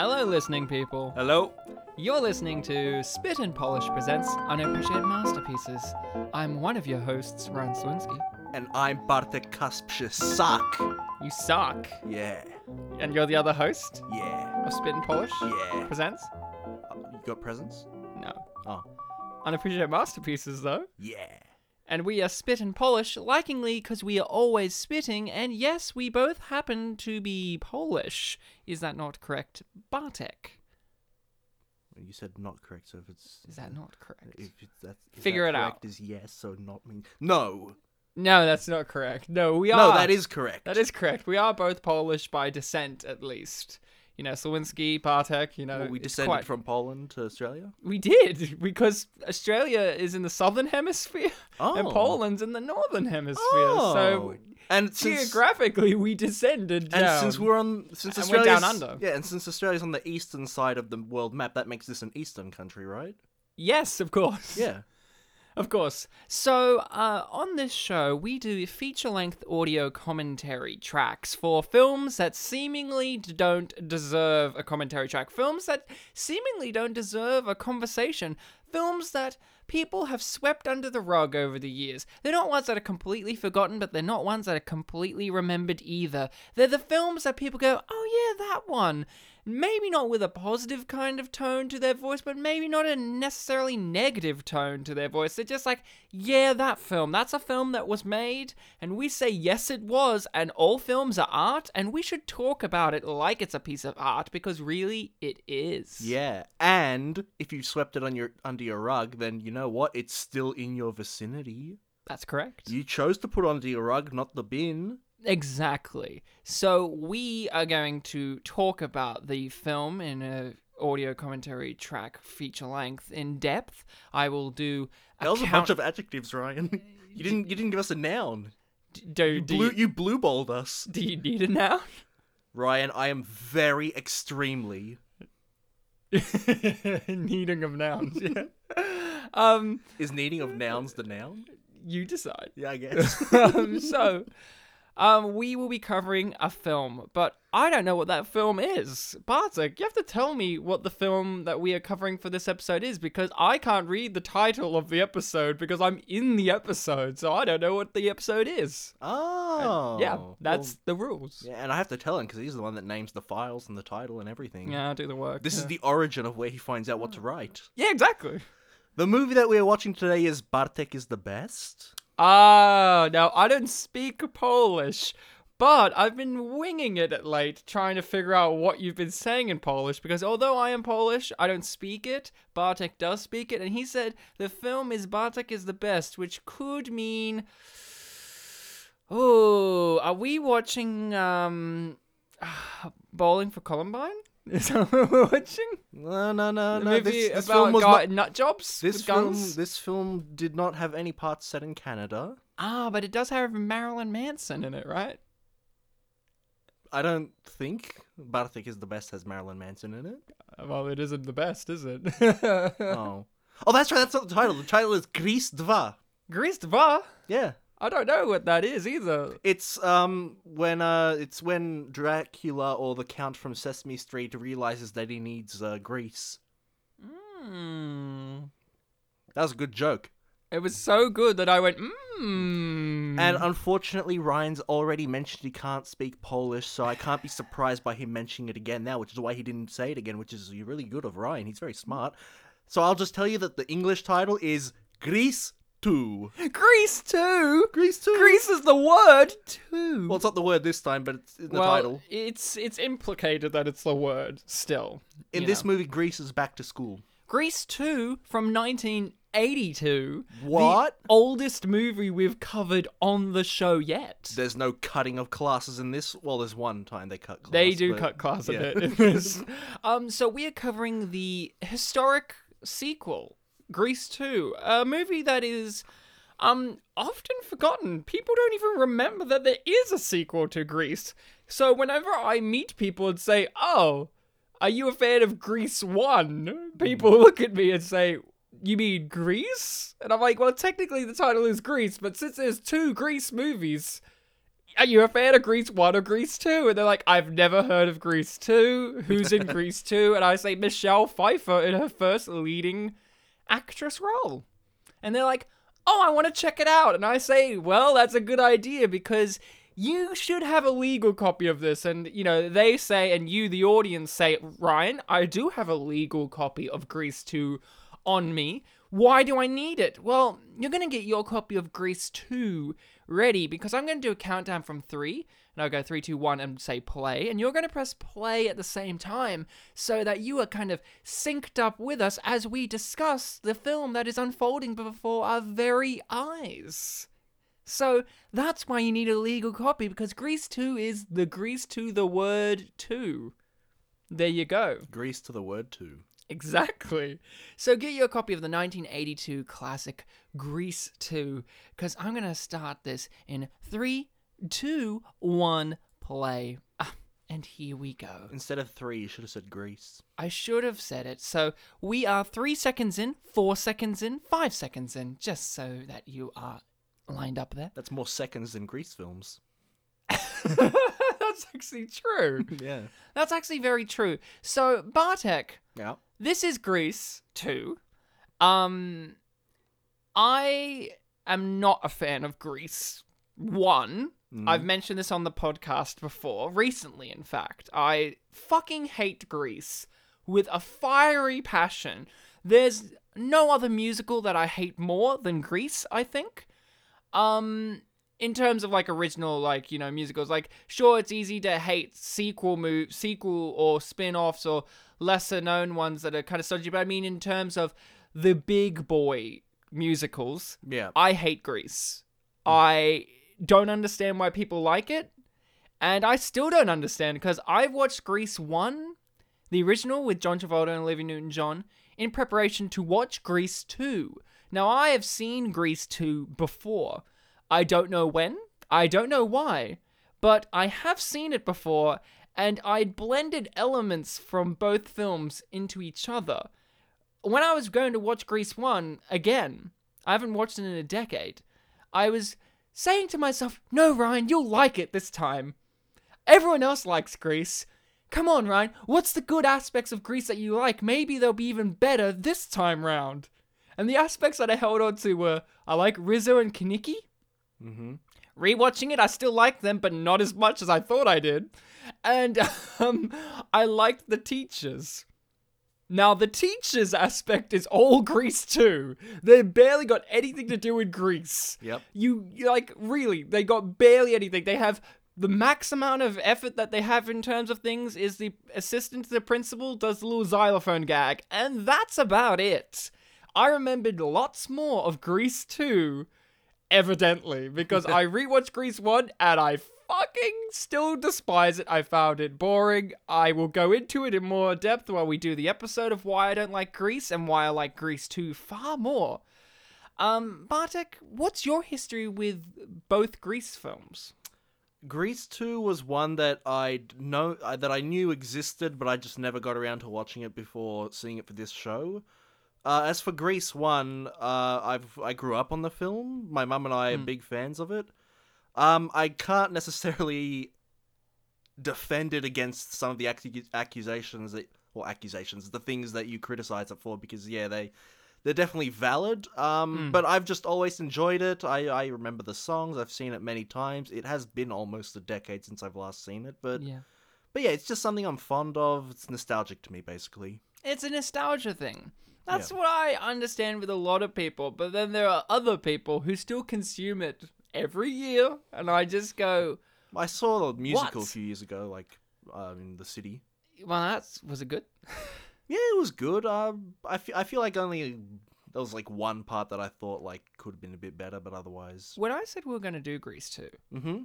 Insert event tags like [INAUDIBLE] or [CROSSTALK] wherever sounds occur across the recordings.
Hello, listening people. Hello. You're listening to Spit and Polish Presents Unappreciated Masterpieces. I'm one of your hosts, Ryan Swinsky. And I'm Bartek Kasprzak. You suck. Yeah. And you're the other host Yeah. of Spit and Polish Yeah. Presents? Uh, you got presents? No. Oh. Unappreciated Masterpieces, though. Yeah. And we are Spit and Polish, likingly because we are always spitting, and yes, we both happen to be Polish. Is that not correct, Bartek? You said not correct, so if it's Is that not correct? if that's if Figure that it out. Is yes, so not mean no. No, that's not correct. No, we are. No, that is correct. That is correct. We are both Polish by descent, at least. You know, Slawinski, Bartek, you know. Well, we descended quite- from Poland to Australia. We did, because Australia is in the southern hemisphere, and Oh. Poland's in the northern hemisphere. Oh. So, and since geographically, we descended and down. since we're on since And we're Australia's down under. yeah, and since Australia's on the eastern side of the world map, that makes this an eastern country, right? Yes, of course. Yeah. Of course. So, uh, on this show, we do feature length audio commentary tracks for films that seemingly don't deserve a commentary track, films that seemingly don't deserve a conversation, films that people have swept under the rug over the years. They're not ones that are completely forgotten, but they're not ones that are completely remembered either. They're the films that people go, oh yeah, that one. Maybe not with a positive kind of tone to their voice, but maybe not a necessarily negative tone to their voice. They're just like, yeah, that film. That's a film that was made, and we say, yes, it was, and all films are art, and we should talk about it like it's a piece of art, because really, it is. Yeah, and if you swept it on your under your rug, then you know what? It's still in your vicinity. That's correct. You chose to put it under your rug, not the bin. Exactly. So we are going to talk about the film in a audio commentary track feature length in depth. I will do a That was a bunch of adjectives, Ryan. [LAUGHS] You didn't. You didn't give us a noun. D- do, You do, blue. you, You blue balled us, do you need it now? Ryan. I am very extremely. [LAUGHS] Needing of nouns. Yeah. [LAUGHS] um, Is needing of nouns the noun? you decide. Yeah, I guess. um, so, um, we will be covering a film, but I don't know what that film is. Bartek, you have to tell me what the film that we are covering for this episode is because I can't read the title of the episode because I'm in the episode, so I don't know what the episode is. oh. yeah, that's Well, the rules. yeah, and I have to tell him because he's the one that names the files and the title and everything. Yeah, I'll do the work. This yeah. is the origin of where he finds out what to write. yeah, exactly. The movie that we are watching today is Bartek is the best. Ah, now I don't speak Polish, but I've been winging it at late, trying to figure out what you've been saying in Polish. Because although I am Polish, I don't speak it. Bartek does speak it, and he said the film is Bartek is the best, which could mean. Oh, are we watching um, [SIGHS] Bowling for Columbine? Is that what we're watching? No, no, no, The no. movie This, this about film was guy, not. nut jobs This with film, guns. this film did not have any parts set in Canada. Ah, but it does have Marilyn Manson in it, right? I don't think Bartek is the best has Marilyn Manson in it. Well, it isn't the best, is it? Oh, oh, that's right. That's not the title. The title is Gris Dva. Grease Dva? Yeah, I don't know what that is either. it's um when uh it's when Dracula or the Count from Sesame Street realizes that he needs uh, grease. Hmm. That was a good joke. It was so good that I went, mmm. And unfortunately, Ryan's already mentioned he can't speak Polish, so I can't be surprised by him mentioning it again now, which is why he didn't say it again, which is really good of Ryan. He's very smart. So I'll just tell you that the English title is Grease 2. Grease too. Grease 2? Grease is the word two. Well, it's not the word this time, but it's in the Well, title. It's it's implicated that it's the word still. In this know. movie, Grease is back to school. Grease 2 from 1982. What? The oldest movie we've covered on the show yet. There's no cutting of classes in this. Well, there's one time they cut class. They do but- cut class a yeah. bit in [LAUGHS] this. um, so we are covering the historic sequel, Grease 2, a movie that is um often forgotten. People don't even remember that there is a sequel to Grease. So whenever I meet people and say, "Oh, are you a fan of Grease 1?" People look at me and say, you mean Grease? And I'm like, well, technically the title is Grease, but since there's two Grease movies, are you a fan of Grease 1 or Grease 2? And they're like, I've never heard of Grease 2. Who's in [LAUGHS] Grease 2? And I say, Michelle Pfeiffer in her first leading actress role. And they're like, oh, I want to check it out. And I say, well, that's a good idea because you should have a legal copy of this. And, you know, they say, and you, the audience, say, Ryan, I do have a legal copy of Grease 2 on me. Why do I need it? Well, you're going to get your copy of Grease 2 ready because I'm going to do a countdown from three, and I'll go three, two, one, and say play, and you're going to press play at the same time so that you are kind of synced up with us as we discuss the film that is unfolding before our very eyes. So that's why you need a legal copy because Grease 2 is the Grease to the word 2. There you go. Grease to the word too. Exactly. So get your copy of the 1982 classic Grease 2, because I'm going to start this in three, two, one, play. Ah, and here we go. Instead of three, you should have said Grease. I should have said it. So we are three seconds in, four seconds in, five seconds in, just so that you are lined up there. That's more seconds than Grease films. [LAUGHS] That's actually true. [LAUGHS] Yeah. That's actually very true. So, Bartek, Yeah. this is Grease 2. Um I am not a fan of Grease 1. I've mentioned this on the podcast before, recently in fact. I fucking hate Grease with a fiery passion. There's no other musical that I hate more than Grease, I think. Um in terms of like original like you know musicals like sure it's easy to hate sequel move sequel or spin-offs or lesser known ones that are kind of stodgy but i mean in terms of the big boy musicals Yeah. i hate grease i don't understand why people like it and i still don't understand because i've watched grease 1 the original with john travolta and olivia newton-john in preparation to watch grease 2 now i have seen grease 2 before. I don't know when, I don't know why, but I have seen it before, and I blended elements from both films into each other. When I was going to watch Grease 1 again, I haven't watched it in a decade, I was saying to myself, no, Ryan, you'll like it this time. Everyone else likes Grease. Come on, Ryan, what's the good aspects of Grease that you like? Maybe they'll be even better this time round. And the aspects that I held on to were I like Rizzo and Kenickie. Mm-hmm. Rewatching it, I still like them, but not as much as I thought I did. And [LAUGHS] um, I liked the teachers. Now, the teachers aspect is all [LAUGHS] Grease too. They barely got anything to do with Grease. Yep. You, like, really, they got barely anything. They have the max amount of effort that they have in terms of things is the assistant to the principal does the little xylophone gag, and that's about it. I remembered lots more of Grease 2 evidently, because I [LAUGHS] rewatched Grease 1 and I fucking still despise it. I found it boring. I will go into it in more depth while we do the episode of why I don't like Grease and why I like Grease 2 far more. Um, Bartek, what's your history with both Grease films? Grease 2 was one that I know uh, that I knew existed, but I just never got around to watching it before seeing it for this show. Uh, as for Grease 1, uh, I've I grew up on the film. My mum and I are big fans of it. Um, I can't necessarily defend it against some of the accu- accusations that, or accusations, the things that you criticize it for, because yeah, they they're definitely valid. Um, but I've just always enjoyed it. I I remember the songs. I've seen it many times. It has been almost a decade since I've last seen it, but Yeah. but yeah, it's just something I'm fond of. It's nostalgic to me, basically. It's a nostalgia thing. That's what I understand with a lot of people, but then there are other people who still consume it every year, and I just go, I saw a musical What? a few years ago, like um, in the city. well, that's was it good? [LAUGHS] Yeah, it was good. Um, I I feel like only there was like one part that I thought like could have been a bit better, but otherwise, When I said we were going to do Grease 2, mm-hmm.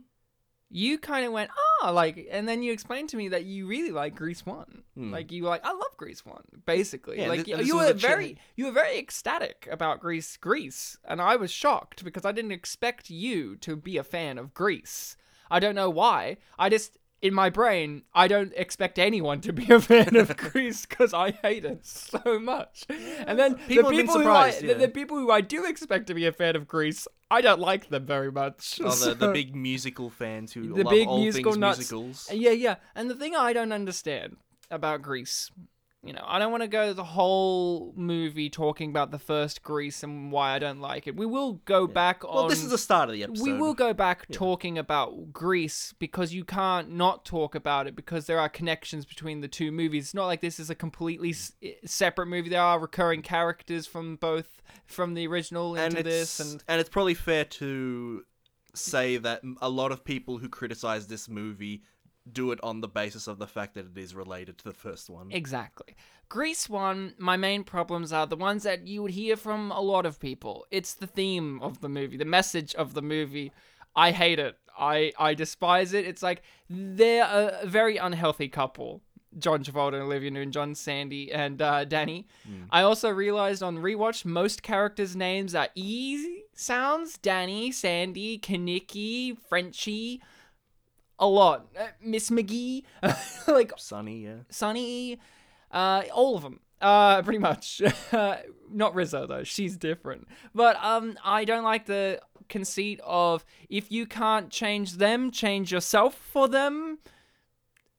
You kind of went, ah, like, and then you explained to me that you really like Grease 1. Like, you were like, I love Grease 1, basically. Hmm. Yeah, like, thi- this you were very, you were very ecstatic about Grease, Grease, and I was shocked because I didn't expect you to be a fan of Grease. I don't know why. I just, in my brain, I don't expect anyone to be a fan of [LAUGHS] Grease because I hate it so much. And then People the people who I, surprised, the, the people who I do expect to be a fan of Grease, I don't like them very much. Oh, the, the [LAUGHS] big musical fans who the love big all musical things nuts. musicals. Yeah, yeah. And the thing I don't understand about Grease, you know, I don't want to go the whole movie talking about the first Grease and why I don't like it. We will go back on. Well, this is the start of the episode. we will go back talking about Grease because you can't not talk about it because there are connections between the two movies. It's not like this is a completely s- separate movie. There are recurring characters from both from the original and into it's this, and and it's probably fair to say that a lot of people who criticize this movie do it on the basis of the fact that it is related to the first one. Exactly. Grease 1, my main problems are the ones that you would hear from a lot of people. It's the theme of the movie, the message of the movie. I hate it. I, I despise it. It's like they're a very unhealthy couple. John Travolta and Olivia Newton, John Sandy and uh, Danny. I also realized on rewatch most characters' names are E sounds. Danny, Sandy, Kenickie, Frenchie. A lot. Uh, Miss McGee. [LAUGHS] like Sonny, yeah. Sonny, uh, all of them, uh, pretty much. [LAUGHS] Not Rizzo though; she's different. But um, I don't like the conceit of if you can't change them, change yourself for them.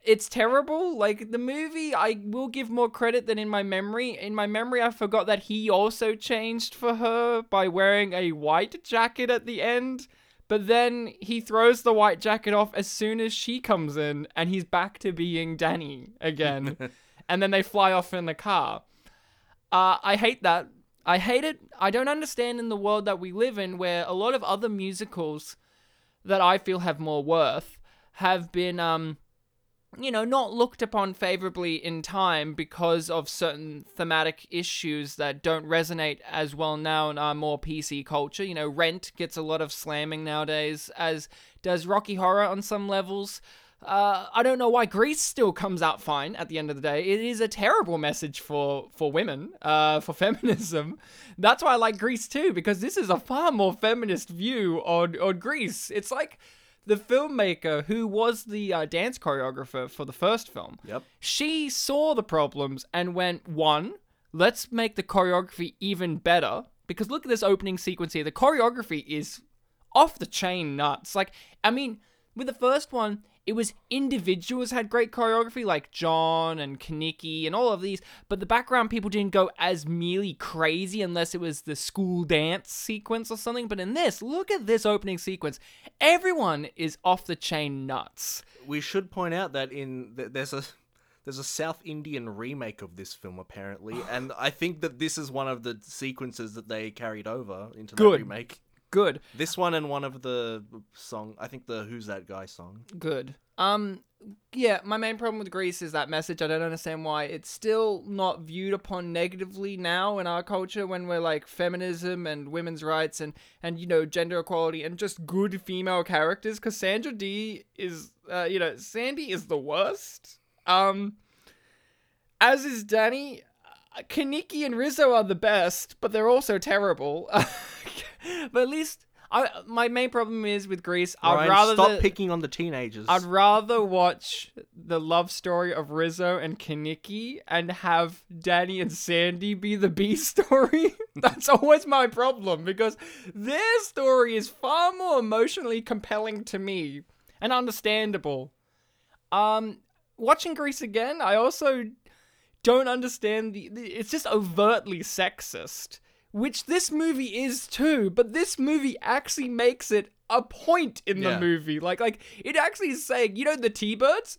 It's terrible. Like the movie, I will give more credit than in my memory. In my memory, I forgot that he also changed for her by wearing a white jacket at the end. But then he throws the white jacket off as soon as she comes in, and he's back to being Danny again. [LAUGHS] and then they fly off in the car. Uh, I hate that. I hate it. I don't understand in the world that we live in, where a lot of other musicals that I feel have more worth have been, um, you know, not looked upon favorably in time because of certain thematic issues that don't resonate as well now in our more PC culture. You know, Rent gets a lot of slamming nowadays, as does Rocky Horror on some levels. Uh, I don't know why Grease still comes out fine at the end of the day. It is a terrible message for for women, uh, for [LAUGHS] feminism. That's why I like Grease too, because this is a far more feminist view on on Grease. It's like the filmmaker who was the uh, dance choreographer for the first film. Yep. She saw the problems and went, one, let's make the choreography even better. Because look at this opening sequence here. The choreography is off the chain nuts. Like, I mean, with the first one, it was individuals had great choreography, like John and Kenickie and all of these, but the background people didn't go as merely crazy unless it was the school dance sequence or something. But in this, look at this opening sequence. Everyone is off the chain nuts. We should point out that in th- there's a there's a South Indian remake of this film apparently, [SIGHS] and I think that this is one of the sequences that they carried over into the remake. Good. This one and one of the song, I think the "Who's That Guy" song. good. Um, yeah, my main problem with Grease is that message. I don't understand why it's still not viewed upon negatively now in our culture when we're like feminism and women's rights and and you know gender equality and just good female characters. Because Sandra Dee is, uh, you know, Sandy is the worst. Um, as is Danny. Uh, Kenickie and Rizzo are the best, but they're also terrible. [LAUGHS] [LAUGHS] but at least I my main problem is with Grease. I'd Ryan, rather stop the- picking on the teenagers. I'd rather watch the love story of Rizzo and Kenickie and have Danny and Sandy be the B [LAUGHS] story. [LAUGHS] That's always my problem because their story is far more emotionally compelling to me and understandable. Um, watching Grease again, I also don't understand the, the it's just overtly sexist which this movie is too but this movie actually makes it a point in the Yeah. movie like like it actually is saying you know the t-birds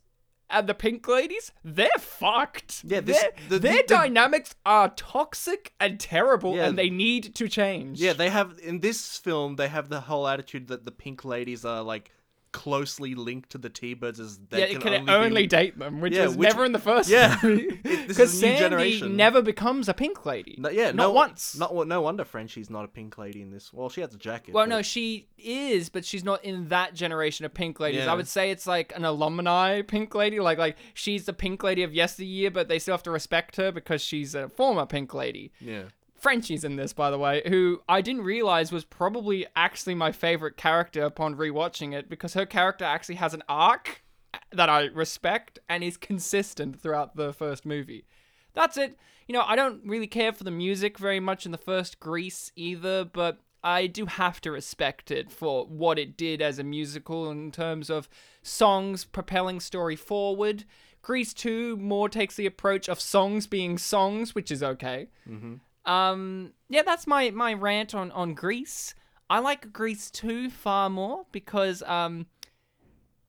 and the pink ladies they're fucked Yeah, this- Their- the- their the- the- dynamics are toxic and terrible Yeah. and they need to change Yeah, they have in this film they have the whole attitude that the pink ladies are like closely linked to the T-birds as they yeah, can, can only, only, be... date them, which Yeah, was which- never in the first Yeah. [LAUGHS] movie. It- [LAUGHS] this is Because Sandy generation. never becomes a pink lady. No, yeah, not no, once. Not no wonder Frenchie's not a pink lady in this. Well, she has a jacket. Well, but- no, she is, but she's not in that generation of pink ladies. Yeah. I would say it's like an alumni pink lady, like like she's the pink lady of yesteryear, but they still have to respect her because she's a former pink lady. Yeah. Frenchie's in this, by the way, who I didn't realize was probably actually my favorite character upon rewatching it because her character actually has an arc that I respect and is consistent throughout the first movie. That's it. You know, I don't really care for the music very much in the first Grease either, but I do have to respect it for what it did as a musical in terms of songs propelling story forward. Grease 2 more takes the approach of songs being songs, which is okay. Mhm. Um, yeah, that's my, my rant on, on Grease. I like Grease 2 far more because um,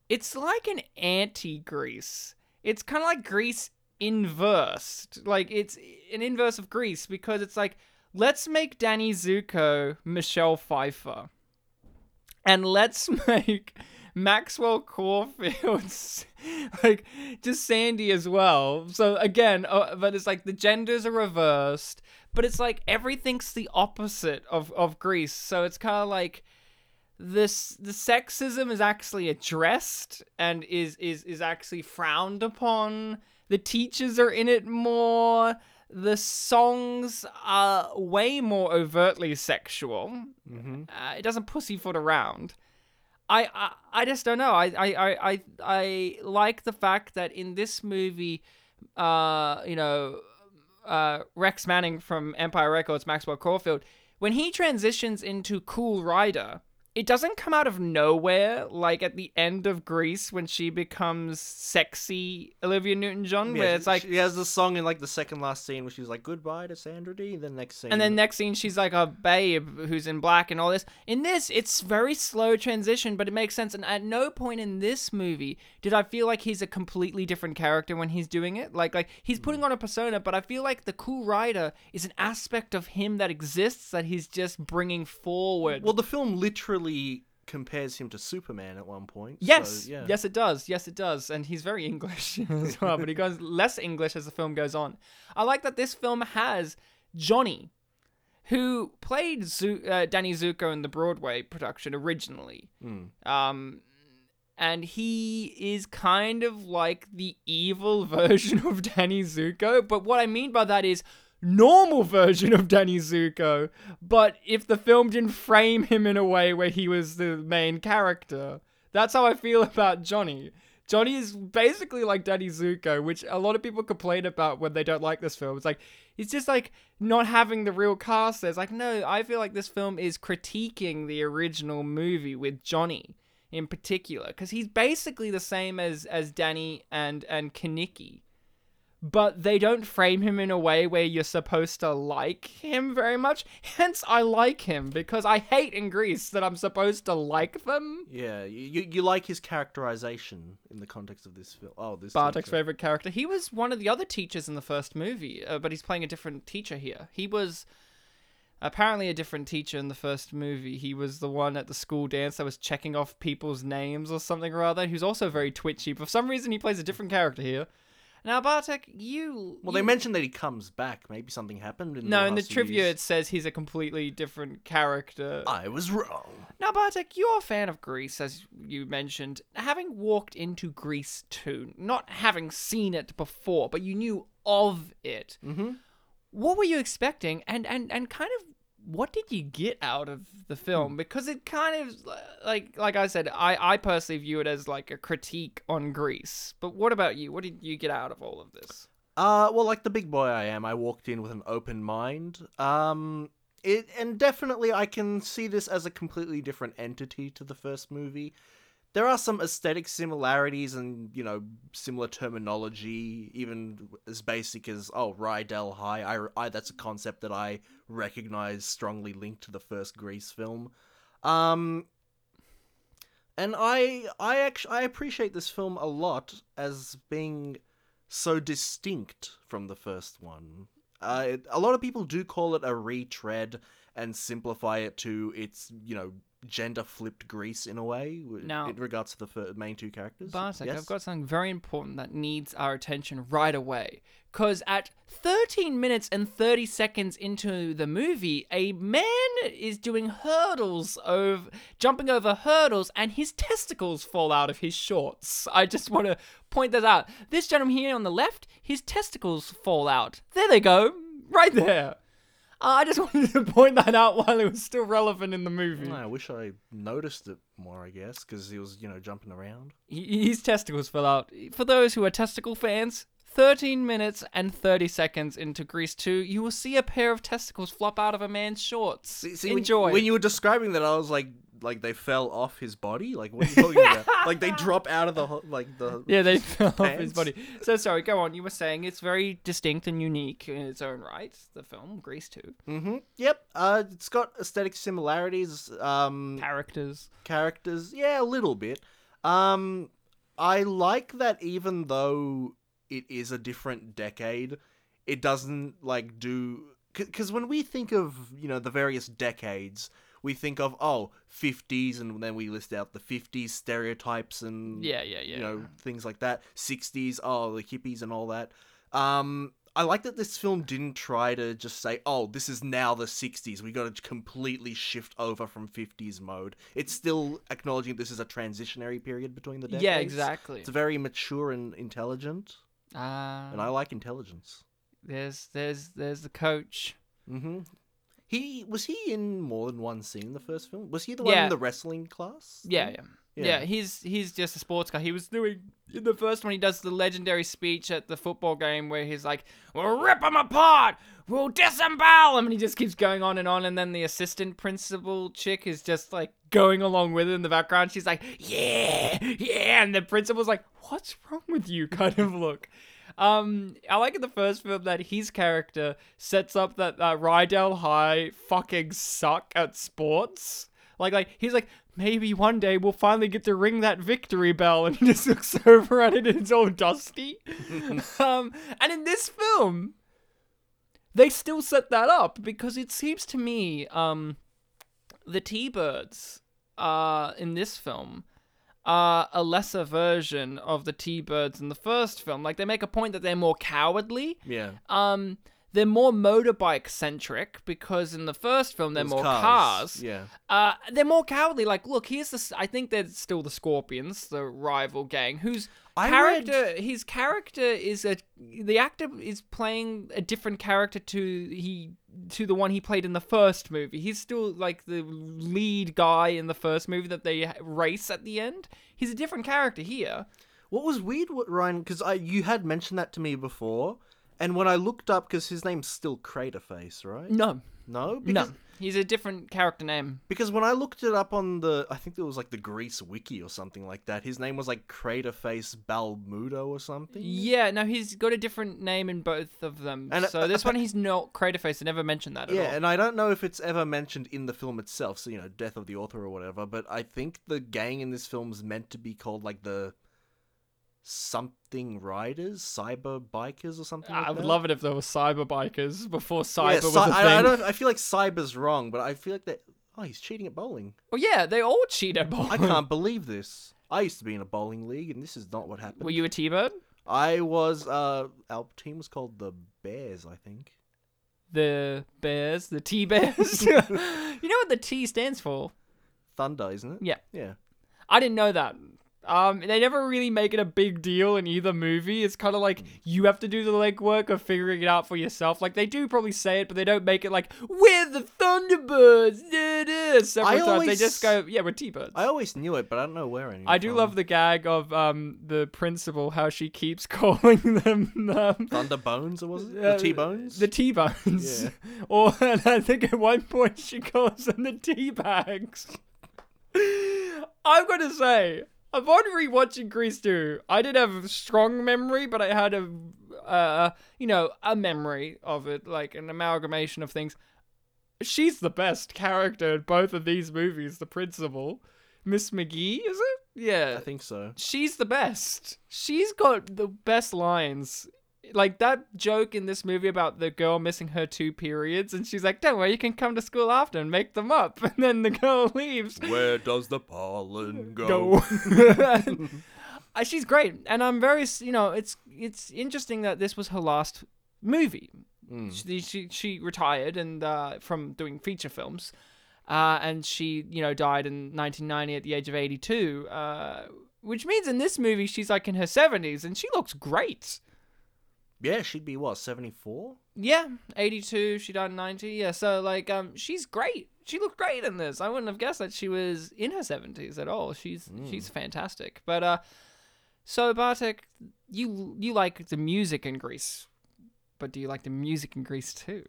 it's like an anti Grease. It's kind of like Grease inversed. Like, it's an inverse of Grease because it's like, let's make Danny Zuko Michelle Pfeiffer. And let's [LAUGHS] make Maxwell Caulfield's [LAUGHS] like just Sandy as well. So again, uh, but it's like the genders are reversed, but it's like everything's the opposite of of Grease. So it's kind of like this the sexism is actually addressed and is is is actually frowned upon. The teachers are in it more. The songs are way more overtly sexual. Mm-hmm. Uh, it doesn't pussyfoot around. I, I I just don't know. I I, I, I I like the fact that in this movie, uh, you know, uh, Rex Manning from Empire Records, Maxwell Caulfield, when he transitions into Cool Rider, it doesn't come out of nowhere like at the end of Grease when she becomes sexy Olivia Newton-John, where it's like she has the song in like the second last scene where she's like goodbye to Sandra Dee. Then next scene, And then next scene, she's like a babe who's in black and all this. In this, it's very slow transition, but it makes sense. And at no point in this movie did I feel like he's a completely different character when he's doing it. Like, like he's putting hmm. on a persona, but I feel like the cool rider is an aspect of him that exists that he's just bringing forward. well, the film literally compares him to Superman at one point. so, Yes, yeah. yes, it does. Yes, it does. And he's very English [LAUGHS] as well, but he goes less English as the film goes on. I like that this film has Johnny, who played Zu- uh, Danny Zuko in the Broadway production originally. Mm. Um, and he is kind of like the evil [LAUGHS] version of Danny Zuko. But what I mean by that is normal version of Danny Zuko. But if the film didn't frame him in a way where he was the main character, that's how I feel [LAUGHS] about Johnny. Johnny is basically like Danny Zuko, which a lot of people complain about when they don't like this film. It's like he's just like not having the real cast. There's like no, I feel like this film is critiquing the original movie with Johnny in particular because he's basically the same as as Danny and and Kenickie. But they don't frame him in a way where you're supposed to like him very much. Hence, I like him because I hate in Grease that I'm supposed to like them. Yeah, you, you like his characterization in the context of this film. Oh, this Bartek's teacher. favorite character. He was one of the other teachers in the first movie, uh, but he's playing a different teacher here. He was apparently a different teacher in the first movie. He was the one at the school dance that was checking off people's names or something or other. Who's also very twitchy. But for some reason, he plays a different character here. Now, Bartek, you. Well, you- they mentioned that he comes back. Maybe something happened. In No, the in the trivia, years. it says he's a completely different character. I was wrong. Now, Bartek, you're a fan of Grease, as you mentioned. Having walked into Grease too, not having seen it before, but you knew of it. Mm-hmm. What were you expecting, and and and kind of what did you get out of the film? Because it kind of like like I said, I I personally view it as like a critique on Grease. But what about you? What did you get out of all of this? Uh, well, like the big boy I am, I walked in with an open mind. Um, it and definitely I can see this as a completely different entity to the first movie. There are some aesthetic similarities and you know similar terminology, even as basic as oh Rydell High. I, I that's a concept that I recognize strongly linked to the first Grease film. Um, and I I actually I appreciate this film a lot as being so distinct from the first one. Uh, it- a lot of people do call it a retread and simplify it to its you know gender flipped Grease in a way Now- in regards to the main two characters. Bartek, Yes? I've got something very important that needs our attention right away. Because at 13 minutes and 30 seconds into the movie, a man is doing hurdles over, jumping over hurdles, and his testicles fall out of his shorts. I just want to point that out. This gentleman here on the left, his testicles fall out. There they go, right there. I just [LAUGHS] wanted to point that out while it was still relevant in the movie. I wish I noticed it more, I guess, because he was, you know, jumping around. He- His testicles fell out. For those who are testicle fans, 13 minutes and 30 seconds into Grease 2, you will see a pair of testicles flop out of a man's shorts. See, see, when- Enjoy. When, you were describing that, I was like, like they fell off his body. Like what are you talking about? like they drop out of the ho- like the. [LAUGHS] yeah, they fell off his body. So sorry, go on. You were saying it's very distinct and unique in its own right. The film Grease 2 Mm-hmm. Yep. Uh, it's got aesthetic similarities. Um, characters. characters, yeah, a little bit. Um, I like that even though it is a different decade, it doesn't like do because when we think of you know the various decades, we think of oh 50s and then we list out the 50s stereotypes and Yeah, yeah, yeah. you know things like that. 60s oh the hippies and all that. Um i like that this film didn't try to just say oh this is now the 60s we got to completely shift over from 50s mode. It's still acknowledging this is a transitionary period between the decades. yeah, exactly. it's very mature and intelligent. Uh, and i like intelligence. there's there's there's the coach. mm-hmm he was he in more than one scene in the first film was he the one Yeah. in the wrestling class Yeah, yeah. Yeah. Yeah, he's he's just a sports guy. He was doing in the first one. He does the legendary speech at the football game where he's like, "We'll rip them apart, we'll disembowel them," and he just keeps going on and on. And then the assistant principal chick is just like going along with it in the background. She's like, "Yeah, yeah," and the principal's like, "What's wrong with you?" [LAUGHS] kind of look. Um, I like in the first film that his character sets up that uh, Rydell High fucking suck at sports. Like, like he's like, maybe one day we'll finally get to ring that victory bell, [LAUGHS] and he just looks over at it and it's all dusty. [LAUGHS] um, and in this film, they still set that up because it seems to me, um, the T-Birds, uh, in this film are a lesser version of the T-Birds in the first film. Like they make a point that they're more cowardly. yeah Um, they're more motorbike centric because in the first film they're more cars. yeah Uh, they're more cowardly. Like, look, here's the. I think they're still the Scorpions, the rival gang, whose I character. His character is a. The actor is playing a different character to he to the one he played in the first movie. He's still like the lead guy in the first movie that they race at the end. He's a different character here. What was weird, Ryan? Because I you had mentioned that to me before, and when I looked up, because his name's still Craterface, right? No, No, because, no, he's a different character name. Because when I looked it up on the, I think it was like the Grease wiki or something like that. His name was like Craterface Balmudo or something. Yeah, no, he's got a different name in both of them. And, so this one he's not Craterface. I never mentioned that at Yeah, and I don't know if it's ever mentioned in the film itself, so you know, death of the author or whatever. But I think the gang in this film's meant to be called like the something riders, cyber bikers or something. like I would that. love it if there were cyber bikers before cyber Yeah, was cy- a thing. I, I don't. I feel like cyber's wrong, but I feel like that. Oh, he's cheating at bowling. Well, yeah, they all cheat at bowling. I can't believe this. I used to be in a bowling league, and this is not what happened. Were you a T-bird? I was. Uh, our team was called the Bears, I think. The Bears, the T-Bears. [LAUGHS] [LAUGHS] you know what the T stands for? Thunder, isn't it? Yeah. Yeah. I didn't know that. Um, they never really make it a big deal in either movie. It's kind of like you have to do the legwork of figuring it out for yourself. Like they do probably say it, but they don't make it like we're the Thunderbirds. Da, da, several I times they just go, yeah, we're T-Birds. I always knew it, but I don't know where. I do love the gag of um the principal how she keeps [LAUGHS] calling them um, Thunder Bones, or was it? uh, the T Bones? The T bones. Yeah. [LAUGHS] Or [LAUGHS] and I think at one point she calls them the tea bags. I'm gonna say, upon rewatching Grease 2, I did have a strong memory, but I had a uh you know, a memory of it, like an amalgamation of things. She's the best character in both of these movies, the principal. Miss McGee, is it? Yeah I think so. she's the best. She's got the best lines. Like that joke in this movie about the girl missing her two periods, and she's like, "Don't worry, you can come to school after and make them up." [LAUGHS] And then the girl [LAUGHS] leaves. Where does the pollen Go. [LAUGHS] Uh, she's great, and I'm very, you know, it's it's interesting that this was her last movie. Mm. She, she she retired and uh, from doing feature films, uh, and she you know died in 1990 at the age of 82. Uh, which means in this movie she's like in her 70s and she looks great. Yeah, she'd be what seventy four. Yeah, 82. She died in 90. Yeah, so like, um, she's great. She looked great in this. I wouldn't have guessed that she was in her 70s at all. She's she's fantastic. But uh, so Bartek, you you like the music in Grease, but do you like the music in Grease too?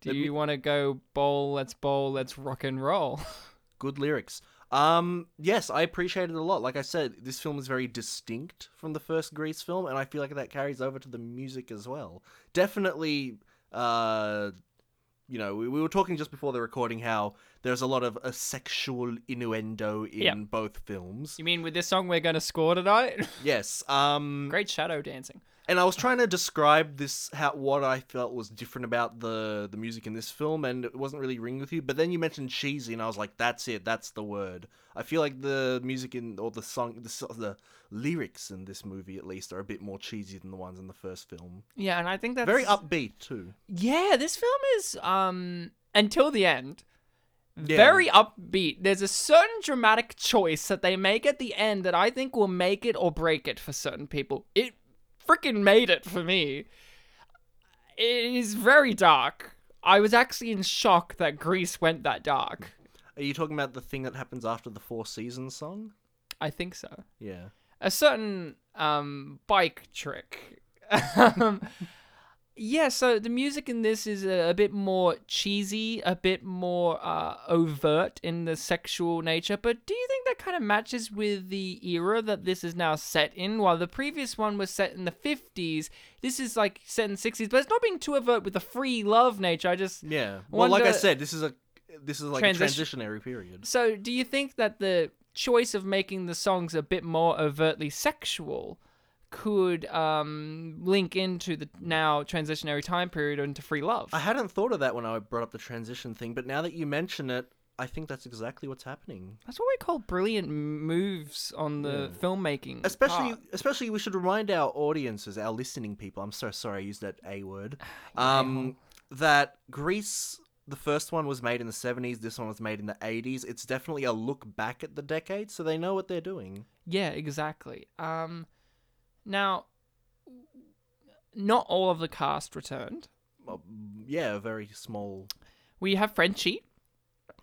Do you want to go bowl? Let's bowl. Let's rock and roll. [LAUGHS] Good lyrics. Um, yes, I appreciate it a lot. Like I said, this film is very distinct from the first Grease film, and I feel like that carries over to the music as well. Definitely, uh, you know, we, we were talking just before the recording how there's a lot of a sexual innuendo in Yeah. both films. you mean with this song we're gonna score tonight? [LAUGHS] Yes. Um, Great shadow dancing. And I was trying to describe this how what I felt was different about the the music in this film, and it wasn't really ringing with you. But then you mentioned cheesy, and I was like, "That's it. That's the word." I feel like the music in or the song, the, the lyrics in this movie at least are a bit more cheesy than the ones in the first film. Yeah, and I think that's Very upbeat too. Yeah, this film is um until the end Yeah. very upbeat. There's a certain dramatic choice that they make at the end that I think will make it or break it for certain people. It freaking made it for me. It is very dark. I was actually in shock that Grease went that dark. Are you talking about the thing that happens after the Four Seasons song? I think so. Yeah. a certain um bike trick. [LAUGHS] yeah, so the music in this is a, a bit more cheesy, a bit more uh, overt in the sexual nature. But do you think that kind of matches with the era that this is now set in? While the previous one was set in the fifties, this is like set in sixties, but it's not being too overt with the free love nature. I just Yeah. Well, like I said, this is a this is like Transition- a transitionary period. So, do you think that the choice of making the songs a bit more overtly sexual could um, link into the now transitionary time period into free love? I hadn't thought of that when I brought up the transition thing, but now that you mention it, I think that's exactly what's happening. That's what we call brilliant moves on the filmmaking. Especially, part. especially, we should remind our audiences, our listening people. I'm so sorry I used that a word. [SIGHS] Um, that Grease, the first one was made in the 70s. This one was made in the 80s. It's definitely a look back at the decade, so they know what they're doing. Yeah, exactly. Um, now, not all of the cast returned. Well, yeah, a very small. We have Frenchie.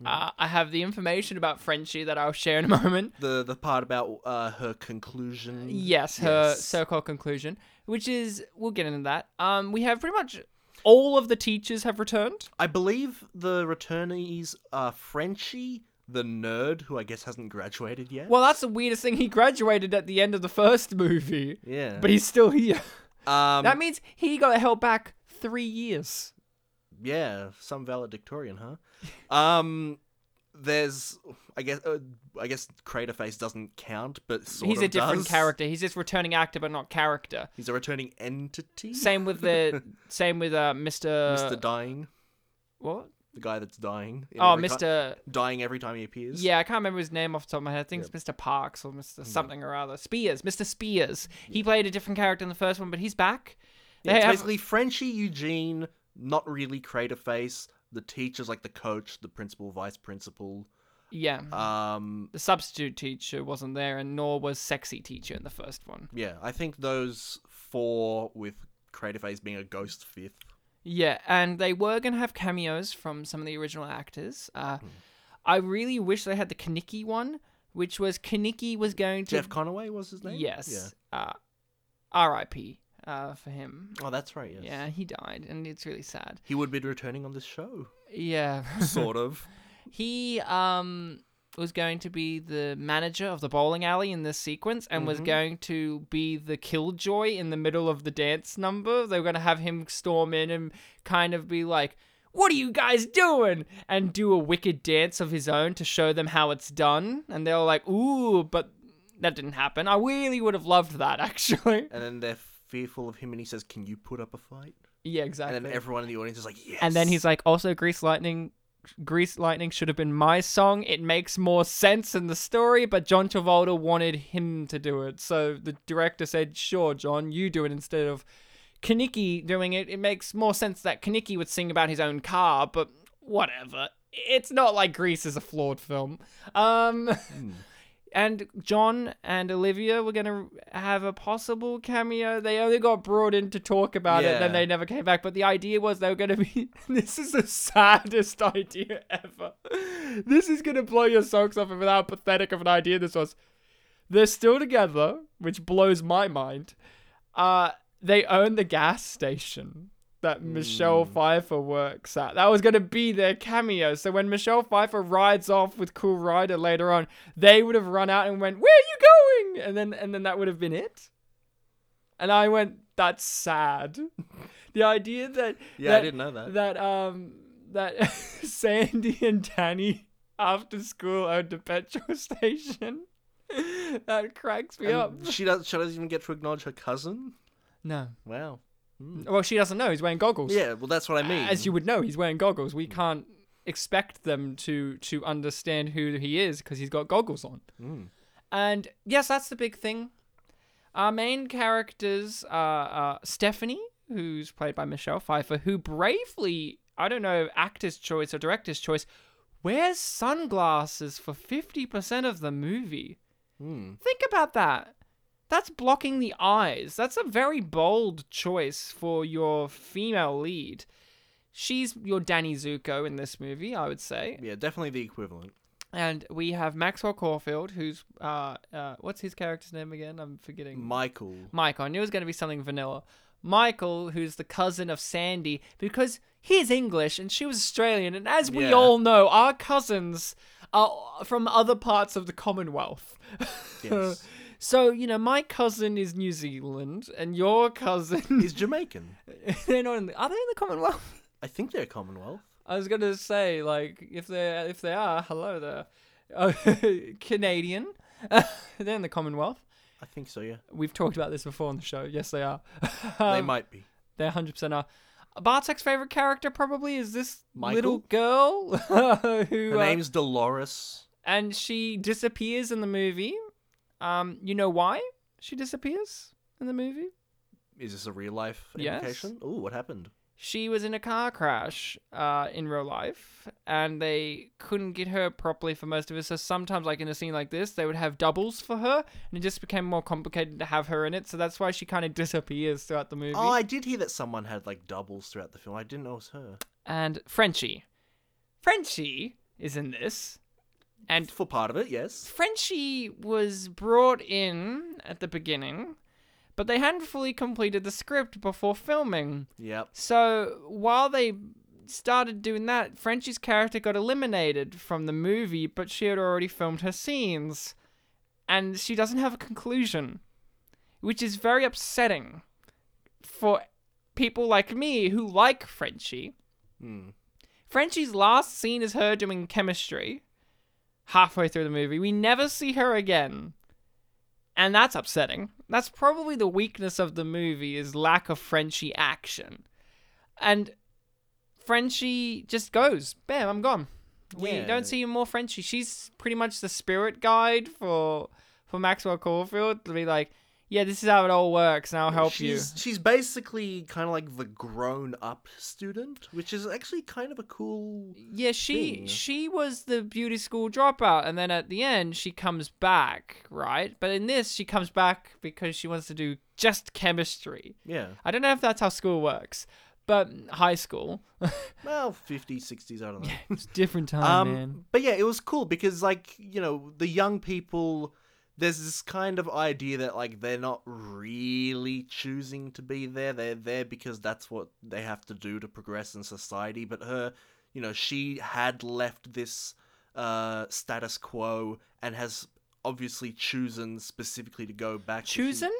Uh, I have the information about Frenchie that I'll share in a moment. The the part about uh, her conclusion. Yes, her Yes. so-called conclusion, which is we'll get into that. Um, we have pretty much all of the teachers have returned. I believe the returnees are Frenchie, the nerd who I guess hasn't graduated yet. Well, that's the weirdest thing. He graduated at the end of the first movie, Yeah. but he's still here. um, that means he got held back three years. yeah, some valedictorian, huh? um, there's, I guess, uh, I guess Craterface doesn't count, but sort he's a different does. character. He's just returning actor, but not character. He's a returning entity. Same with the [LAUGHS] same with uh, Mr. Mr. Dying, What? The guy that's dying. in Oh, every ti- Mr. dying every time he appears. Yeah, I can't remember his name off the top of my head. I think it's Mr. Parks or Mr. something or other. Spears, Mr. Spears. He played a different character in the first one, but he's back. Yeah, They it's have- basically Frenchie, Eugene, not really Craterface. The teachers like the coach, the principal, vice principal. yeah. Um, the substitute teacher wasn't there, and nor was sexy teacher in the first one. yeah, I think those four with Craterface being a ghost fifth. Yeah, and they were gonna have cameos from some of the original actors. Uh, I really wish they had the Kenickie one, which was Kenickie was going to Jeff Conaway was his name. yes, uh, R.I.P. Uh, for him. Oh, that's right. Yes. Yeah, he died, and it's really sad. He would be returning on this show. Yeah, [LAUGHS] Sort of. he um was going to be the manager of the bowling alley in this sequence and was mm-hmm. going to be the killjoy in the middle of the dance number. They were going to have him storm in and kind of be like, "What are you guys doing?" and do a wicked dance of his own to show them how it's done. And they were like, "Ooh," but that didn't happen. I really would have loved that [LAUGHS] actually. And then they're fearful of him, and he says, "Can you put up a fight?" Yeah, exactly. And then everyone in the audience is like, "Yes." And then he's like, also, Grease Lightning. Grease Lightning should have been my song. It makes more sense in the story, but John Travolta wanted him to do it. So the director said, Sure, John, you do it instead of Kenickie doing it. It makes more sense that Kenickie would sing about his own car, but whatever. It's not like Grease is a flawed film. Um, [LAUGHS] and John and Olivia were gonna have a possible cameo. They only got brought in to talk about it, and then they never came back. But the idea was they were gonna be. [LAUGHS] this is the saddest [LAUGHS] idea ever. This is gonna blow your socks off of how pathetic of an idea this was. They're still together, which blows my mind. Uh, they own the gas station that Michelle Pfeiffer works at. That was going to be their cameo. So when Michelle Pfeiffer rides off with Cool Rider later on, they would have run out and went, "Where are you going?" And then and then that would have been it. And I went, "That's sad." [LAUGHS] the idea that Yeah, I didn't know that. that um that [LAUGHS] Sandy and Danny after school owned a petrol [LAUGHS] station. that cracks me up. She does. She doesn't even get to acknowledge her cousin. No. Wow. Well, she doesn't know. He's wearing goggles. Yeah, well, that's what I mean. As you would know, he's wearing goggles. We can't expect them to to understand who he is because he's got goggles on. Mm. And yes, that's the big thing. Our main characters are uh, Stephanie, who's played by Michelle Pfeiffer, who bravely, I don't know, actor's choice or director's choice, wears sunglasses for 50% of the movie. Mm. Think about that. That's blocking the eyes. That's a very bold choice for your female lead. She's your Danny Zuko in this movie, I would say. Yeah, definitely the equivalent. And we have Maxwell Caulfield, who's uh, uh what's his character's name again? I'm forgetting. Michael. Michael. I knew it was going to be something vanilla. Michael, who's the cousin of Sandy, because he's English and she was Australian, and as we Yeah. all know, our cousins are from other parts of the Commonwealth. [LAUGHS] Yes. So you know, my cousin is New Zealand, and your cousin He's Jamaican. [LAUGHS] they're not in the, are they in the Commonwealth? [LAUGHS] I think they're Commonwealth. I was gonna say like if they if they are, hello there, uh, [LAUGHS] Canadian. they're in the Commonwealth. I think so. Yeah, We've talked about this before on the show. Yes, they are. they Um, might be. They're 100% are. Bartek's favorite character probably is this little girl who Her uh, name's Dolores. and she disappears in the movie. Um, you know why she disappears in the movie? Is this a real life Yes. implication? Ooh, what happened? She was in a car crash uh, in real life, and they couldn't get her properly for most of it. So sometimes, like in a scene like this, they would have doubles for her, and it just became more complicated to have her in it. So that's why she kind of disappears throughout the movie. Oh, I did hear that someone had like doubles throughout the film. I didn't know it was her. and Frenchie. Frenchie is in this. And For part of it, yes. Frenchie was brought in at the beginning, but they hadn't fully completed the script before filming. Yep. So while they started doing that, Frenchie's character got eliminated from the movie, but she had already filmed her scenes. And she doesn't have a conclusion, which is very upsetting for people like me who like Frenchie. Hmm. Frenchie's last scene is her doing chemistry halfway through the movie. We never see her again. And that's upsetting. That's probably the weakness of the movie is lack of Frenchie action. And Frenchie just goes, bam, I'm gone. We Yeah. don't see more Frenchie. She's pretty much the spirit guide for for Maxwell Caulfield to be like, yeah, this is how it all works, and I'll help she's, She's basically kind of like the grown-up student, which is actually kind of a cool. Yeah, she thing. she was the beauty school dropout, and then at the end she comes back, right? But in this, she comes back because she wants to do just chemistry. Yeah. I don't know if that's how school works, but high school, [LAUGHS] Well, 50s, 60s, I don't know. it's a different time, um, man. But yeah, it was cool because, like, you know, the young people, there's this kind of idea that, like, they're not really choosing to be there. They're there because that's what they have to do to progress in society. But her, you know, she had left this uh, status quo and has obviously chosen specifically to go back. to- Choosing?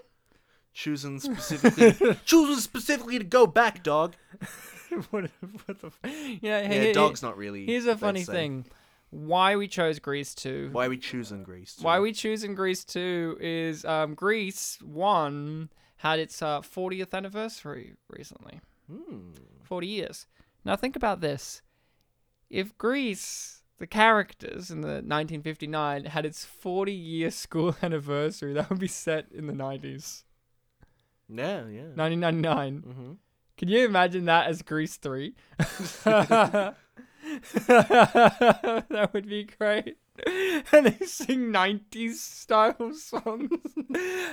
Chosen specifically. [LAUGHS] chosen specifically to go back, dog. [LAUGHS] what, what the? F- yeah, Yeah, here- dog's not really. Here's a funny thing: why we chose Grease two. Why are we choosing Grease? Why we choosing Grease 2 is um, Grease 1 had its uh, 40th anniversary recently. Hmm. 40 years. Now think about this. If Grease, the characters in the 1959, had its 40 year school [LAUGHS] anniversary, that would be set in the 90s. Yeah, yeah. 1999. Mm-hmm. Can you imagine that as Grease 3? [LAUGHS] [LAUGHS] [LAUGHS] that would be great. and they sing 90s style songs.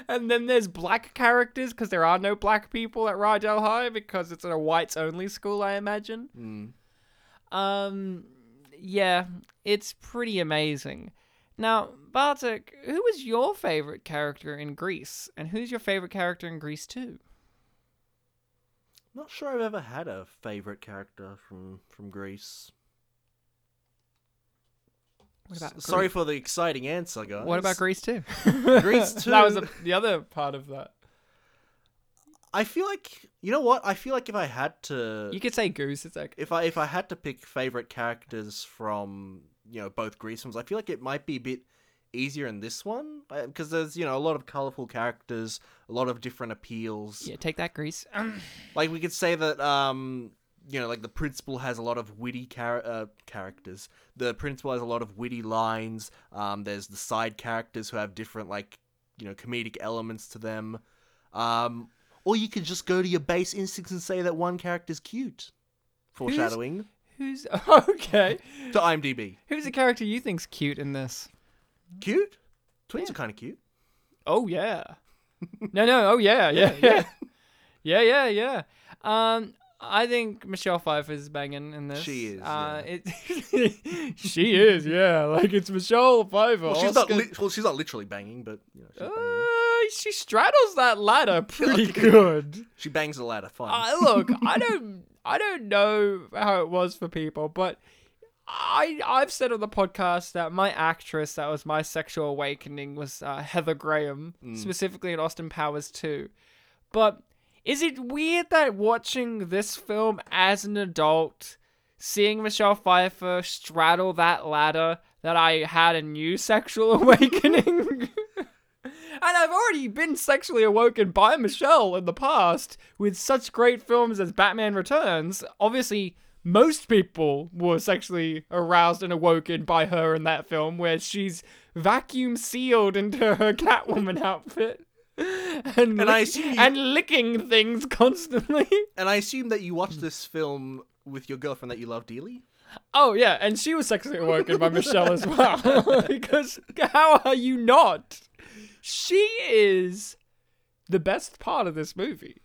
and then there's black characters because there are no black people at Rydell High because it's a whites only school, I imagine. Mm. Um, yeah, it's pretty amazing. Now, Bartek, who was your favorite character in Grease, and who's your favorite character in Grease too? Not sure I've ever had a favorite character from from Grease. What about S- Sorry for the exciting answer, guys. What about Grease too? [LAUGHS] Grease [LAUGHS] that was the, the other part of that. I feel like you know what? I feel like if I had to, You could say Goose. It's like if I if I had to pick favorite characters from you know both Grease films, I feel like it might be a bit easier in this one because there's you know a lot of colorful characters, a lot of different appeals. yeah, take that Grease. Um, [CLEARS THROAT] Like we could say that um you know like the principal has a lot of witty char- uh, characters. The principal has a lot of witty lines. Um, there's the side characters who have different like you know comedic elements to them. Um, or you could just go to your base instincts and say that one character's cute. Foreshadowing who's [LAUGHS] okay? to IMDb. Who's the character you think's cute in this? Cute? Twins are kind of cute. Oh yeah. [LAUGHS] no, no. Oh yeah, yeah, yeah, yeah, yeah, [LAUGHS] yeah. Um, I think Michelle Pfeiffer is banging in this. She is, Uh, it, [LAUGHS] she is. Yeah, like it's Michelle Pfeiffer. Well, she's not. Li- well, she's not literally banging, but you know, she's. Uh, she straddles that ladder [LAUGHS] pretty [LAUGHS] good. She bangs the ladder. Fine. I look, I don't, I don't know how it was for people, but I, I've said on the podcast that my actress that was my sexual awakening was uh, Heather Graham, specifically in Austin Powers 2. But is it weird that watching this film as an adult, seeing Michelle Pfeiffer straddle that ladder, that I had a new [LAUGHS] sexual awakening? [LAUGHS] And I've already been sexually awoken by Michelle in the past with such great films as Batman Returns. Obviously, most people were sexually aroused and awoken by her in that film, where she's vacuum sealed into her [LAUGHS] Catwoman outfit. [LAUGHS] And, And I assume you- and licking things [LAUGHS] constantly. and I assume that you watched this film with your girlfriend that you love dearly. Oh yeah, and she was sexually awoken by Michelle as well. [LAUGHS] because how are you not? She is the best part of this movie.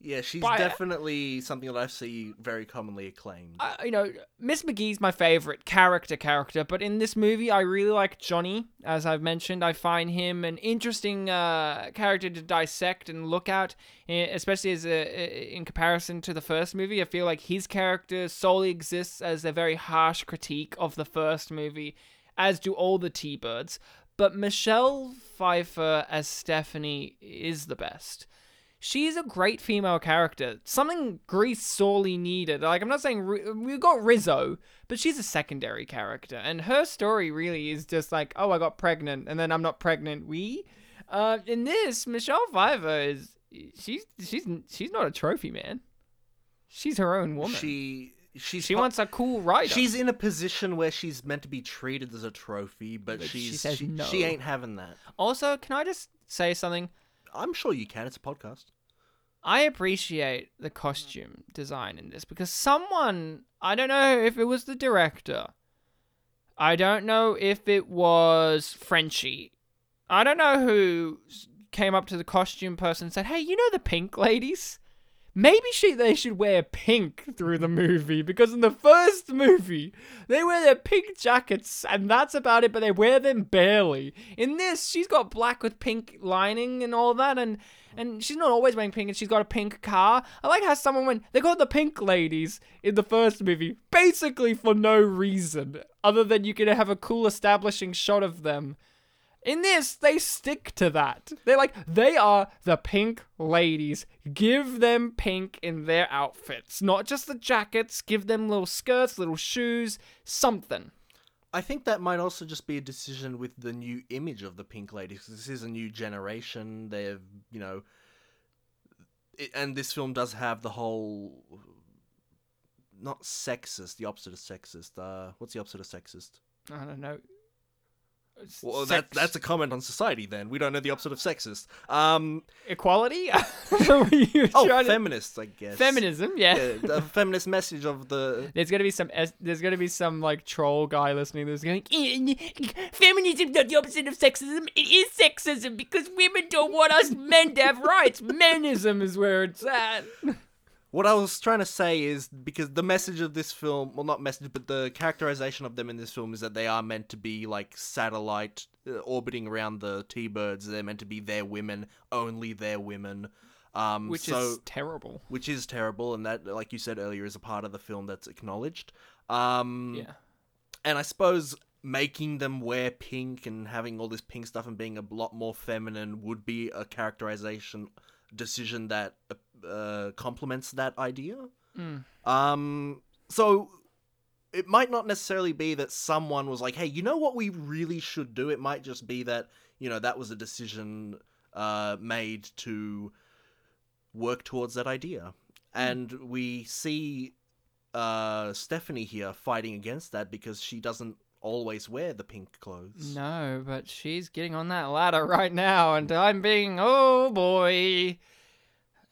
Yeah, she's By- definitely something that I see very commonly acclaimed. Uh, you know, Miss McGee's my favorite character character, but in this movie, I really like Johnny. As I've mentioned, I find him an interesting uh, character to dissect and look at, eh, especially as a, in comparison to the first movie. I feel like his character solely exists as a very harsh critique of the first movie, as do all the T-Birds. But Michelle Pfeiffer as Stephanie is the best she's a great female character. Something Grease sorely needed. Like I'm not saying we got Rizzo, but she's a secondary character, and her story really is just like, oh, I got pregnant, and then I'm not pregnant. We, uh, in this, Michelle Pfeiffer is she's she's she's not a trophy man. She's her own woman. She She she's she wants a cool rider. She's in a position where she's meant to be treated as a trophy, but, But she she's she, no. she ain't having that. also. Can I just say something? I'm sure you can. It's a podcast. I appreciate the costume design in this because someone, I don't know if it was the director, I don't know if it was Frenchie, I don't know who came up to the costume person and said, "Hey, you know the pink ladies? Maybe she they should wear pink through the movie because in the first movie they wear their pink jackets and that's about it, but they wear them barely. In this, she's got black with pink lining and all that, and and she's not always wearing pink, and she's got a pink car. I like how someone went they called the pink ladies in the first movie basically for no reason other than you could have a cool establishing shot of them. In this, they stick to that. They're like, they are the pink ladies. Give them pink in their outfits. Not just the jackets, give them little skirts, little shoes, something. I think that might also just be a decision with the new image of the Pink Ladies. This is a new generation. They've, you know, it, and this film does have the whole not sexist, the opposite of sexist. Uh, what's the opposite of sexist? I don't know. Well, that, that's a comment on society. Then we don't know the opposite of sexist. Um, equality. [LAUGHS] Oh, trying to- feminists, I guess. feminism. Yeah. Yeah, the [LAUGHS] feminist message of the There's gonna be some. There's gonna be some like troll guy listening. That's going, feminism's not the opposite of sexism. It is sexism because women don't want us men to have rights. Menism is where it's at. [LAUGHS] What I was trying to say is because the message of this film, well, not message, but the characterization of them in this film is that they are meant to be like satellite uh, orbiting around the T-birds. They're meant to be their women, only their women. Um, Which so, is terrible. which is terrible, and that, like you said earlier, is a part of the film that's acknowledged. Um, Yeah. and I suppose making them wear pink and having all this pink stuff and being a lot more feminine would be a characterization decision that uh, complements that idea. Mm. Um, so it might not necessarily be that someone was like, "Hey, you know what we really should do?" It might just be that you know that was a decision uh, made to work towards that idea, and we see uh, Stephanie here fighting against that because she doesn't always wear the pink clothes. No, but she's getting on that ladder right now, and I'm being oh boy.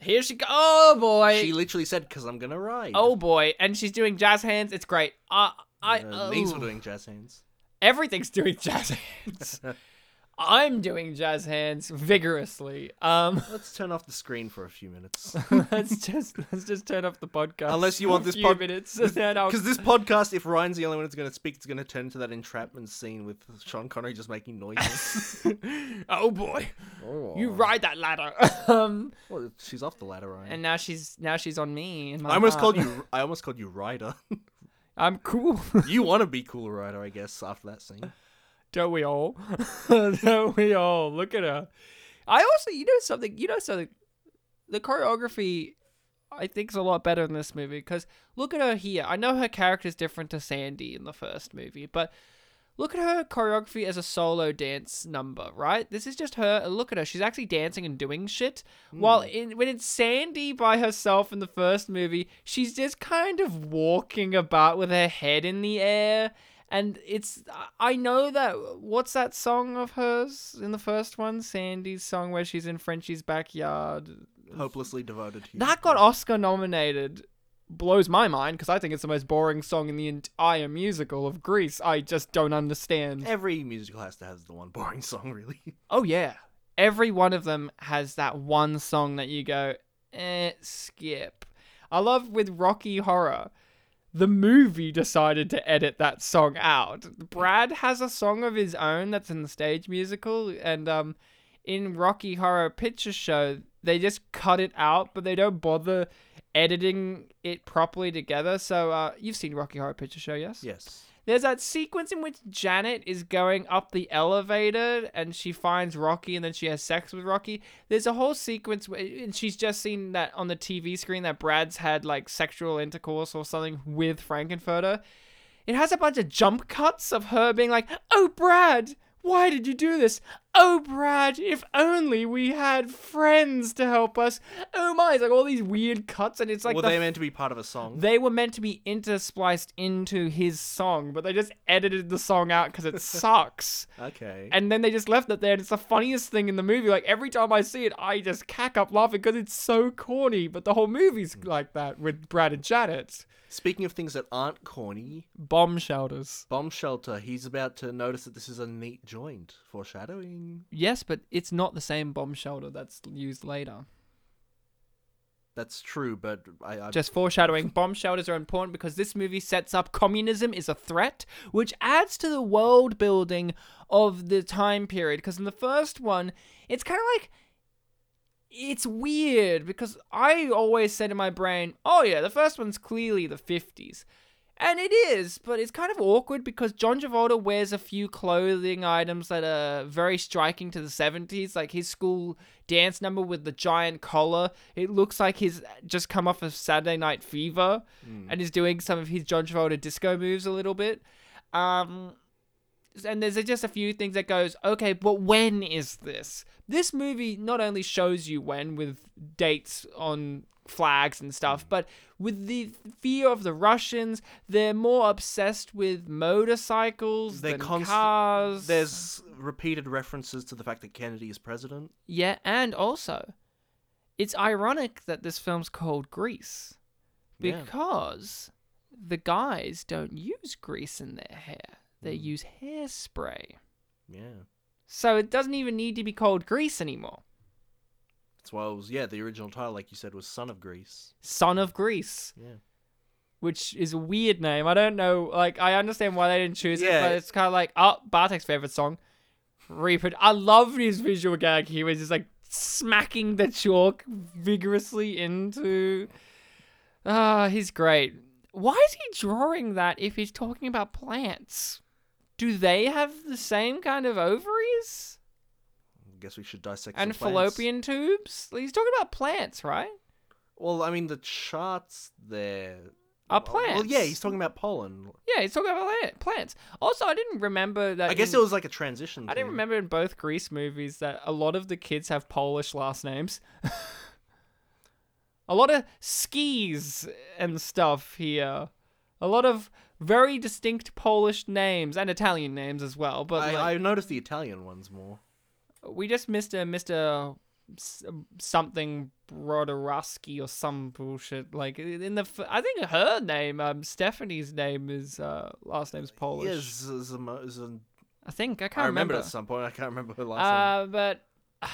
Here she go. Oh boy. She literally said, "Cause I'm gonna ride." oh boy, and she's doing jazz hands. It's great. Uh, I knees oh. were doing jazz hands. everything's doing [LAUGHS] jazz hands. [LAUGHS] I'm doing jazz hands vigorously. Um, [LAUGHS] Let's turn off the screen for a few minutes. [LAUGHS] let's just let's just turn off the podcast. Unless you want this few minutes, and then I'll- [LAUGHS] Because this podcast, if Ryan's the only one that's going to speak, it's going to turn to that entrapment scene with Sean Connery just making noises. oh boy, oh. you ride that ladder. um, Well, she's off the ladder, Ryan. and now she's now she's on me. I almost heart. called you. I almost called you Ryder. I'm cool. you want to be cool, Ryder? I guess after that scene. Don't we all? [LAUGHS] Don't we all? Look at her. I also, you know something, you know something. The choreography, I think, is a lot better in this movie because look at her here. I know her character is different to Sandy in the first movie, but look at her choreography as a solo dance number, right? This is just her. Look at her. She's actually dancing and doing shit. Hmm. While in when it's Sandy by herself in the first movie, she's just kind of walking about with her head in the air. And it's I know that what's that song of hers in the first one, Sandy's song where she's in Frenchie's backyard. Hopelessly devoted to you. That got Oscar nominated. Blows my mind because I think it's the most boring song in the entire musical of Grease. I just don't understand. Every musical has to have the one boring [LAUGHS] song, really. Oh yeah, every one of them has that one song that you go, eh, skip. I love with Rocky Horror. The movie decided to edit that song out. Brad has a song of his own that's in the stage musical, and um, in Rocky Horror Picture Show, they just cut it out, but they don't bother editing it properly together. So uh, you've seen Rocky Horror Picture Show, yes? Yes. There's that sequence in which Janet is going up the elevator and she finds Rocky and then she has sex with Rocky. There's a whole sequence where, and she's just seen that on the TV screen that Brad's had like sexual intercourse or something with Frank-N-Furter. It has a bunch of jump cuts of her being like, "Oh Brad, why did you do this? Oh Brad, if only we had friends to help us. Oh my!" It's like all these weird cuts and it's like Were the they meant to be part of a song? they were meant to be interspliced into his song, but they just edited the song out because it sucks. [LAUGHS] okay. And then they just left it there, and it's the funniest thing in the movie. Like every time I see it, I just cack up laughing because it's so corny. But the whole movie's hmm. like that with Brad and Janet. Speaking of things that aren't corny, Bomb shelters. Bomb Shelter, he's about to notice that this is a neat joint. Foreshadowing. Yes, but it's not the same bomb shelter that's used later. That's true, but I, I Just foreshadowing, bomb shelters are important because this movie sets up communism is a threat, which adds to the world building of the time period. Because in the first one, it's kind of like. It's weird because I always said in my brain, oh yeah, the first one's clearly the 50s. And it is, but it's kind of awkward because John Travolta wears a few clothing items that are very striking to the 70s, like his school dance number with the giant collar. It looks like he's just come off of Saturday Night Fever and is doing some of his John Travolta disco moves a little bit. Um, and there's just a few things that goes, okay, but when is this? This movie not only shows you when with dates on flags and stuff. But with the fear of the Russians, they're more obsessed with motorcycles They're than const- cars. There's repeated references to the fact that Kennedy is president. Yeah, and also, it's ironic that this film's called Grease Yeah. because the guys don't use grease in their hair, they Mm. use hairspray. Yeah. So it doesn't even need to be called Grease anymore. That's why it was, yeah, the original title, like you said, was Son of Grease. Son of Grease. Yeah. which is a weird name. I don't know. Like, I understand why they didn't choose it, but it's kind of like, oh, Bartek's favorite song. Reaper. I love his visual gag here. He's just like smacking the chalk vigorously into. Ah, he's great. Why is he drawing that if he's talking about plants? Do they have the same kind of ovaries I guess we should dissect and fallopian tubes? He's talking about plants, right? Well, I mean, the charts there. Are Well, Well, yeah, he's talking about pollen. Yeah, he's talking about plant- plants. Also, I didn't remember that. I guess in- it was like a transition. I didn't remember in both Grease movies that a lot of the kids have Polish last names. [LAUGHS] a lot of skis and stuff here. A lot of very distinct Polish names and Italian names as well. But I, like, I noticed the Italian ones more. We just missed a Mister something Brodorowski or some bullshit. Like in the, f- I think her name, um, Stephanie's name is uh, last name's Polish. Yeah, Z- Z- Z- I think I can't I remember remember. at some point. I can't remember her last name. Uh, but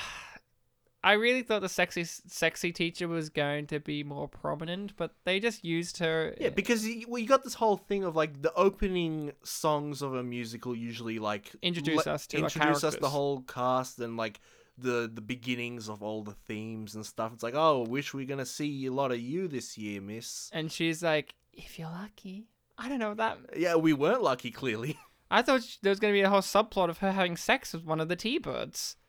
I really thought the sexy sexy teacher was going to be more prominent, but they just used her. Yeah, because you, well, you got this whole thing of like the opening songs of a musical usually like Introduce le- us to introduce us the whole cast and like the the beginnings of all the themes and stuff. It's like, oh, wish we're gonna see a lot of you this year, Miss. and she's like, "If you're lucky." I don't know that. Yeah, we weren't lucky, clearly. [LAUGHS] I thought there was going to be a whole subplot of her having sex with one of the T-birds. Uh,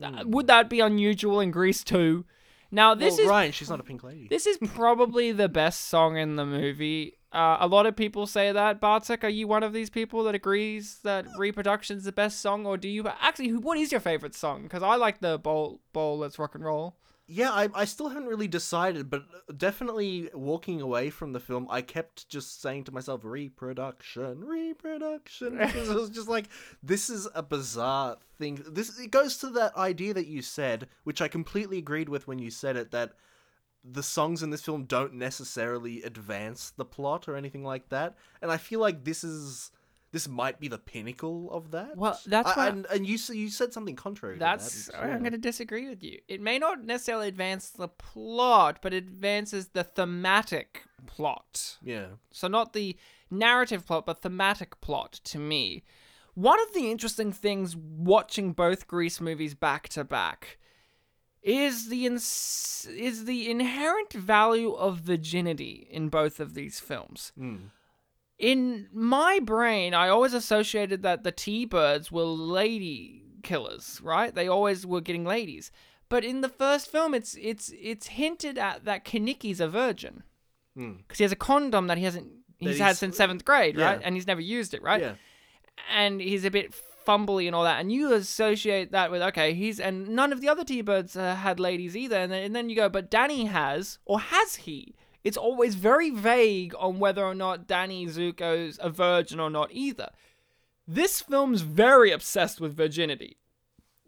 Hmm. Would that be unusual in Grease too? Now this well, is Ryan, she's not a pink lady. this is probably the best song in the movie. Uh, a lot of people say that. Bartek, are you one of these people that agrees that Reproduction's the best song, or do you actually? who- What is your favorite song? Because I like the bowl, bowl. Let's rock and roll. Yeah, I, I still haven't really decided, but definitely walking away from the film, I kept just saying to myself, reproduction, reproduction, [LAUGHS] because it was just like, this is a bizarre thing. This it goes to that idea that you said, which I completely agreed with when you said it, that the songs in this film don't necessarily advance the plot or anything like that, and I feel like this is. This might be the pinnacle of that. Well, that's I- and, and you you said something contrary. to That's that. I'm going to disagree with you. It may not necessarily advance the plot, but it advances the thematic plot. Yeah. So not the narrative plot, but thematic plot to me. One of the interesting things watching both Grease movies back to back is the ins- is the inherent value of virginity in both of these films. Mm. In my brain, I always associated that the T-birds were lady killers, right? They always were getting ladies. But in the first film, it's it's it's hinted at that Kenickie's a virgin Mm. because he has a condom that he hasn't he's, That had since seventh grade, right? And he's never used it, right? Yeah. And he's a bit fumbly and all that, and you associate that with okay, he's and none of the other T-birds uh, had ladies either, and then, and then you go, but Danny has, or has he? It's always very vague on whether or not Danny Zuko's a virgin or not either. This film's very obsessed with virginity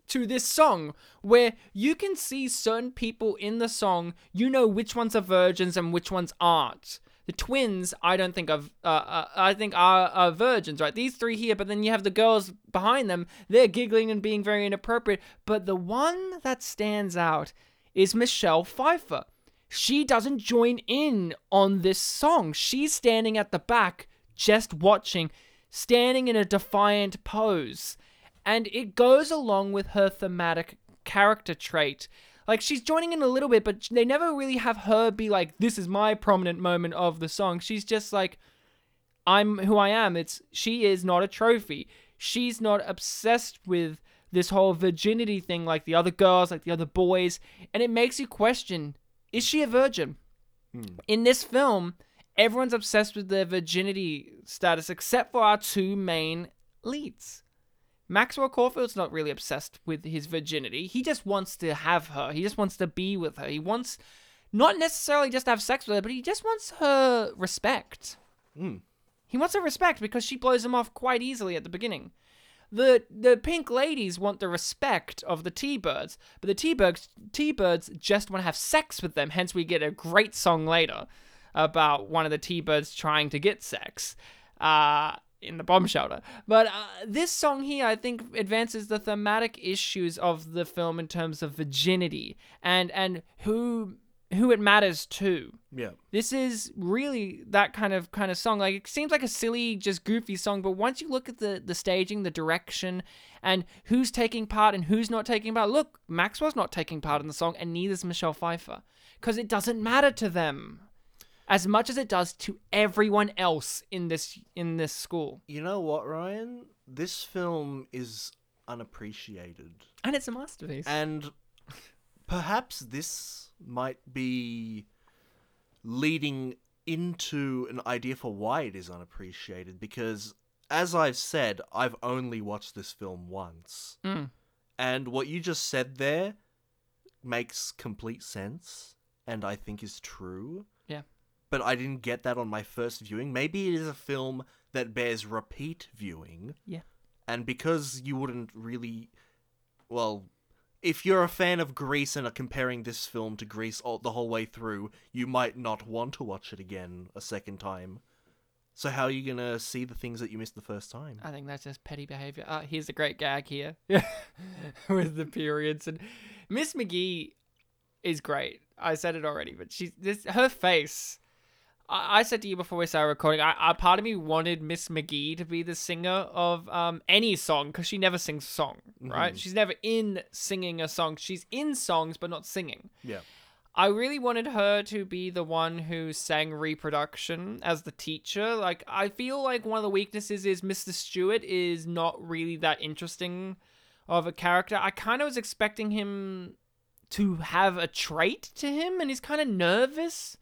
to this song where you can see certain people in the song, you know which ones are virgins and which ones aren't. The twins, I don't think of, uh, uh, I think are, are virgins, right? These three here, but then you have the girls behind them. They're giggling and being very inappropriate. But the one that stands out is Michelle Pfeiffer. She doesn't join in on this song. She's standing at the back, just watching, standing in a defiant pose and it goes along with her thematic character trait. Like she's joining in a little bit, but they never really have her be like, "This is my prominent moment of the song." She's just like, "I'm who I am." It's she is not a trophy. She's not obsessed with this whole virginity thing like the other girls, like the other boys, and it makes you question: Is she a virgin? Hmm. In this film, everyone's obsessed with their virginity status except for our two main leads. Maxwell Caulfield's not really obsessed with his virginity. He just wants to have her. He just wants to be with her. He wants not necessarily just to have sex with her, but he just wants her respect. Mm. He wants her respect because she blows him off quite easily at the beginning. The the pink ladies want the respect of the T-birds, but the T-birds T-birds just want to have sex with them. Hence, we get a great song later about one of the T-birds trying to get sex uh, in the bomb shelter. But uh, this song here, I think, advances the thematic issues of the film in terms of virginity and and who who it matters to. Yeah. This is really that kind of kind of song. Like it seems like a silly, just goofy song, but once you look at the the staging, the direction, and who's taking part and who's not taking part, look, Maxwell's not taking part in the song, and neither's Michelle Pfeiffer, because it doesn't matter to them as much as it does to everyone else in this in this school, You know what, Ryan? This film is unappreciated. and it's a masterpiece. And perhaps this might be leading into an idea for why it is unappreciated because as I've said, I've only watched this film once. Mm. And what you just said there makes complete sense and I think is true. Yeah. But I didn't get that on my first viewing. Maybe it is a film that bears repeat viewing. Yeah. And because you wouldn't really well, if you're a fan of Grease and are comparing this film to Grease all, the whole way through, you might not want to watch it again a second time. So how are you gonna see the things that you missed the first time? I think that's just petty behavior. Uh, here's a great gag here [LAUGHS] with the periods and Miss McGee is great. I said it already, but she's this her face. I, I said to you before we started recording, I, I part of me wanted Miss McGee to be the singer of um any song because she never sings a song, right? Mhm. She's never in singing a song. She's in songs but not singing. Yeah. I really wanted her to be the one who sang reproduction as the teacher. Like, I feel like one of the weaknesses is Mr. Stewart is not really that interesting of a character. I kind of was expecting him to have a trait to him, and he's kind of nervous.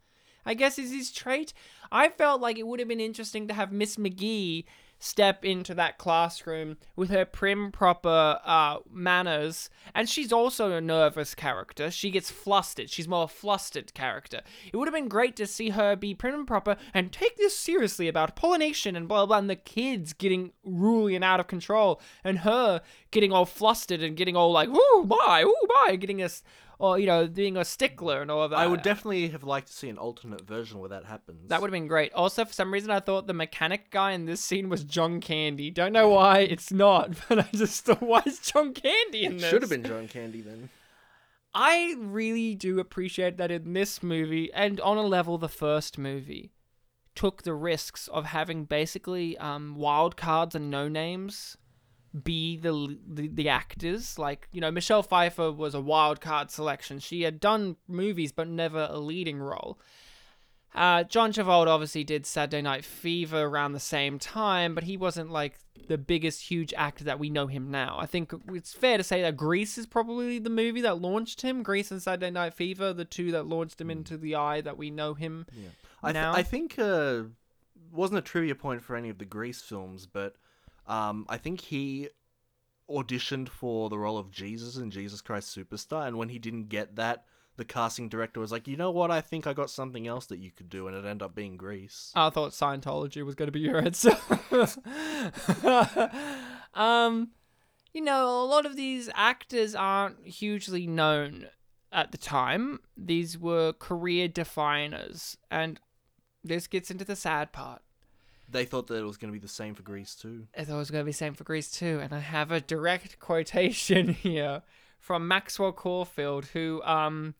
I guess is his trait. I felt like it would have been interesting to have Miss McGee step into that classroom with her prim proper uh, manners. And she's also a nervous character. She gets flustered. She's more a flustered character. It would have been great to see her be prim and proper and take this seriously about pollination and blah blah, blah and the kids getting ruly and out of control and her getting all flustered and getting all like ooh my ooh my getting us or you know being a stickler and all of that I would definitely have liked to see an alternate version where that happens. that would have been great. Also, for some reason, I thought the mechanic guy in this scene was John Candy. Don't know why it's not, [LAUGHS] but I just thought, why is John Candy in this? should have been John Candy then. I really do appreciate that in this movie, and on a level, the first movie took the risks of having basically um, wild cards and no names be the, the the actors. Like you know, Michelle Pfeiffer was a wild card selection. She had done movies, but never a leading role. Uh, John Travolta obviously did Saturday Night Fever around the same time, but he wasn't like the biggest, huge actor that we know him now. I think it's fair to say that Grease is probably the movie that launched him. Grease and Saturday Night Fever, the two that launched him into the eye that we know him. I, th- I think uh, wasn't a trivia point for any of the Grease films, but um, I think he auditioned for the role of Jesus in Jesus Christ Superstar, and when he didn't get that, the casting director was like, "You know what? I think I got something else that you could do," and it ended up being Grease. I thought Scientology was going to be your answer. [LAUGHS] um, you know, a lot of these actors aren't hugely known at the time. These were career definers, and this gets into the sad part. They thought that it was going to be the same for Grease too. I thought it was going to be the same for Grease too, and I have a direct [LAUGHS] quotation [LAUGHS] here from Maxwell Caulfield, who um,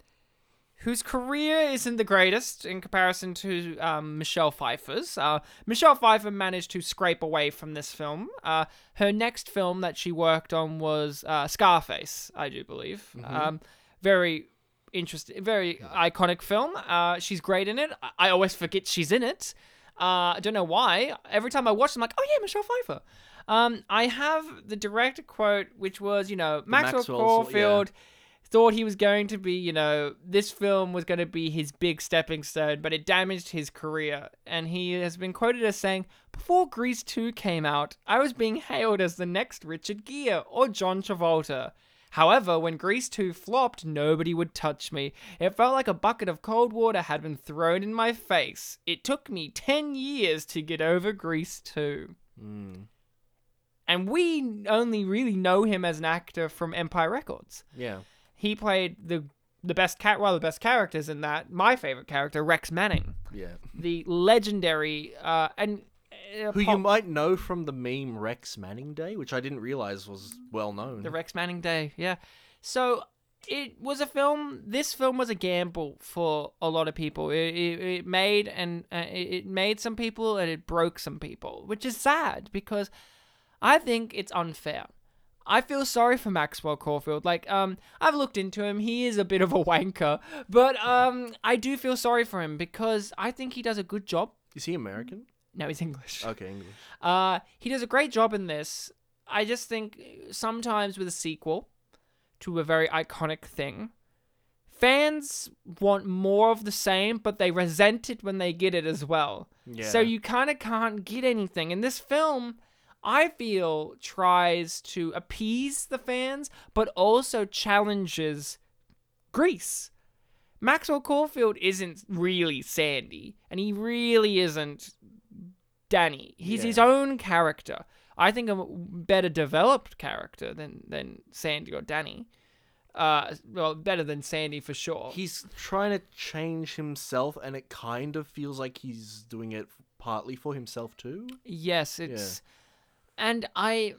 whose career isn't the greatest in comparison to um, Michelle Pfeiffer's. Uh, Michelle Pfeiffer managed to scrape away from this film. Uh, her next film that she worked on was uh, Scarface, I do believe. Um, very interesting, very iconic film. Uh, she's great in it. I- I always forget she's in it. Uh, I don't know why. Every time I watch, it, I'm like, oh yeah, Michelle Pfeiffer. Um, I have the direct quote, which was, you know, Maxwell Maxwell's- Caulfield thought he was going to be, you know, this film was going to be his big stepping stone, but it damaged his career. And he has been quoted as saying, Before Grease 2 came out, I was being hailed as the next Richard Gere or John Travolta. However, when Grease 2 flopped, nobody would touch me. It felt like a bucket of cold water had been thrown in my face. It took me 10 years to get over Grease 2. Mm. And we only really know him as an actor from Empire Records. Yeah. He played the the best cat, well, the best characters in that. My favorite character, Rex Manning, Yeah. the legendary uh, and uh, Who pop- you might know from the meme Rex Manning Day, which I didn't realize was well known. the Rex Manning Day. Yeah. So it was a film. This film was a gamble for a lot of people. It, it, it made and uh, it made some people and it broke some people, which is sad because I think it's unfair. I feel sorry for Maxwell Caulfield. Like, um, I've looked into him. He is a bit of a wanker, but um, I do feel sorry for him because I think he does a good job. Is he American? No, he's English. Okay, English. Uh, he does a great job in this. I just think sometimes with a sequel to a very iconic thing, fans want more of the same, but they resent it when they get it as well. Yeah. So you kind of can't get anything. And this film, I feel, tries to appease the fans, but also challenges Grease. Maxwell Caulfield isn't really Sandy, and he really isn't Danny. He's Yeah. his own character. I think a better developed character than than Sandy or Danny. Uh, well, better than Sandy for sure. He's trying to change himself, and it kind of feels like he's doing it partly for himself too. Yes, it's and I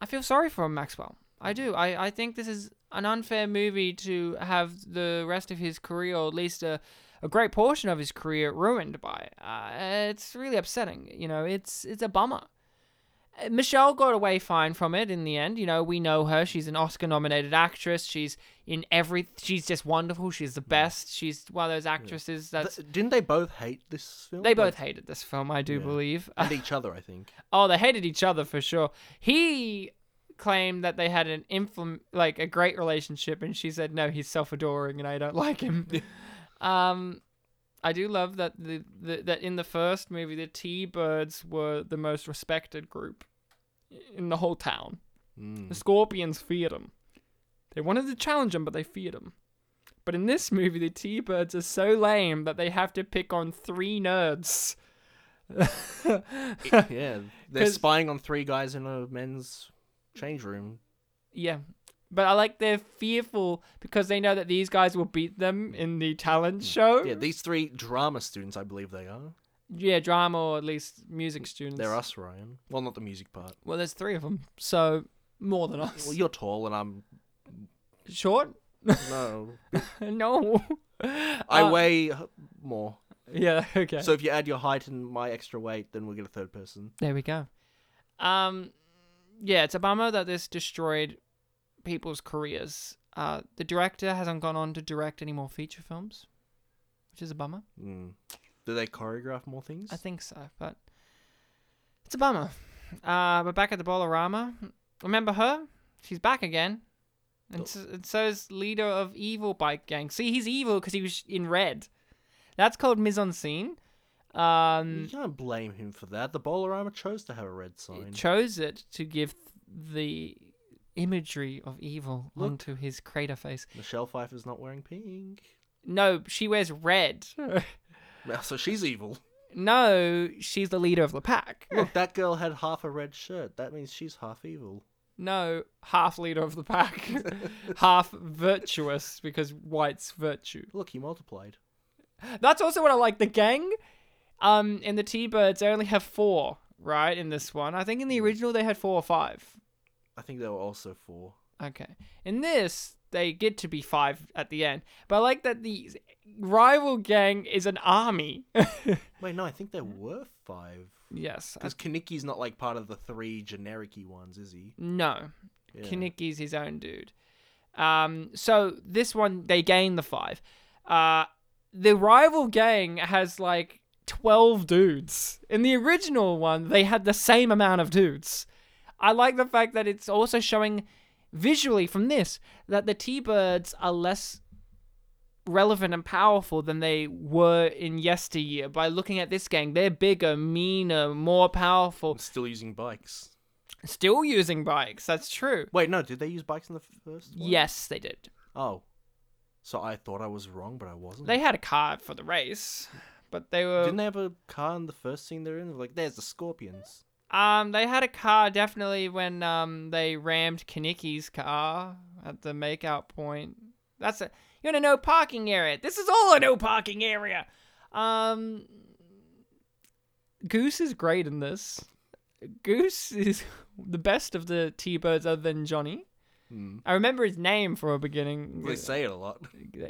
I feel sorry for Maxwell. I do. I, I think this is an unfair movie to have the rest of his career, or at least a, a great portion of his career, ruined by. Uh, it's really upsetting. You know, it's it's a bummer. Uh, Michelle got away fine from it in the end. You know, we know her. She's an Oscar-nominated actress. She's in every. She's just wonderful. She's the best. She's one of those actresses that's. Th- didn't they both hate this film? They both hated this film, I do Yeah. believe. and [LAUGHS] each other, I think. Oh, they hated each other for sure. He claimed that they had an inflam like a great relationship, and she said no, he's self-adoring, and I don't like him. Um, I do love that the, the that in the first movie, the T-Birds were the most respected group in the whole town. Mm. The Scorpions feared them. They wanted to challenge them, but they feared them. But in this movie, the T-Birds are so lame that they have to pick on three nerds. yeah, they're [LAUGHS] spying on three guys in a men's change room. Yeah. But I like they're fearful because they know that these guys will beat them in the talent show. Yeah, these three drama students, I believe they are. Yeah, drama or at least music students. They're us, Ryan. Well, not the music part. Well, there's three of them, so more than us. Well, you're tall, and I'm Short? no. [LAUGHS] no. I Uh, weigh more. Yeah. [LAUGHS] Okay. So if you add your height and my extra weight, then we'll get a third person. There we go. Um, yeah, it's a bummer that this destroyed people's careers. Uh, the director hasn't gone on to direct any more feature films, which is a bummer. Mm. Do they choreograph more things? I think so, but it's a bummer. Uh, we're back at the Bolorama. Remember her? She's back again. And, so, and leader of evil bike gang. See, he's evil because he was in red. That's called mise en scene. Um, you can't blame him for that. The Bolorama chose to have a red sign. chose it to give the imagery of evil Look. onto his crater face. Michelle Pfeiffer's not wearing pink. No, she wears red. [LAUGHS] So she's evil. no, she's the leader of the pack. Look, that girl had half a red shirt. That means she's half evil. No, half leader of the pack, [LAUGHS] half virtuous because white's virtue. Look, he multiplied. That's also what I like. The gang, um, in the T-Birds, they only have four, right? In this one, I think in the original they had four or five. I think there were also four. Okay. In this, they get to be five at the end. But I like that the rival gang is an army. [LAUGHS] Wait, no, I think there were five. yes. I- Because Kenickie's not like part of the three generic ones, is he? no. Yeah. Kenickie's his own dude. Um, so this one they gain the five. Uh, the rival gang has like twelve dudes. In the original one, they had the same amount of dudes. I like the fact that it's also showing visually from this that the T-Birds are less relevant and powerful than they were in yesteryear. By looking at this gang, they're bigger, meaner, more powerful. Still using bikes. Still using bikes. That's true. Wait, no, did they use bikes in the first one? Yes, they did. Oh. So I thought I was wrong, but I wasn't. They had a car for the race, but they were Didn't they have a car in the first scene they're in? Like, there's the Scorpions. Um, they had a car definitely when um they rammed Kenickie's car at the makeout point. That's a you're in a no parking area. This is all a no parking area. Um, Goose is great in this. Goose is [LAUGHS] the best of the T-birds other than Johnny. Hmm. I remember his name from a beginning. They say it a lot.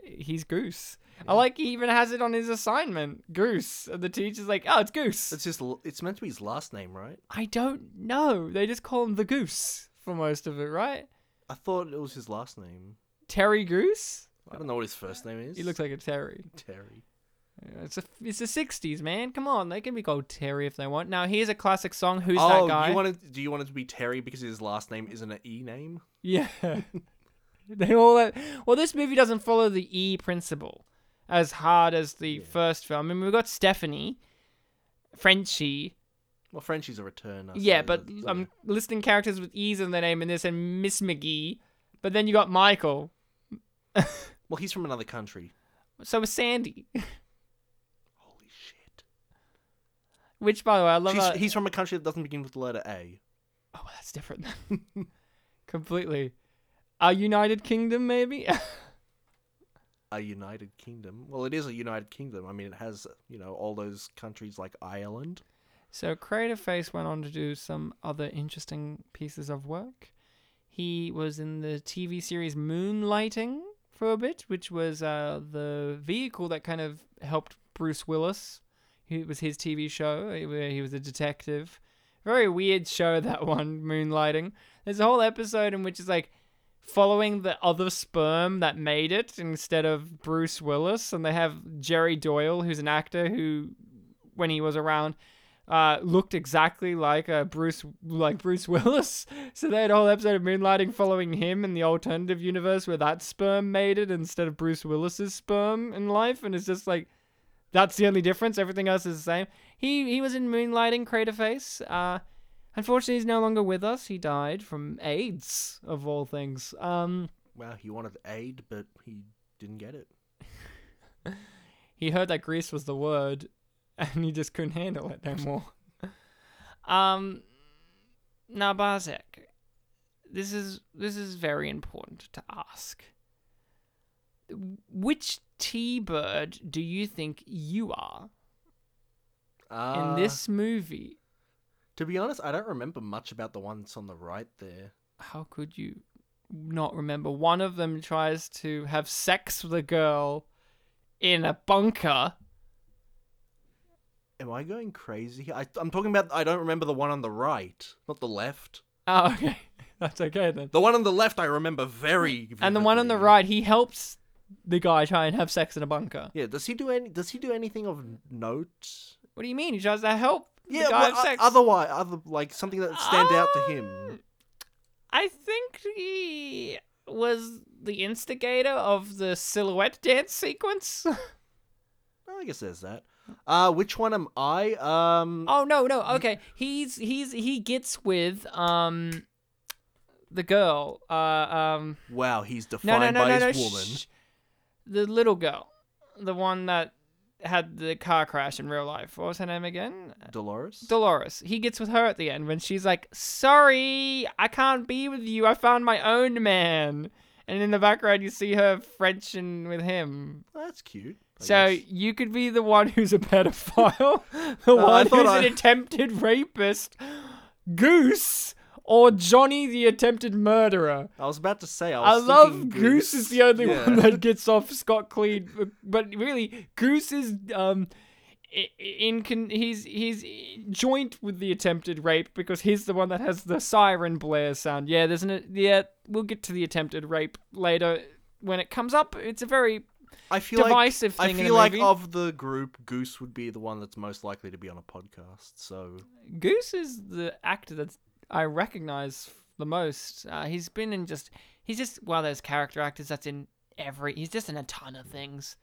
He's Goose. I like he even has it on his assignment. Goose. And the teacher's like, oh, it's Goose. It's just, it's meant to be his last name, right? I don't know. They just call him the Goose for most of it, right? I thought it was his last name. Terry Goose. I don't know what his first name is. He looks like a Terry. Terry. It's a it's the '60s, man. Come on, they can be called Terry if they want. Now here's a classic song. Who's oh, that guy? you wanted? Do you want it to be Terry because his last name isn't an E name? Yeah. [LAUGHS] they all. Uh, well, this movie doesn't follow the E principle as hard as the Yeah. first film. I mean, we've got Stephanie, Frenchie. Well, Frenchie's a returner. Yeah, so but that's, uh, I'm listing characters with E's in their name in this, and Miss McGee. But then you got Michael. [LAUGHS] well, he's from another country. So is Sandy. [LAUGHS] Holy shit! Which, by the way, I love. How- he's from a country that doesn't begin with the letter A. Oh, well, that's different. then. [LAUGHS] Completely. A United Kingdom, maybe. A United Kingdom. Well, it is a United Kingdom. I mean, it has you know all those countries like Ireland. So Crater Face went on to do some other interesting pieces of work. He was in the TV series Moonlighting for a bit, which was uh, the vehicle that kind of helped Bruce Willis. It was his TV show eh, where he was a detective. Very weird show that [LAUGHS] one, Moonlighting. There's a whole episode in which it's like following the other sperm that made it instead of Bruce Willis, and they have Jerry Doyle, who's an actor who, when he was around, uh, looked exactly like uh, Bruce, like Bruce [LAUGHS] Willis. So they had a whole episode of Moonlighting following him in the alternative universe where that sperm made it instead of Bruce Willis's sperm in life, and it's just like that's the only difference. Everything else is the same. He he was in Moonlighting, Crater Face. Uh, unfortunately, he's no longer with us. He died from AIDS, of all things. Um, Wow, he wanted aid, but he didn't get it. [LAUGHS] he heard that Grease was the word, [LAUGHS] and he just couldn't handle it no more. [LAUGHS] um, now Bartek, this is this is very important to ask. Which T-bird do you think you are Uh, in this movie? To be honest, I don't remember much about the ones on the right there. How could you not remember? One of them tries to have sex with a girl in a bunker. Am I going crazy? I, I'm talking about. I don't remember the one on the right, not the left. Oh, [LAUGHS] okay. That's okay then. The one on the left, I remember very. And the one on the right, he helps the guy try and have sex in a bunker. Yeah. Does he do any? Does he do anything of note? What do you mean? He tries to help Yeah. well, o- otherwise, other like something that stand out to him. Um, I think he was the instigator of the silhouette dance sequence. [LAUGHS] I guess there's that. Uh, which one am I? Um. oh no, no. Okay, he's he's he gets with um the girl. Uh um Wow, he's defined no no by no his no. woman. shh. The little girl, the one that had the car crash in real life. What was her name again? Dolores. Dolores. He gets with her at the end when she's like, "Sorry, I can't be with you. I found my own man." And in the background, you see her Frenching with him. That's cute. I so guess. you could be the one who's a pedophile, [LAUGHS] the No, one who's I- an attempted rapist, Goose, or Johnny the attempted murderer. I was about to say. I, I love thinking Goose is the only Yeah. one that gets off scot clean, but really Goose is um in con- he's he's joint with the attempted rape because he's the one that has the siren blare sound. Yeah, there's an yeah. We'll get to the attempted rape later when it comes up. It's a very I feel divisive like I thing in feel like of the group, Goose would be the one that's most likely to be on a podcast. So Goose is the actor that I recognize the most. Uh, he's been in just he's just one of those character actors that's in every. He's just in a ton of things.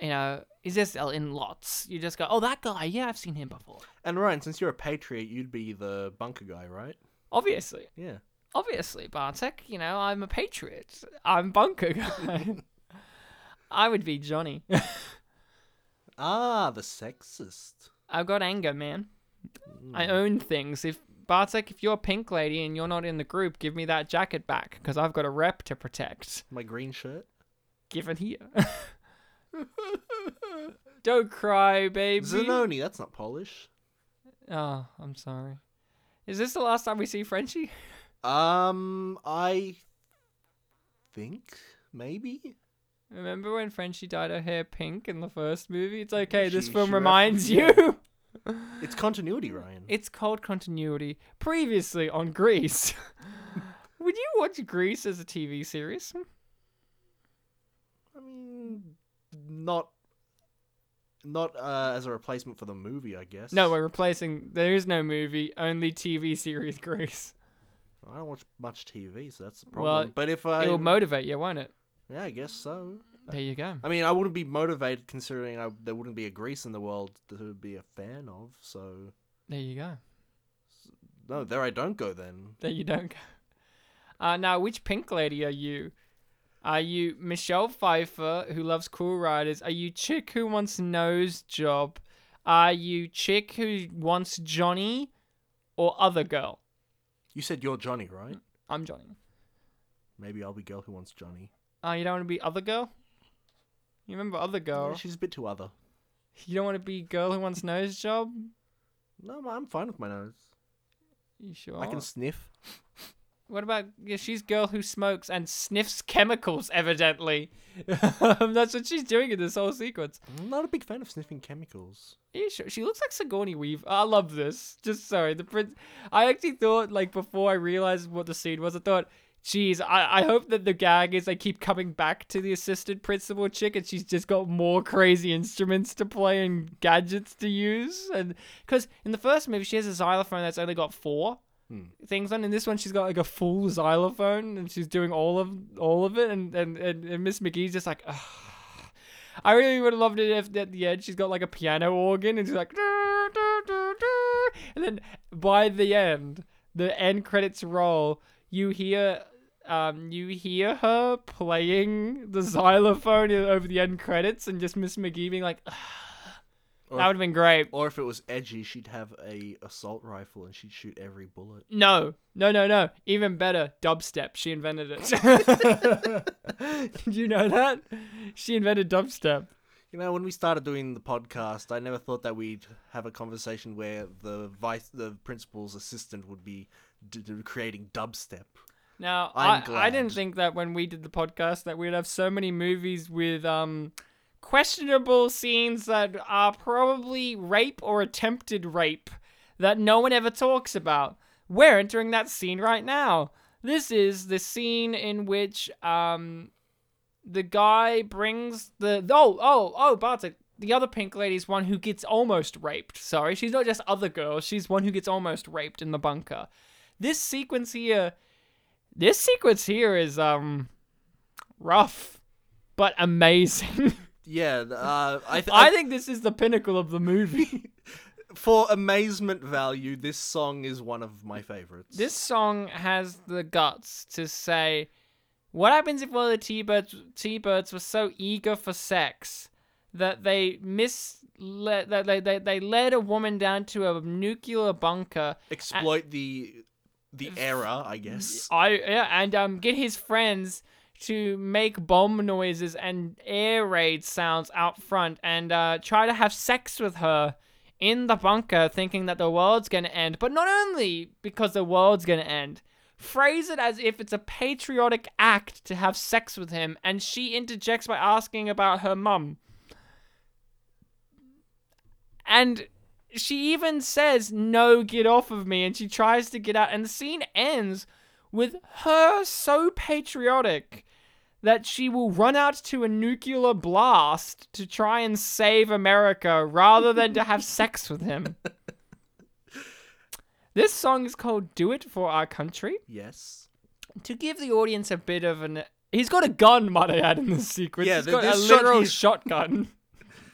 You know, he's just in lots. You just go, oh, that guy. Yeah, I've seen him before. and Ryan, since you're a patriot, you'd be the bunker guy, right? Obviously. Yeah. Obviously, Bartek. You know, I'm a patriot. I'm bunker guy. [LAUGHS] I would be Johnny. [LAUGHS] Ah, the sexist. I've got anger, man. I Mm. own things. If Bartek, if you're a pink lady and you're not in the group, give me that jacket back because I've got a rep to protect. My green shirt. Give it here. [LAUGHS] Don't cry, baby. Zanoni, that's not Polish. Oh, I'm sorry. Is this the last time we see Frenchie? [LAUGHS] Um, I think maybe. Remember when Frenchie dyed her hair pink in the first movie? It's okay. This film she reminds you. It's continuity, Ryan. It's called continuity. Previously on Grease. [LAUGHS] Would you watch Grease as a TV series? I mean, not not uh, as a replacement for the movie, I guess. No, we're replacing. There is no movie, only TV series Grease. I don't watch much TV, so that's the problem. Well, but if I, It will motivate you, won't it? yeah, I guess so. There you go. I mean, I wouldn't be motivated considering I, there wouldn't be a Grease in the world to be a fan of. So There you go. no, there I don't go then. There you don't go. Uh, now, which pink lady are you? Are you Michelle Pfeiffer, who loves Cool Riders? Are you chick who wants nose job? Are you chick who wants Johnny, or other girl? You said you're Johnny, right? I'm Johnny. Maybe I'll be girl who wants Johnny. Oh, you don't want to be other girl? You remember other Yeah, girl? she's a bit too other. You don't want to be girl who wants nose job? No, I'm fine with my nose. You sure? I can sniff. What about yeah, she's girl who smokes and sniffs chemicals? Evidently, [LAUGHS] that's what she's doing in this whole sequence. I'm not a big fan of sniffing chemicals. Are you sure? She looks like Sigourney Weaver. I love this. Just sorry, the prince. I actually thought like before I realized what the scene was, I thought, geez, I, I hope that the gag is they keep coming back to the assistant principal chick and she's just got more crazy instruments to play and gadgets to use. And because in the first movie she has a xylophone that's only got four Hmm. things on. In this one she's got like a full xylophone and she's doing all of all of it. And and and, and Miss McGee's just like. Ugh. I really would have loved it if at the end she's got like a piano organ and she's like, and then by the end, the end credits roll, you hear, um, you hear her playing the xylophone over the end credits, and just Miss McGee being like, "Ugh." Or that would have been great. Or if it was edgy, she'd have a assault rifle and she'd shoot every bullet. No, no, no, no. Even better, dubstep. She invented it. Did [LAUGHS] [LAUGHS] you know that? She invented dubstep. You know, when we started doing the podcast, I never thought that we'd have a conversation where the vice, the principal's assistant would be d- d- creating dubstep. Now, I'm I, I didn't think that when we did the podcast that we'd have so many movies with um questionable scenes that are probably rape or attempted rape that no one ever talks about. We're entering that scene right now. This is the scene in which um the guy brings the oh oh oh Bartek the other pink lady is one who gets almost raped. Sorry, she's not just other girls. She's one who gets almost raped in the bunker. This sequence here this sequence here is um rough but amazing. [LAUGHS] Yeah, uh, I, th- I think this is the pinnacle of the movie. [LAUGHS] for amazement value, this song is one of my favorites. this song has the guts to say what happens if all the T-birds T-birds were so eager for sex that they mis that they, they they led a woman down to a nuclear bunker exploit the the era, I guess. I yeah, and um get his friends to make bomb noises and air raid sounds out front and uh, try to have sex with her in the bunker, thinking that the world's gonna end. But not only because the world's gonna end, phrase it as if it's a patriotic act to have sex with him, and she interjects by asking about her mum. And she even says, No, get off of me. And she tries to get out. And the scene ends with her so patriotic that she will run out to a nuclear blast to try and save America rather than to have sex [LAUGHS] with him. This song is called Do It for Our Country. Yes. To give the audience a bit of an. He's got a gun, might I add, in this sequence. Yeah, He's got a shot literal he's- shotgun.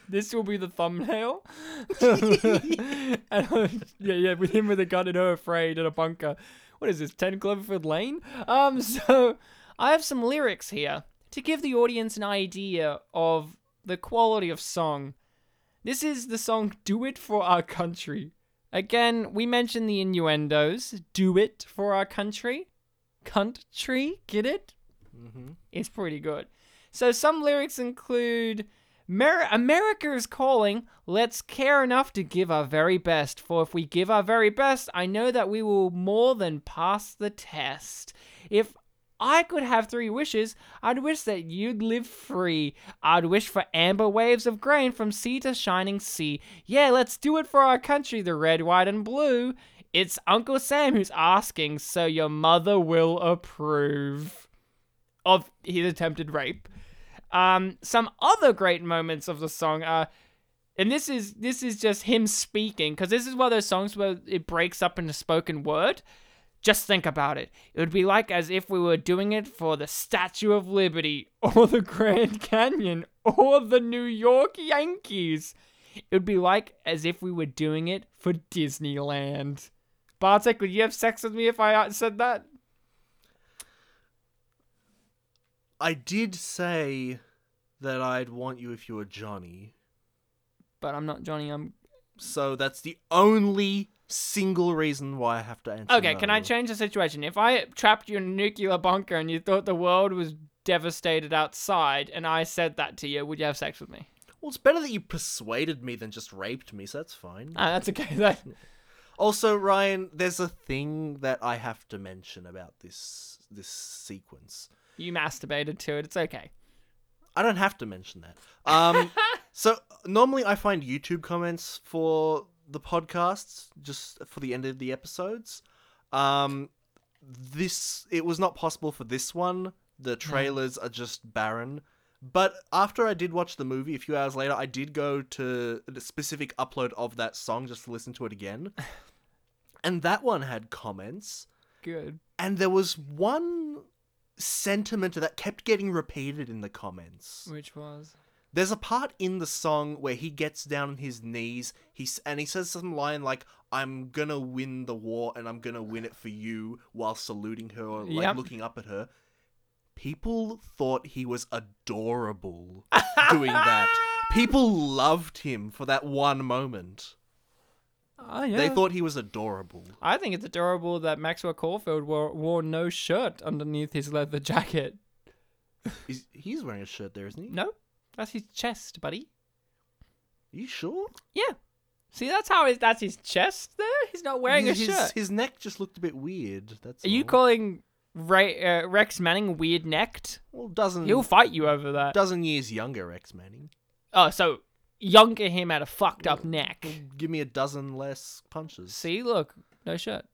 This will be the thumbnail. [LAUGHS] [LAUGHS] and, uh, yeah, yeah, with him with a gun and her afraid in a bunker. what is this, 10 Cloverfield Lane? Um, [LAUGHS] so I have some lyrics here to give the audience an idea of the quality of song. This is the song Do It For Our Country. Again, we mentioned the innuendos. Do it for our country. Country, get it? Mm-hmm. It's pretty good. So some lyrics include Mer- America is calling. Let's care enough to give our very best. For if we give our very best, I know that we will more than pass the test. If I could have three wishes, I'd wish that you'd live free. I'd wish for amber waves of grain from sea to shining sea. Yeah, let's do it for our country, the red, white, and blue. It's Uncle Sam who's asking, so your mother will approve of his attempted rape. Um, some other great moments of the song are, and this is this is just him speaking because this is one of those songs where it breaks up into spoken word. Just think about it. It would be like as if we were doing it for the Statue of Liberty, [LAUGHS] or the Grand Canyon, or the New York Yankees. It would be like as if we were doing it for Disneyland. Bartek, would you have sex with me if I said that? I did say that I'd want you if you were Johnny. But I'm not Johnny. I'm So that's the only single reason why I have to answer. Okay, can I change the situation? If I trapped you in a nuclear bunker and you thought the world was devastated outside and I said that to you, would you have sex with me? Well, it's better that you persuaded me than just raped me, so that's fine. Ah, that's okay. That, [LAUGHS] Also, Ryan, there's a thing that I have to mention about this this sequence. You masturbated to it. It's okay. I don't have to mention that. Um, [LAUGHS] so normally I find YouTube comments for the podcasts just for the end of the episodes. Um, this it was not possible for this one. The trailers are just barren. But after I did watch the movie a few hours later, I did go to the specific upload of that song just to listen to it again. [LAUGHS] and that one had comments Good. and there was one sentiment that kept getting repeated in the comments. Which was? There's a part in the song where he gets down on his knees, he's and he says some line like "I'm gonna win the war and I'm gonna win it for you" while saluting her or like Yep. looking up at her. People thought he was adorable doing that. [LAUGHS] People loved him for that one moment. Oh, yeah. They thought he was adorable. I think it's adorable that Maxwell Caulfield wore, wore no shirt underneath his leather jacket. Is he's wearing a shirt there, isn't he? No, that's his chest, buddy. Are you sure? Yeah. See, that's how his that's his chest there. He's not wearing his, a shirt. His neck just looked a bit weird. That's Are you calling Ray, uh, Rex Manning weird necked? well dozen He'll fight you over that. dozen years younger Rex Manning? Oh, so younger him had a fucked up neck. Give me a dozen less punches. See, look, no shirt.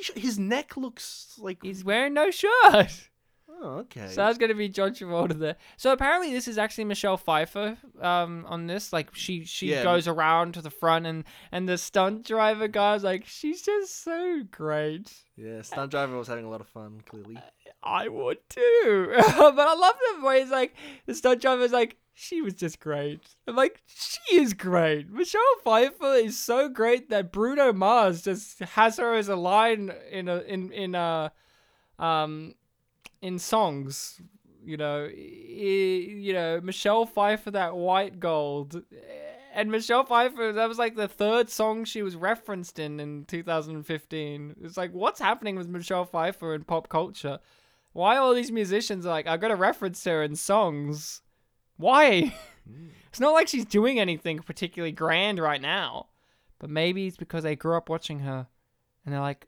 Sh- his neck looks like He's wearing no shirt. oh okay. So that's gonna be John Travolta there. So apparently this is actually Michelle Pfeiffer um on this. Like she she Yeah. goes around to the front and and the stunt driver guy's like she's just so great. yeah, stunt driver was having a lot of fun. Clearly, I would too. [LAUGHS] but I love the way it's like the stunt driver's like, she was just great. I'm like, she is great. Michelle Pfeiffer is so great that Bruno Mars just has her as a line in a in in uh um in songs. You know, you know Michelle Pfeiffer that white gold. And Michelle Pfeiffer, that was like the third song she was referenced in in 2015. It's like, what's happening with Michelle Pfeiffer in pop culture? Why all these musicians like, I gotta reference her in songs? Why? it's not like she's doing anything particularly grand right now. But maybe it's because they grew up watching her and they're like,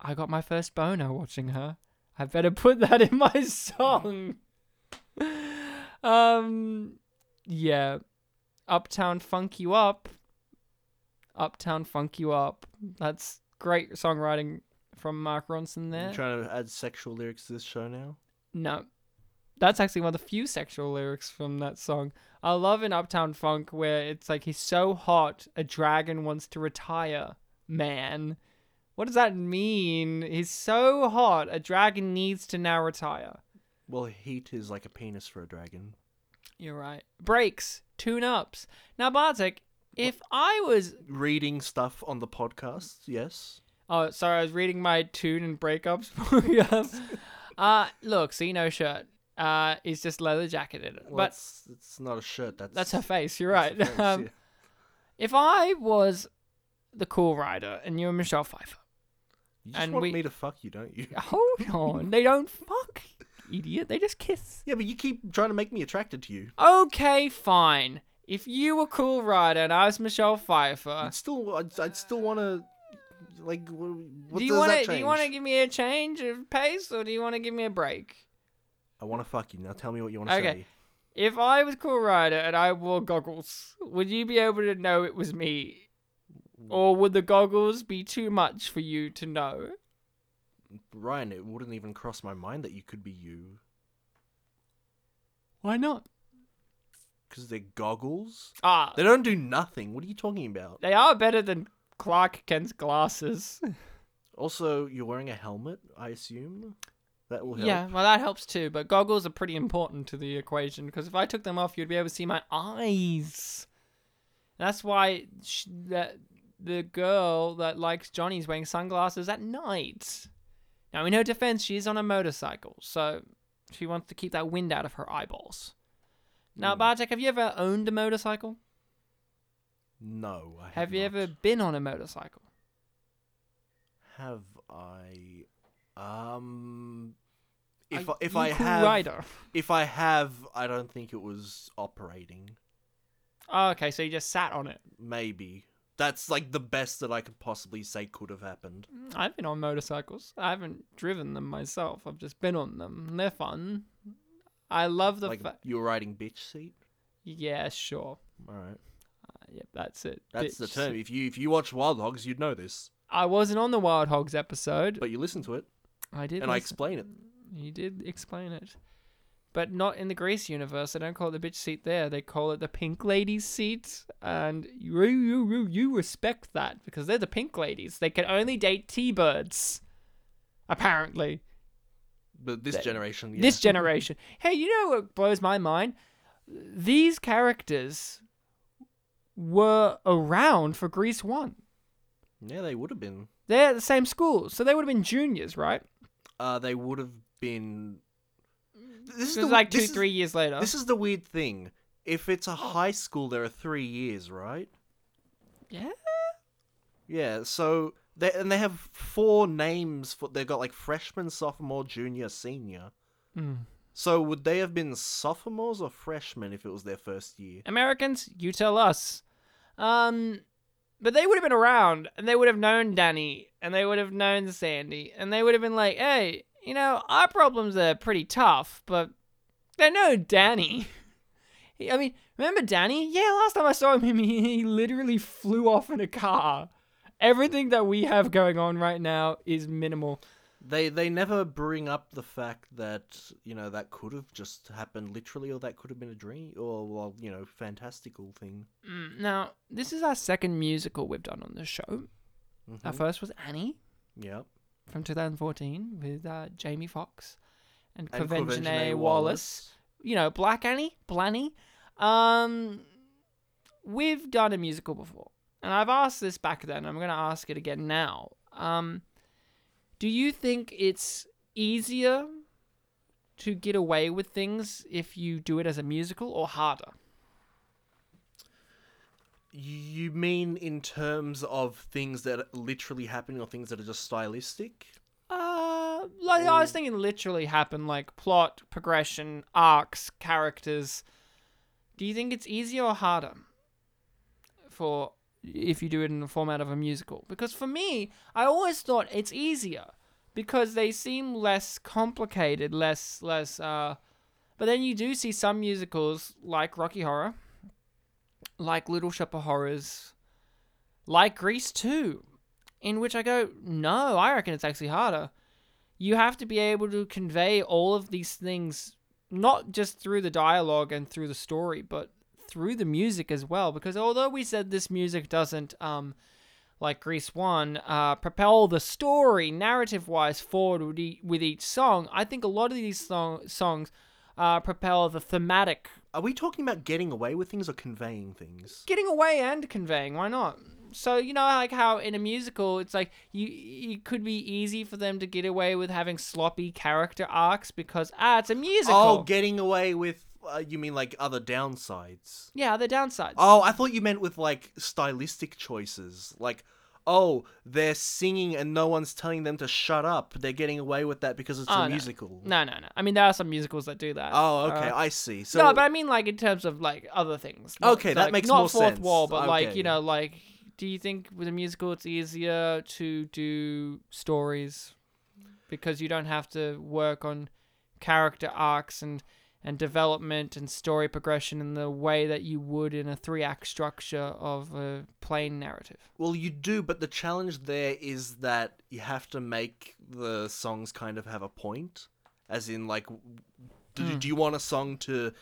I got my first boner watching her. I better put that in my song. [LAUGHS] um, yeah. Uptown Funk You Up. Uptown Funk You Up. That's great songwriting from Mark Ronson there. you trying to add sexual lyrics to this show now? No. That's actually one of the few sexual lyrics from that song. I love in Uptown Funk where it's like he's so hot, a dragon wants to retire, man. What does that mean? He's so hot, a dragon needs to now retire. Well, heat is like a penis for a dragon. You're right. Breaks, tune ups. Now, Bartek, if I was Reading stuff on the podcast, yes. Oh, sorry, I was reading my tune and breakups. [LAUGHS] uh, look, see no shirt. Uh, it's just leather jacketed. Well, but it's, it's not a shirt. That's that's her face. You're right. face, Um, yeah. if I was the cool rider and you were Michelle Pfeiffer, You just and want we- me to fuck you, don't you? [LAUGHS] hold on, they don't fuck, idiot. They just kiss. Yeah, but you keep trying to make me attracted to you. Okay, fine. If you were cool rider and I was Michelle Pfeiffer, I'd still, I'd, I'd still want to, like, do you want to? Do you want to give me a change of pace, or do you want to give me a break? I want to fuck you. Now tell me what you want to Okay. say. If I was Cool Rider and I wore goggles, would you be able to know it was me? Or would the goggles be too much for you to know? Ryan, it wouldn't even cross my mind that you could be you. Why not? Because they're goggles? Ah, They don't do nothing. What are you talking about? they are better than Clark Kent's glasses. [LAUGHS] Also, you're wearing a helmet, I assume? That will help. Yeah, well, that helps too, but goggles are pretty important to the equation because if I took them off, you'd be able to see my eyes. That's why sh- that the girl that likes Johnny's wearing sunglasses at night. Now, in her defense, she is on a motorcycle, so she wants to keep that wind out of her eyeballs. Now, Hmm. Bartek, have you ever owned a motorcycle? No, I have Have you not. ever been on a motorcycle? Have I? Um, if I, if I have, rider? if I have, I don't think it was operating. Oh, okay, so you just sat on it. Maybe that's like the best that I could possibly say could have happened. I've been on motorcycles. I haven't driven them myself. I've just been on them. They're fun. I love the like fact. you were riding bitch seat. Yeah, sure. All right, Uh, yep, that's it. that's the Bitch. term. If you if you watch Wild Hogs, you'd know this. I wasn't on the Wild Hogs episode. But you listen to it, I did. and I explain it. You did explain it. But not in the Grease universe. They don't call it the bitch seat there. They call it the pink ladies seat. And you, you, you, you respect that because they're the pink ladies. They can only date T-birds. Apparently. But this generation, yeah. this [LAUGHS] generation. Hey, you know what blows my mind? These characters were around for Grease 1. yeah, they would have been. They're at the same school, so they would have been juniors, right? Uh, they would have been. This is the- like two, this is- three years later. This is the weird thing. If it's a high school, there are three years, right? yeah? Yeah. So they and they have four names for. They've got like freshman, sophomore, junior, senior. Mm. So would they have been sophomores or freshmen if it was their first year? Americans, you tell us. Um, but they would have been around, and they would have known Danny, and they would have known Sandy, and they would have been like, "Hey, you know, our problems are pretty tough, but they know Danny." [LAUGHS] I mean, remember Danny? Yeah, last time I saw him, [LAUGHS] he, he literally flew off in a car. Everything that we have going on right now is minimal. They they never bring up the fact that you know that could have just happened literally, or that could have been a dream, or well, you know, fantastical thing. Mm, Now, this is our second musical we've done on the show. Our Mhm. first was Annie. Yeah. from 2014 with uh, Jamie Foxx and, And Quvenzhané Quvenzhané Wallace. You know, Black Annie, Blanny. Um, we've done a musical before, and I've asked this back then. I'm going to ask it again now. Um, do you think it's easier to get away with things if you do it as a musical, or harder? You mean in terms of things that literally happening or things that are just stylistic? Uh, like I was thinking, literally happen like plot, progression, arcs, characters. Do you think it's easier or harder for if you do it in the format of a musical? Because for me, I always thought it's easier because they seem less complicated, less less. Uh, but then you do see some musicals like Rocky Horror, like Little Shop of Horrors, like Grease 2, in which I go, no, I reckon it's actually harder. You have to be able to convey all of these things, not just through the dialogue and through the story, but through the music as well. Because although we said this music doesn't, um, like Grease 1, uh, propel the story narrative wise forward with, e- with each song, I think a lot of these song- songs uh, propel the thematic Are we talking about getting away with things or conveying things? getting away and conveying. Why not? So you know, like how in a musical, it's like you it could be easy for them to get away with having sloppy character arcs because ah, it's a musical. Oh, getting away with. Uh, you mean like other downsides? yeah, the downsides. Oh, I thought you meant with like stylistic choices. Like, oh, they're singing and no one's telling them to shut up. They're getting away with that because it's Oh, a no. musical. No, no, no. I mean, there are some musicals that do that. Oh, okay, Uh, I see. So no, but I mean, like in terms of like other things. Not- Okay, that like, makes not more fourth sense. wall, but like Okay. you know, like, do you think with a musical it's easier to do stories because you don't have to work on character arcs and and development and story progression in the way that you would in a three act structure of a plain narrative. Well, you do, but the challenge there is that you have to make the songs kind of have a point. As in, like, do, Hmm. do you want a song to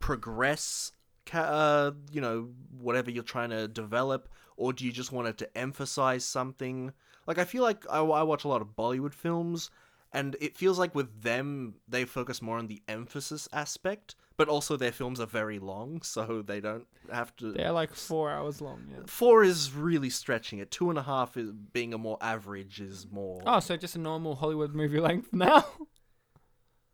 progress, uh, you know, whatever you're trying to develop, or do you just want it to emphasize something? Like, I feel like I, I watch a lot of Bollywood films, and it feels like with them, they focus more on the emphasis aspect, but also their films are very long, [LAUGHS] so they don't have to. They're like four hours long. Yeah. Four is really stretching it. Two and a half is being a more average is more. Oh, so just a normal Hollywood movie length [LAUGHS] now.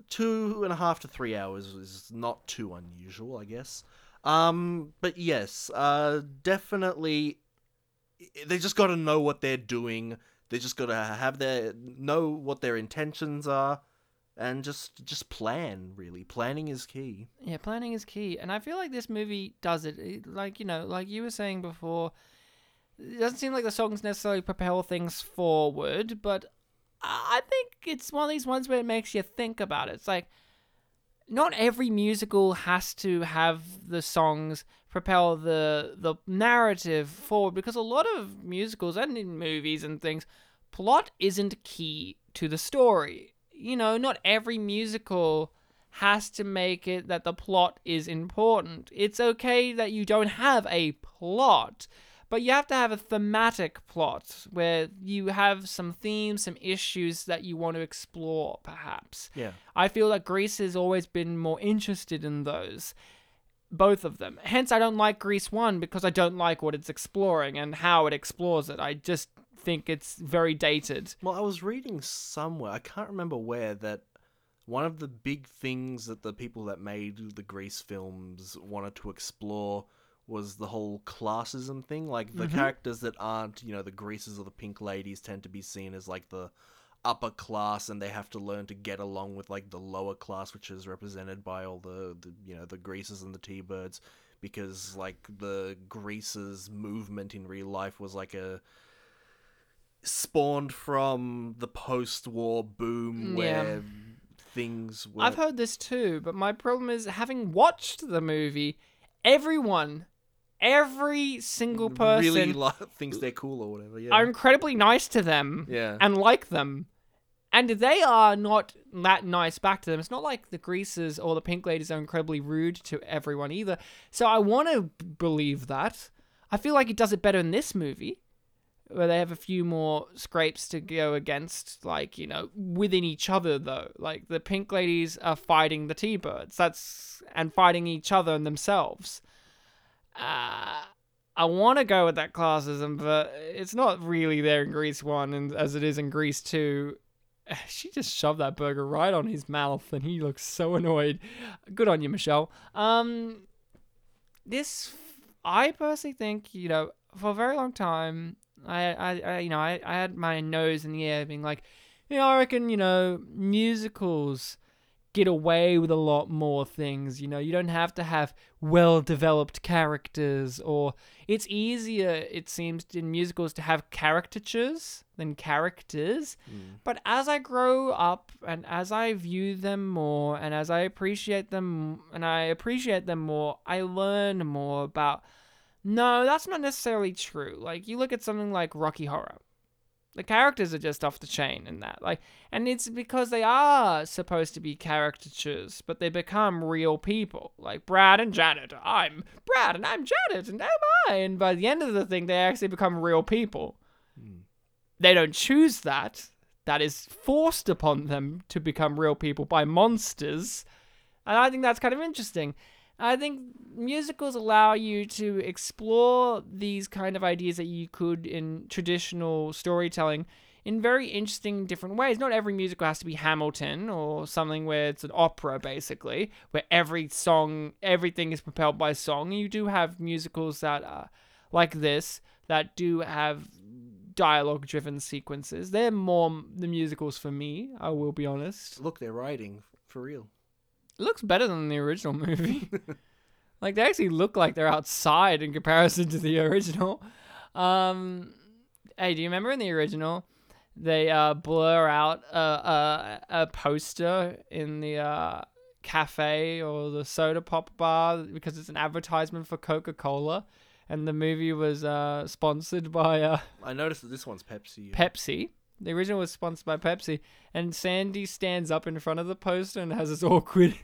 Two and a half to three hours is not too unusual, I guess. Um, but yes, uh, definitely, they just got to know what they're doing. They just got to have their know what their intentions are, and just just plan. Really, planning is key. Yeah, planning is key, and I feel like this movie does it. It- Like you know, like you were saying before, it doesn't seem like the songs necessarily propel things forward, but I think it's one of these ones where it makes you think about it. It's like not every musical has to have the songs propel the the narrative forward because a lot of musicals and in movies and things plot isn't key to the story. You know not every musical has to make it that the plot is important. It's okay that you don't have a plot but you have to have a thematic plot where you have some themes some issues that you want to explore perhaps Yeah. I feel that Grease has always been more interested in those. Both of them. Hence, I don't like Grease 1 because I don't like what it's exploring and how it explores it. I just think it's very dated. Well, I was reading somewhere, I can't remember where, that one of the big things that the people that made the Grease films wanted to explore was the whole classism thing. Like, the characters that aren't, you know, the Greases or the Pink Ladies tend to be seen as, like, the upper class and they have to learn to get along with, like, the lower class, which is represented by all the, the you know, the Greases and the T-Birds. Because, like, the Greases movement in real life was, like, a spawned from the post-war boom Mm, Yeah. where things were I've heard this too, but my problem is having watched the movie, everyone, every single person really li- thinks they're cool or whatever. Yeah, are incredibly nice to them yeah. and like them. And they are not that nice back to them. It's not like the greasers or the Pink Ladies are incredibly rude to everyone either. So I want to believe that. I feel like it does it better in this movie, where they have a few more scrapes to go against, like, you know, within each other, though. Like, the Pink Ladies are fighting the T Birds. That's. and fighting each other and themselves. Uh, I want to go with that classism, but it's not really there in Grease 1 and as it is in Grease 2. [SIGHS] She just shoved that burger right on his mouth and he looks so annoyed. Good on you, Michelle. Um this I personally think, you know, for a very long time I I, I you know, I, I had my nose in the air being like, you know, I reckon, you know, musicals get away with a lot more things. You know, you don't have to have well developed characters, or it's easier, it seems, in musicals to have caricatures than characters. Hmm. But as I grow up and as I view them more and as I appreciate them and I appreciate them more, I learn more about. No, that's not necessarily true. Like, you look at something like Rocky Horror the characters are just off the chain in that like and it's because they are supposed to be caricatures but they become real people. Like brad and janet i'm brad and i'm janet and am i? And by the end of the thing they actually become real people. Hmm. They don't choose that. That is forced upon them to become real people by monsters. And i think that's kind of interesting I think musicals allow you to explore these kind of ideas that you could in traditional storytelling in very interesting different ways. Not every musical has to be Hamilton or something where it's an opera basically, where every song, everything is propelled by song. You do have musicals that are like this that do have dialogue driven sequences. They're more the musicals for me, I will be honest. Look, they're writing for real. It looks better than the original movie. [LAUGHS] like they actually look like they're outside in comparison to the [LAUGHS] original. Um, hey, do you remember in the original they uh, blur out a, a a poster in the uh, cafe or the soda pop bar because it's an advertisement for Coca Cola, and the movie was uh, sponsored by uh, I noticed that this one's Pepsi. Pepsi. The original was sponsored by Pepsi, and Sandy stands up in front of the poster and has this [LAUGHS] awkward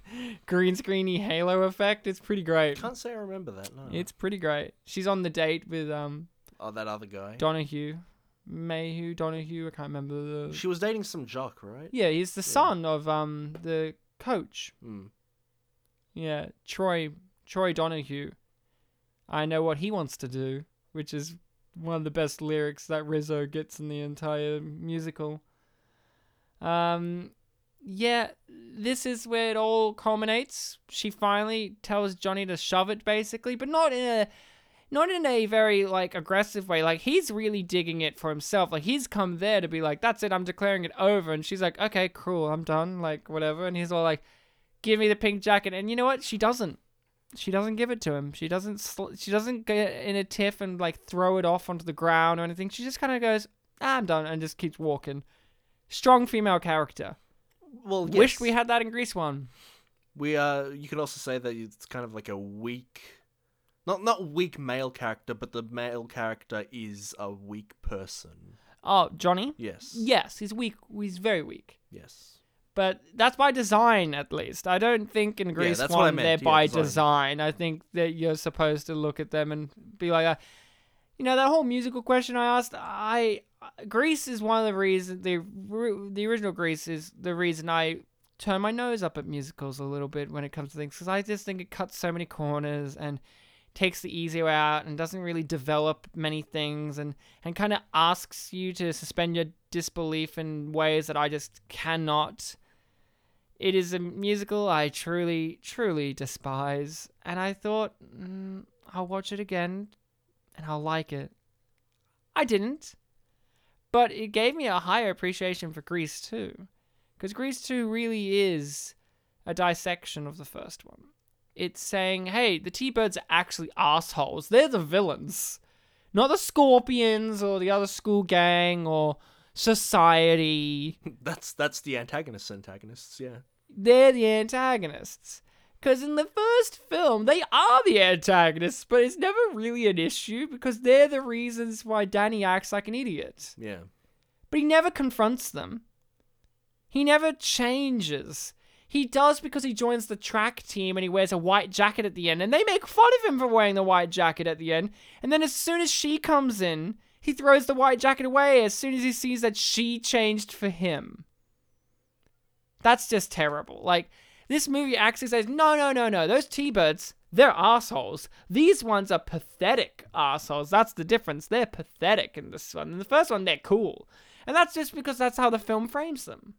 green screeny halo effect. It's pretty great. Can't say I remember that. No. It's pretty great. She's on the date with um oh that other guy. Donahue, Mayhew, Donahue. I can't remember the. She was dating some jock, right? Yeah, he's the son of um the coach. Hmm. Yeah, Troy Troy Donahue. I know what he wants to do, which is one of the best lyrics that Rizzo gets in the entire musical. Um yeah, this is where it all culminates. She finally tells Johnny to shove it basically, but not in a not in a very like aggressive way. Like he's really digging it for himself. Like he's come there to be like, "That's it, I'm declaring it over." And she's like, "Okay, cool, I'm done." Like whatever. And he's all like, "Give me the pink jacket." And you know what? She doesn't. She doesn't give it to him. She doesn't. Sl- she doesn't get in a tiff and like throw it off onto the ground or anything. She just kind of goes, ah, "I'm done," and just keeps walking. Strong female character. Well, Wish we had that in Grease one. We uh, you could also say that it's kind of like a weak, not not weak male character, but the male character is a weak person. Oh, Johnny. Yes. Yes, he's weak. He's very weak. Yes. But that's by design, at least. I don't think in Grease I one they're yeah, by design. design. I think that you're supposed to look at them and be like, uh, you know, that whole musical question I asked. I Grease is one of the reasons the the original Grease is the reason I turn my nose up at musicals a little bit when it comes to things because I just think it cuts so many corners and takes the easy way out and doesn't really develop many things and and kind of asks you to suspend your disbelief in ways that I just cannot. It is a musical I truly, truly despise, and I thought mm, I'll watch it again and I'll like it. I didn't, but it gave me a higher appreciation for Grease 2. Because Grease 2 really is a dissection of the first one. It's saying, hey, the T Birds are actually assholes. They're the villains. Not the Scorpions or the other school gang or society. [LAUGHS] That's that's the antagonists. Antagonists. Yeah. They're the antagonists. Because in the first film, they are the antagonists, but it's never really an issue because they're the reasons why Danny acts like an idiot. Yeah. But he never confronts them. He never changes. He does because he joins the track team and he wears a white jacket at the end, and they make fun of him for wearing the white jacket at the end. And then as soon as she comes in, he throws the white jacket away as soon as he sees that she changed for him. That's just terrible. Like, this movie actually says, no, no, no, no, those T Birds, they're assholes. These ones are pathetic assholes. That's the difference. They're pathetic in this one. In the first one, they're cool. And that's just because that's how the film frames them.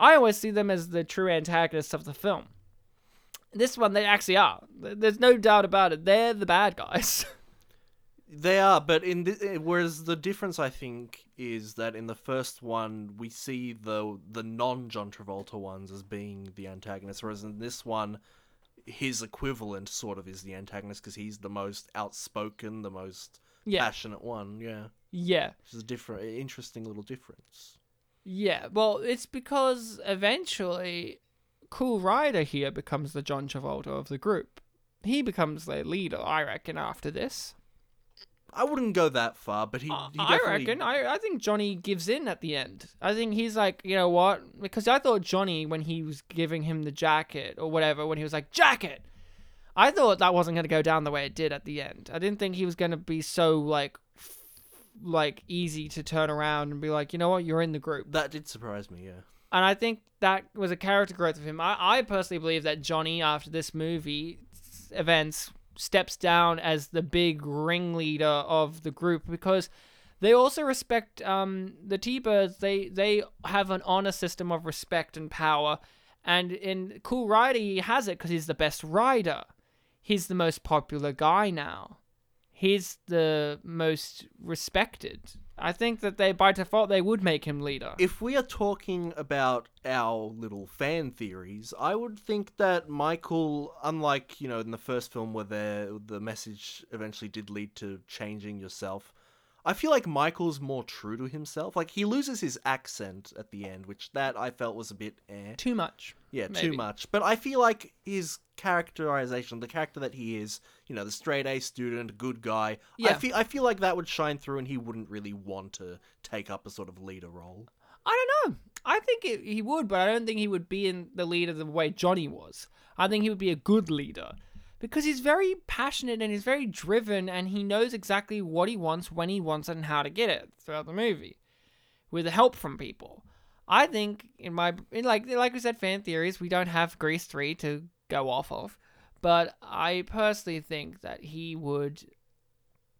I always see them as the true antagonists of the film. This one, they actually are. There's no doubt about it. They're the bad guys. [LAUGHS] They are, but in the, eh, whereas the difference I think is that in the first one we see the the non John Travolta ones as being the antagonists, whereas in this one his equivalent sort of is the antagonist because he's the most outspoken, the most yeah. passionate one. Yeah, Yeah. which is a different, eh, interesting little difference. Yeah, well, it's because eventually Cool Rider here becomes the John Travolta of the group. He becomes their leader, I reckon, after this. I wouldn't go that far, but he, he I definitely. reckon. I, I think Johnny gives in at the end. I think he's like, you know what? Because I thought Johnny, when he was giving him the jacket or whatever, when he was like, jacket, I thought that wasn't going to go down the way it did at the end. I didn't think he was going to be so, like, f- like easy to turn around and be like, you know what? You're in the group. That did surprise me. Yeah. And I think that was a character growth of him. I, I personally believe that Johnny, after this movie, events, steps down as the big ringleader of the group because they also respect um, the T-Birds. They they have an honor system of respect and power, and in Cool Rider he has it because he's the best rider. He's the most popular guy now. He's the most respected. I think that they by default they would make him leader. If we are talking about our little fan theories, I would think that Michael, unlike you know in the first film where the the message eventually did lead to changing yourself, I feel like Michael's more true to himself. Like he loses his accent at the end, which that I felt was a bit eh. Too much. Yeah, maybe. too much. But I feel like his characterization, the character that he is, you know, the straight A student, good guy. I Yeah. feel I feel like that would shine through, and he wouldn't really want to take up a sort of leader role. I don't know. I think it, he would, but I don't think he would be in the leader the way Johnny was. I think he would be a good leader because he's very passionate and he's very driven and he knows exactly what he wants, when he wants it, and how to get it throughout the movie with the help from people. I think in my in like like we said, fan theories, we don't have Grease three to go off of, but I personally think that he would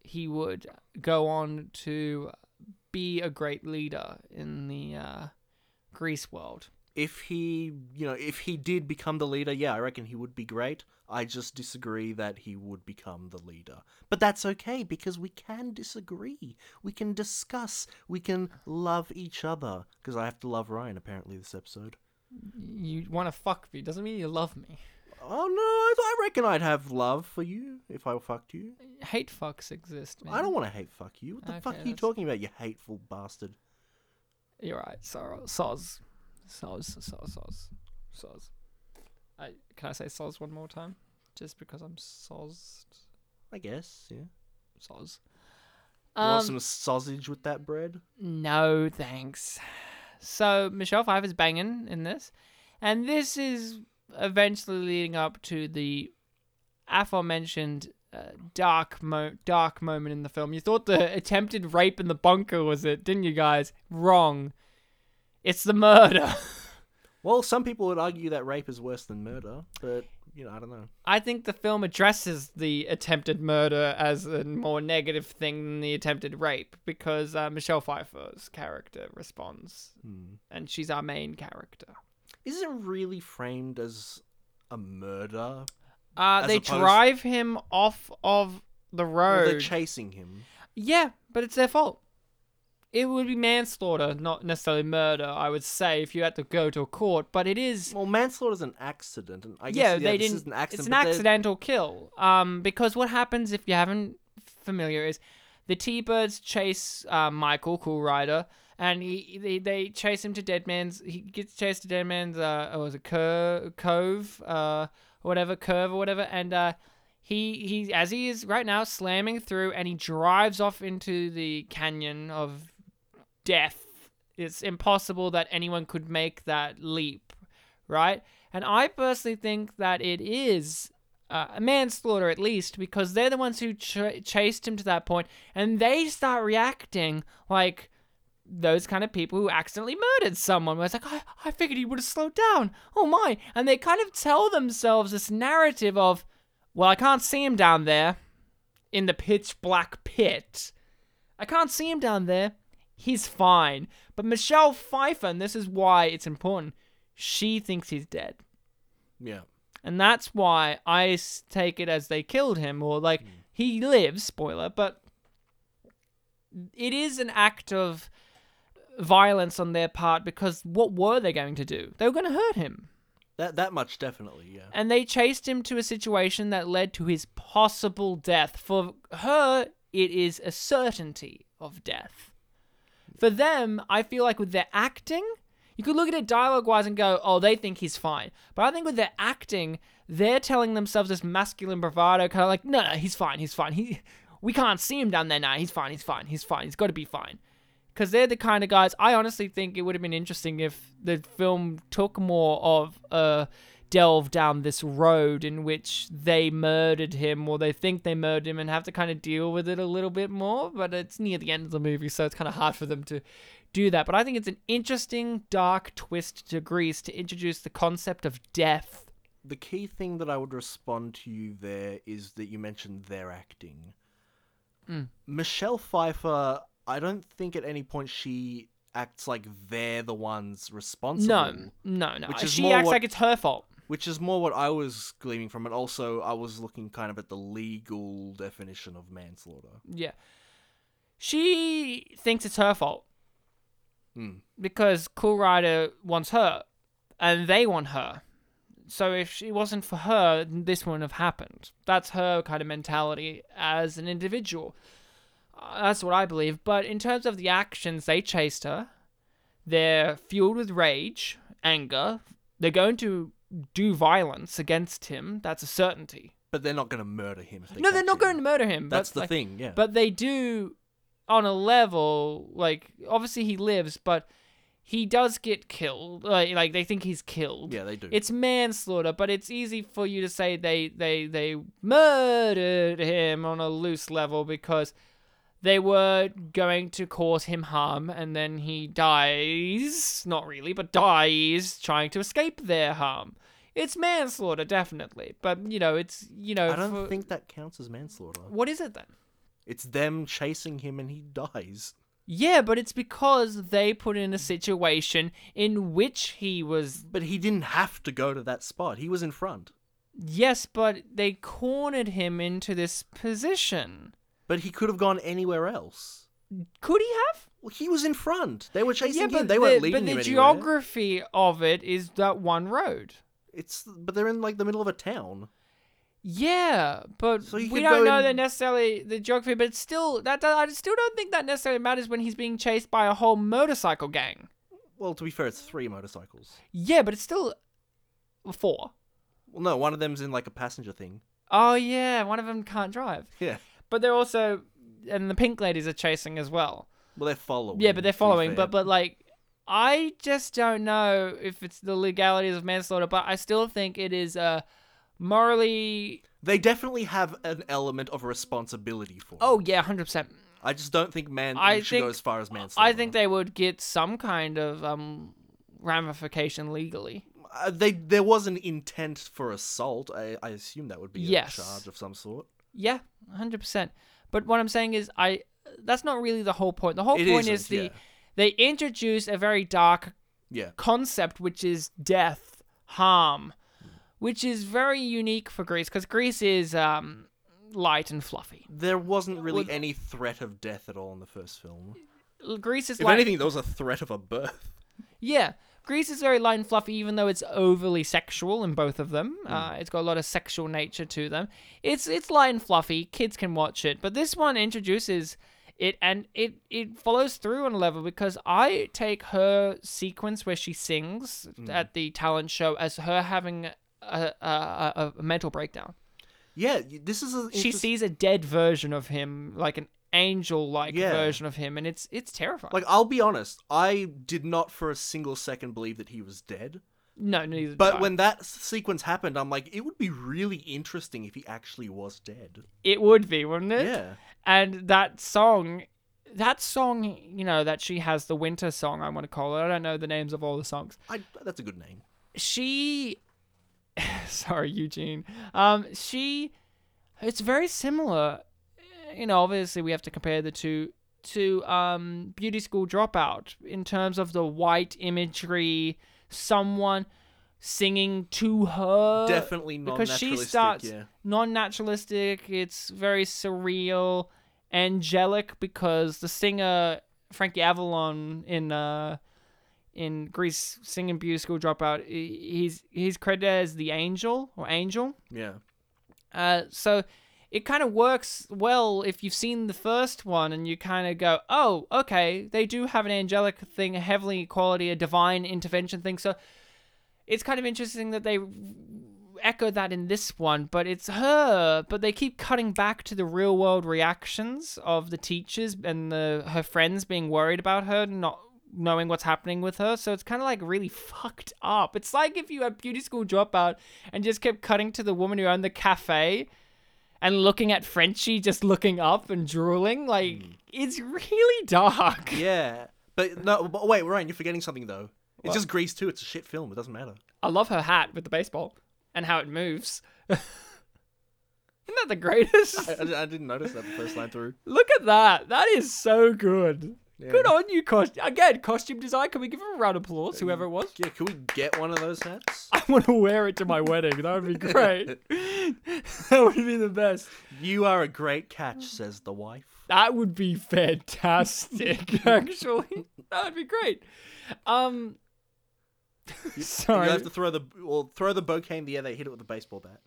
he would go on to be a great leader in the uh, Grease world. If he, you know, if he did become the leader, yeah, I reckon he would be great. I just disagree that he would become the leader. But that's okay because we can disagree. We can discuss. We can love each other. Because I have to love Ryan apparently this episode. You want to fuck me doesn't mean you love me. Oh no, I, reckon I'd have love for you if I fucked you. Hate fucks exist. Man. I don't want to hate fuck you. What the Okay, fuck are you that's- talking about, you hateful bastard? You're right. So, soz, soz, soz, soz, soz. I can I say soz one more time, just because I'm sozzed. I guess, yeah. Soz. You want Um, some sausage with that bread? No, thanks. So Michelle Pfeiffer's banging in this, and this is eventually leading up to the aforementioned uh, dark mo- dark moment in the film. You thought the attempted rape in the bunker was it, didn't you guys? Wrong. It's the murder. [LAUGHS] Well, some people would argue that rape is worse than murder, but you know, I don't know. I think the film addresses the attempted murder as a more negative thing than the attempted rape because uh, Michelle Pfeiffer's character responds, Hmm. and she's our main character. Is it really framed as a murder? Uh, As they opposed- drive him off of the road. they're chasing him? yeah, but it's their fault. It would be manslaughter, not necessarily murder. I would say if you had to go to a court, but it is. Well, manslaughter is an accident, and I guess yeah, yeah, they didn't. is an accident. it's an accidental kill. Um, because what happens if you haven't familiar is the T-birds chase uh, Michael, Cool Rider, and he they, they chase him to Dead Man's. He gets chased to Dead Man's. Uh, was it cur- cove? Uh, whatever curve or whatever, and uh. He, he as he is right now slamming through and he drives off into the canyon of death. It's impossible that anyone could make that leap, right? And I personally think that it is uh, a manslaughter at least because they're the ones who ch- chased him to that point and they start reacting like those kind of people who accidentally murdered someone. Where it's like, I, I figured he would have slowed down. Oh my. And they kind of tell themselves this narrative of, well, I can't see him down there in the pitch black pit. I can't see him down there. He's fine. But Michelle Pfeiffer, and this is why it's important, she thinks he's dead. Yeah. And that's why I take it as they killed him, or like hmm. he lives, spoiler, but it is an act of violence on their part because what were they going to do? They were going to hurt him. That that much definitely, yeah. And they chased him to a situation that led to his possible death. For her, it is a certainty of death. For them, I feel like with their acting, you could look at it dialogue wise and go, oh, they think he's fine. But I think with their acting, they're telling themselves this masculine bravado, kind of like, no, no, he's fine, he's fine. He, we can't see him down there now. He's fine, he's fine, he's fine. He's got to be fine. Because they're the kind of guys, I honestly think it would have been interesting if the film took more of a delve down this road in which they murdered him or they think they murdered him and have to kind of deal with it a little bit more. But it's near the end of the movie, so it's kind of hard for them to do that. But I think it's an interesting, dark twist to Grease to introduce the concept of death the key thing that I would respond to you there is that you mentioned their acting. Mm. Michelle Pfeiffer, I don't think at any point she acts like they're the ones responsible. No, no, no. Which is She acts what- like it's her fault. Which is more what I was gleaming from, and also I was looking kind of at the legal definition of manslaughter. Yeah. She thinks it's her fault Hmm. because Cool Rider wants her, and they want her. So if she wasn't for her, this wouldn't have happened. That's her kind of mentality as an individual. Uh, that's what I believe. But in terms of the actions, they chased her. They're fueled with rage, anger. They're going to do violence against him. That's a certainty. But they're not going to murder him. If they No, they're not going to murder him. That's the like, thing, yeah. but they do on a level like obviously he lives but he does get killed like, like they think he's killed yeah, they do. it's manslaughter but it's easy for you to say they they they murdered him on a loose level because they were going to cause him harm and then he dies not really but dies trying to escape their harm it's manslaughter definitely but you know it's you know I don't for- think that counts as manslaughter. what is it then It's them chasing him and he dies. Yeah, but it's because they put in a situation in which he was. But he didn't have to go to that spot. He was in front. Yes, but they cornered him into this position. But he could have gone anywhere else. Could he have? Well, he was in front. They were chasing yeah, him. They the, weren't leading him but the him anywhere. geography of it is that one road. It's but they're in like the middle of a town. Yeah, but So we don't know that necessarily the geography. But it's still, that I still don't think that necessarily matters when he's being chased by a whole motorcycle gang. Well, to be fair, it's three motorcycles. Yeah, but it's still four. Well, no, one of them's in like a passenger thing. Oh yeah, one of them can't drive. Yeah. But they're also, and the pink ladies are chasing as well. Well, they're following. Yeah, but they're following. But but like, I just don't know if it's the legalities of manslaughter. But I still think it is uh, morally. they definitely have an element of responsibility for. it. Oh yeah, hundred percent. I just don't think man I should go as far as manslaughter. I think they would get some kind of um ramification legally. uh, they there was an intent for assault. I, I assume that would be Yes. a charge of some sort. Yeah, hundred percent. But what I'm saying is, I that's not really the whole point. The whole It point isn't, the yeah. they introduce a very dark Yeah. concept, which is death, harm, which is very unique for Grease because Grease is um, light and fluffy. There wasn't really any threat of death at all in the first film. L- Grease is If like anything, there was a threat of a birth. yeah. Grease is very light and fluffy, even though it's overly sexual in both of them. Hmm. Uh, it's got a lot of sexual nature to them. It's it's light and fluffy. Kids can watch it, but this one introduces it, and it it follows through on a level because I take her sequence where she sings Hmm. at the talent show as her having a, a, a, mental breakdown. Yeah, this is a she sees a dead version of him, like an angel-like Yeah. version of him, and it's it's terrifying. Like I'll be honest, I did not for a single second believe that he was dead. no, neither. did But when that sequence happened, I'm like, it would be really interesting if he actually was dead. it would be, wouldn't it? Yeah. And that song, that song, you know, that she has the winter song. I want to call it. I don't know the names of all the songs. I, that's a good name. She, [SIGHS] sorry, Eugene. Um, she, it's very similar. You know, obviously we have to compare the two to um Beauty School Dropout in terms of the white imagery. Someone singing to her Definitely non because she starts yeah. non-naturalistic it's very surreal angelic because the singer frankie avalon in uh in Grease singing beauty school dropout he's he's credited as the angel or angel Yeah. uh so it kind of works well if you've seen the first one and you kind of go oh okay they do have an angelic thing a heavenly quality a divine intervention thing so it's kind of interesting that they echo that in this one, but it's her. But they keep cutting back to the real world reactions of the teachers and the her friends being worried about her, not knowing what's happening with her. So it's kind of like really fucked up. It's like if you had beauty school dropout and just kept cutting to the woman who owned the cafe and looking at Frenchie just looking up and drooling. Like hmm. it's really dark. Yeah. But no, but wait, Ryan, you're forgetting something though. It's What? just Grease 2. It's a shit film. It doesn't matter. I love her hat with the baseball and how it moves. [LAUGHS] Isn't that the greatest? I, I, I didn't notice that the first line through. Look at that. That is so good. Yeah. Good on you, costume. Again, costume design. Can we give him a round of applause, whoever it was? Yeah, can we get one of those hats? [LAUGHS] I want to wear it to my wedding. That would be great. [LAUGHS] [LAUGHS] that would be the best. You are a great catch, says the wife. That would be fantastic, actually. That would be great. Um, sorry. You have to throw the well, throw the bouquet in the air. They hit it with a baseball bat.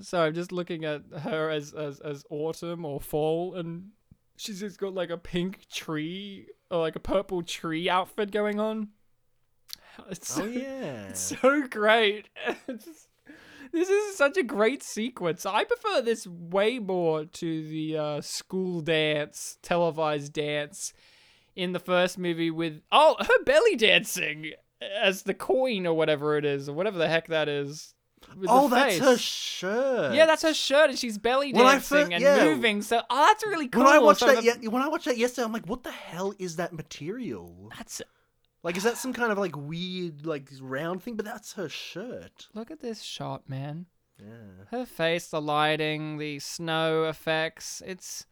Sorry, I'm just looking at her as, as, as autumn or fall, and she's just got like a pink tree or like a purple tree outfit going on. [LAUGHS] It's so, Oh yeah. it's so great. [LAUGHS] It's just- this is such a great sequence. I prefer this way more to the uh, school dance, televised dance in the first movie with oh her belly dancing as the coin or whatever it is or whatever the heck that is. Oh, that's her shirt. Yeah, that's her shirt, and she's belly When dancing fir- and yeah. moving. So, oh, that's really cool. When I watched So that, the- ye- when I watched that yesterday, I'm like, what the hell is that material? that's Like, is that some kind of like weird like round thing? But that's her shirt. look at this shot, man. Yeah. Her face, the lighting, the snow effects. It's,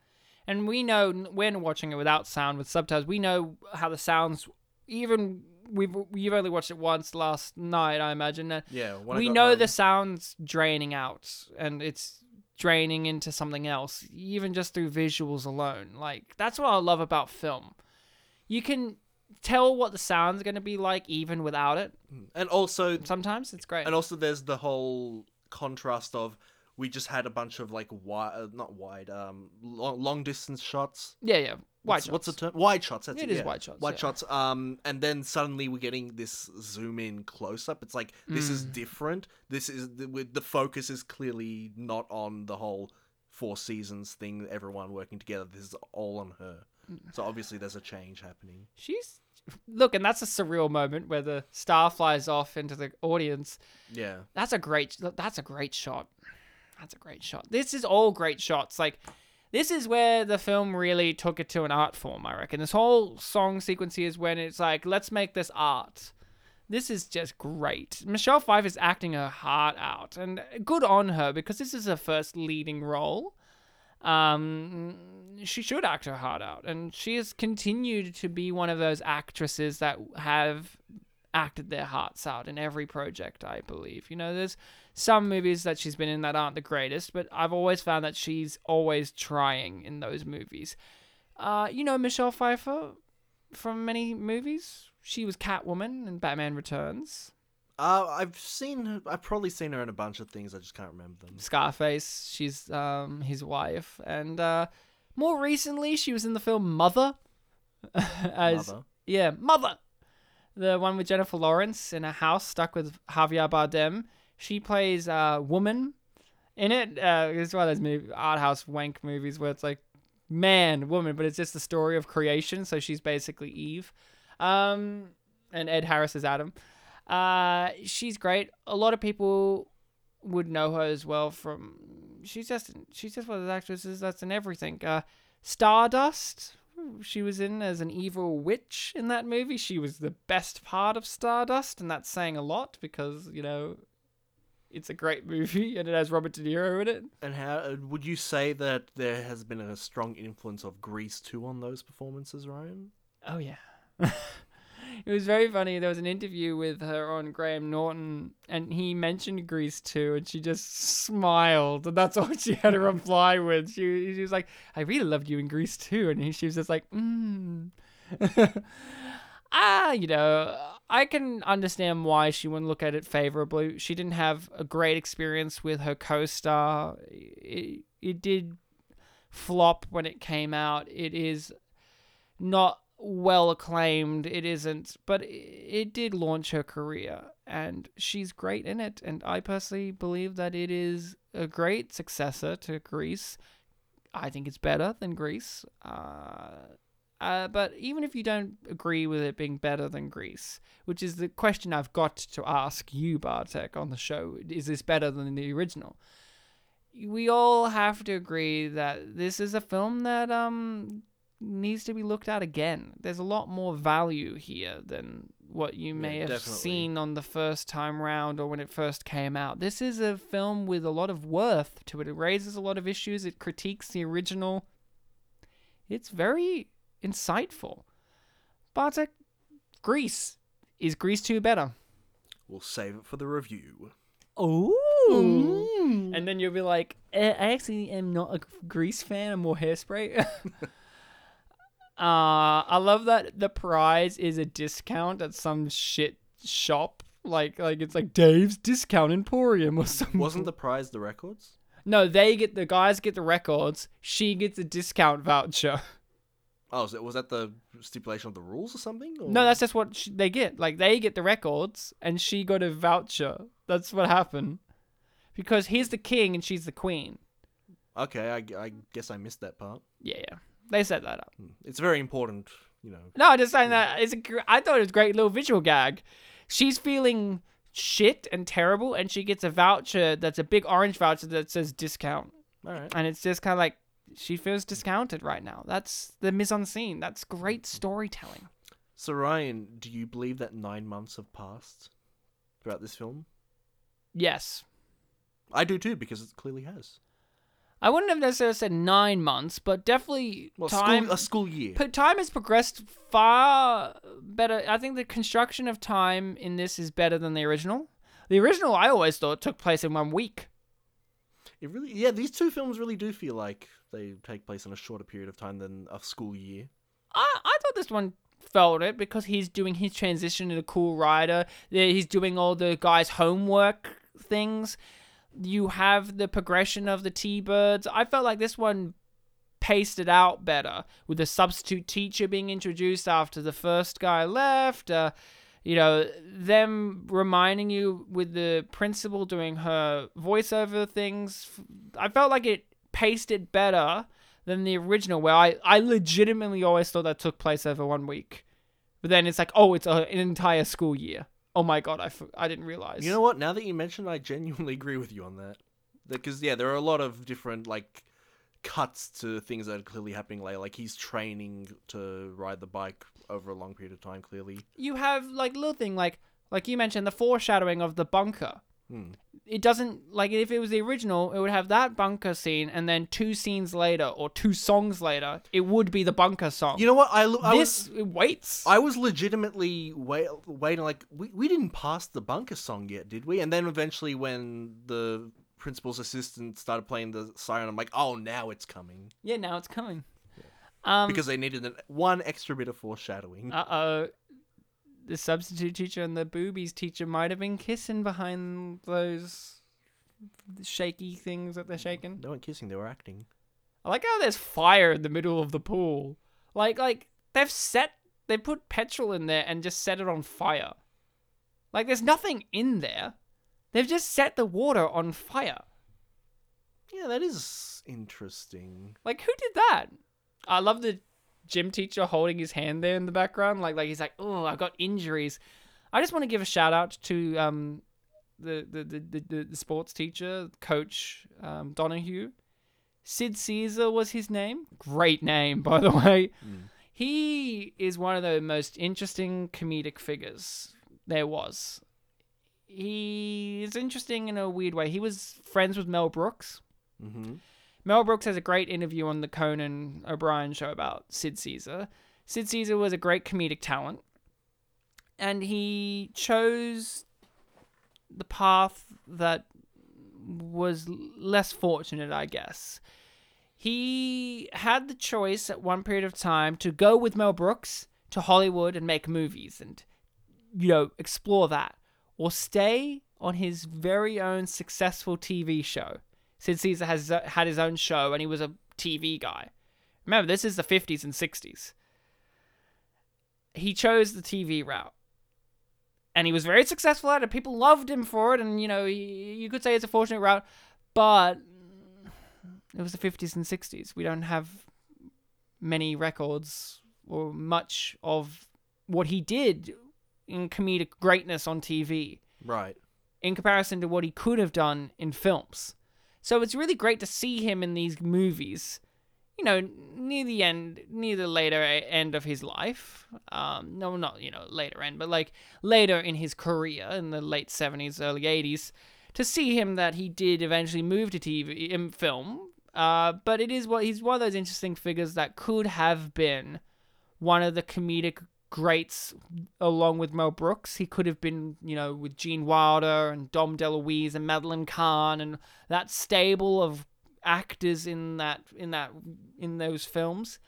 and we know when watching it without sound with subtitles, we know how the sounds. Even we've we've only watched it once last night, I imagine. and Yeah. we know home- the sound's draining out, and it's draining into something else, even just through visuals alone. Like that's what I love about film. You can tell what the sound's going to be like even without it. and also Sometimes it's great. and also there's the whole contrast of we just had a bunch of like wide, uh, not wide, um, long, long distance shots. yeah, yeah. White what's, what's the term? Wide shots. That's It it. is yeah. wide shots, Wide yeah. shots. Um, and then suddenly we're getting this zoom in close up. It's like this is Mm. different. This is the, the focus is clearly not on the whole four seasons thing. Everyone working together. This is all on her. Mm. So obviously there's a change happening. She's look, and that's a surreal moment where the star flies off into the audience. Yeah. That's a great. That's a great shot. That's a great shot. This is all great shots. Like, this is where the film really took it to an art form. I reckon this whole song sequence is when it's like, let's make this art. This is just great. Michelle Pfeiffer is acting her heart out, and good on her because this is her first leading role. Um, she should act her heart out, and she has continued to be one of those actresses that have acted their hearts out in every project, I believe. You know, there's some movies that she's been in that aren't the greatest, but I've always found that she's always trying in those movies. Uh, you know, Michelle Pfeiffer from many movies. She was Catwoman in Batman Returns. Uh, I've seen. her- I've probably seen her in a bunch of things. I just can't remember them. Scarface. She's um his wife, and uh, more recently she was in the film Mother. [LAUGHS] as Mother. yeah, Mother, the one with Jennifer Lawrence in a house stuck with Javier Bardem. She plays a woman in it. Uh, it's one of those movie, art house wank movies where it's like man, woman, but it's just the story of creation. So she's basically Eve. Um, and Ed Harris is Adam. Uh, she's great. A lot of people would know her as well from. She's just she's just one of those actresses that's in everything. Uh, Stardust. She was in as an evil witch in that movie. She was the best part of Stardust, and that's saying a lot because you know it's a great [LAUGHS] movie and it has Robert De Niro in it. And how uh, would you say that there has been a strong influence of Grease 2 on those performances, Ryan? Oh yeah. [LAUGHS] [LAUGHS] it was very funny. There was an interview with her on Graham Norton, and he mentioned Grease 2, and she just smiled, and that's [LAUGHS] all she had to reply with. She, she was like, "I really loved you in Grease 2," and he, she was just like, "Hmm." [LAUGHS] ah, you know, I can understand why she wouldn't look at it favorably. She didn't have a great experience with her co-star. It, it did flop when it came out. It is not well acclaimed. It isn't, but it, did launch her career, and she's great in it. And I personally believe that it is a great successor to Grease. I think it's better than Grease. Uh, uh, but even if you don't agree with it being better than Grease, which is the question I've got to ask you, Bartek, on the show, is this better than the original? We all have to agree that this is a film that um needs to be looked at again. There's a lot more value here than what you may have definitely. seen on the first time round or when it first came out. This is a film with a lot of worth to it. It raises a lot of issues. It critiques the original. It's very insightful. Bartek, Grease. Is Grease 2 better? We'll save it for the review. Oh. And then you'll be like, "Eh, I actually am not a Grease fan. I'm more hairspray. [LAUGHS] [LAUGHS] uh, I love that the prize is a discount at some shit shop. Like, like it's like Dave's Discount Emporium or something. Wasn't the prize the records? No, they get the guys get the records. She gets a discount voucher. Oh, so was that the stipulation of the rules or something? Or? No, that's just what sh they get. Like they get the records, and she got a voucher. That's what happened. Because he's the king and she's the queen. okay. I, I guess I missed that part. Yeah, yeah. They set that up. Hmm. It's very important, you know. No, I'm just saying that it's a. gr- I thought it was a great little visual gag. She's feeling shit and terrible, and she gets a voucher that's a big orange voucher that says discount, All right. and it's just kind of like she feels discounted right now. That's the mise en scene. That's great storytelling. So Ryan, do you believe that nine months have passed throughout this film? Yes, I do too, because it clearly has. I wouldn't have necessarily said nine months, but definitely Well, time. school, a school year. But time has progressed far better. I think the construction of time in this is better than the original. The original, I always thought, took place in one week. It really, yeah, these two films really do feel like they take place in a shorter period of time than a school year. I, I thought this one felt it because he's doing his transition to the cool rider. He's doing all the guys' homework things. You have the progression of the T-Birds. I felt like this one paced it out better with the substitute teacher being introduced after the first guy left. Uh, you know, them reminding you with the principal doing her voiceover things. I felt like it paced it better than the original, where I, I legitimately always thought that took place over one week. But then it's like, oh, it's a, an entire school year. Oh my god, I, f- I didn't realize. You know what? Now that you mention, I genuinely agree with you on that. Because yeah, there are a lot of different like cuts to things that are clearly happening later. Like he's training to ride the bike over a long period of time. Clearly, you have like little thing like like you mentioned the foreshadowing of the bunker. Hmm. It doesn't like if it was the original, it would have that bunker scene, and then two scenes later or two songs later, it would be the bunker song. you know what? I, I was this it waits. I was legitimately wait, waiting. Like we we didn't pass the bunker song yet, did we? And then eventually, when the principal's assistant started playing the siren, I'm like, oh, now it's coming yeah, now it's coming. Um, because they needed an, one extra bit of foreshadowing. uh oh, the substitute teacher and the boobies teacher might have been kissing behind those shaky things that they're shaking. they weren't kissing; they were acting. I like how there's fire in the middle of the pool. Like like they've set they put petrol in there and just set it on fire. Like there's nothing in there. They've just set the water on fire. Yeah, that is interesting. Like who did that? I love the gym teacher holding his hand there in the background. Like like he's like, oh, I got injuries. I just want to give a shout out to um the the the, the, the, sports teacher, coach um, Donahue. Sid Caesar was his name. Great name, by the way. He is one of the most interesting comedic figures there was. He is interesting in a weird way. He was friends with Mel Brooks. Mm-hmm. Mel Brooks has a great interview on the Conan O'Brien show about Sid Caesar. Sid Caesar was a great comedic talent, and he chose the path that was less fortunate, I guess. He had the choice at one period of time to go with Mel Brooks to Hollywood and make movies and, you know, explore that, or stay on his very own successful TV show. Sid Caesar has had his own show and he was a TV guy. Remember, this is the 50s and 60s. He chose the TV route. And he was very successful at it. People loved him for it. And, you know, you could say it's a fortunate route. But it was the 50s and 60s. We don't have many records or much of what he did in comedic greatness on TV Right. in comparison to what he could have done in films. So it's really great to see him in these movies you know, near the end, near the later end of his life. Um, no, not you know later end, but like later in his career in the late seventies, early eighties, to see him that he did eventually move to TV in film. Uh, but it is what he's one of those interesting figures that could have been one of the comedic greats along with Mel Brooks. He could have been, you know, with Gene Wilder and Dom DeLuise and Madeline Kahn and that stable of actors in that in that in those films.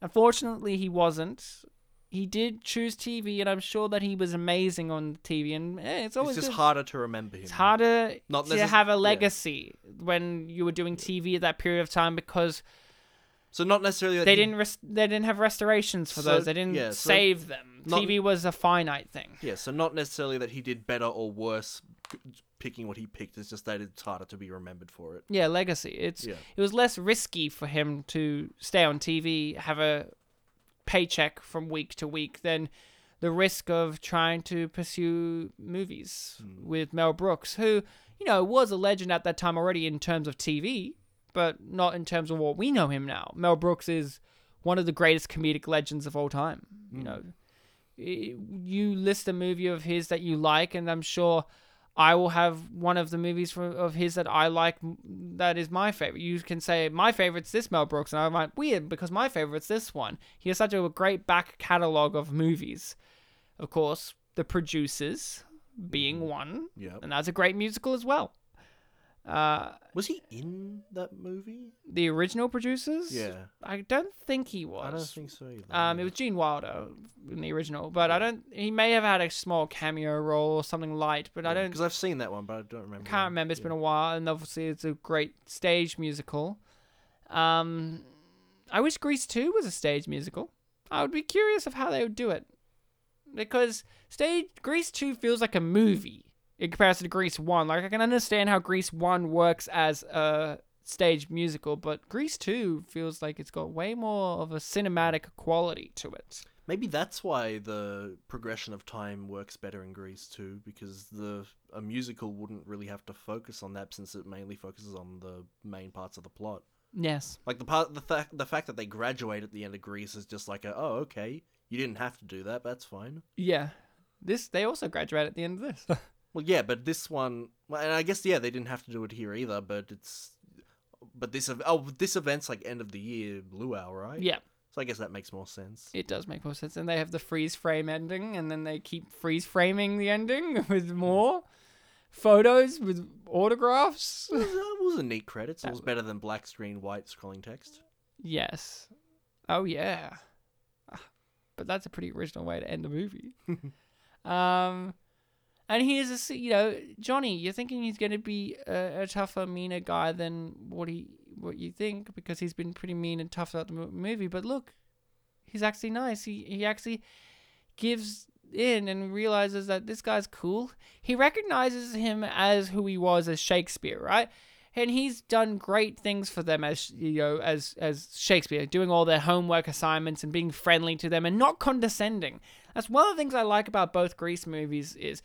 Unfortunately, he wasn't. He did choose TV, and I'm sure that he was amazing on TV. And eh, it's always It's just good. harder to remember him. It's harder Not to have a yeah. legacy when you were doing TV at that period of time because So not necessarily that they didn't res- they didn't have restorations for So, those. They didn't yeah, so save them. not- TV was a finite thing. Yeah, so not necessarily that he did better or worse picking what he picked. It's just that it's harder to be remembered for it. Yeah, legacy. It's Yeah. it was less risky for him to stay on TV, have a paycheck from week to week than the risk of trying to pursue movies Hmm. with Mel Brooks, who, you know, was a legend at that time already in terms of TV, but not in terms of what we know him now. Mel Brooks is one of the greatest comedic legends of all time. Hmm. You know, you list a movie of his that you like, and I'm sure I will have one of the movies from, of his that I like that is my favorite. You can say my favorite's this Mel Brooks, and I'm like weird because my favorite's this one. He has such a great back catalog of movies. Of course, The Producers being one, Yeah. and that's a great musical as well. Uh, Was he in that movie? the original Producers, Yeah. I don't think he was. I don't think so either. Um, it was Gene Wilder in the original, but I don't. He may have had a small cameo role or something light, but I don't. because I've seen that one, but I don't remember. Can't remember. It's Yeah. been a while, and obviously it's a great stage musical. Um, I wish Grease Two was a stage musical. I would be curious of how they would do it, because stage Grease Two feels like a movie in comparison to Grease One. Like I can understand how Grease One works as a stage musical, but Grease Two feels like it's got way more of a cinematic quality to it. Maybe that's why the progression of time works better in Grease 2, because the a musical wouldn't really have to focus on that since it mainly focuses on the main parts of the plot. Yes. Like the part, the fact, the fact that they graduate at the end of Grease is just like, a, oh, okay, you didn't have to do that. That's fine. Yeah. This they also graduate at the end of this. [LAUGHS] Well, yeah, but this one, well, and I guess yeah, they didn't have to do it here either. But it's, but this, oh, this event's like end of the year luau, right? yeah. So I guess that makes more sense. It does make more sense. And they have the freeze frame ending, and then they keep freeze framing the ending [LAUGHS] with more photos with autographs. It was, it was a neat credits. It That was better than black screen white scrolling text. yes. Oh yeah. Ah, But that's a pretty original way to end the movie. [LAUGHS] um, and here's a you know Johnny. You're thinking he's going to be a, a tougher, meaner guy than what he what you think because he's been pretty mean and tough throughout the movie. But look, he's actually nice. He he actually gives in and realizes that this guy's cool. He recognizes him as who he was as Shakespeare, right? And he's done great things for them as you know as as Shakespeare, doing all their homework assignments and being friendly to them and not condescending. That's one of the things I like about both Grease movies is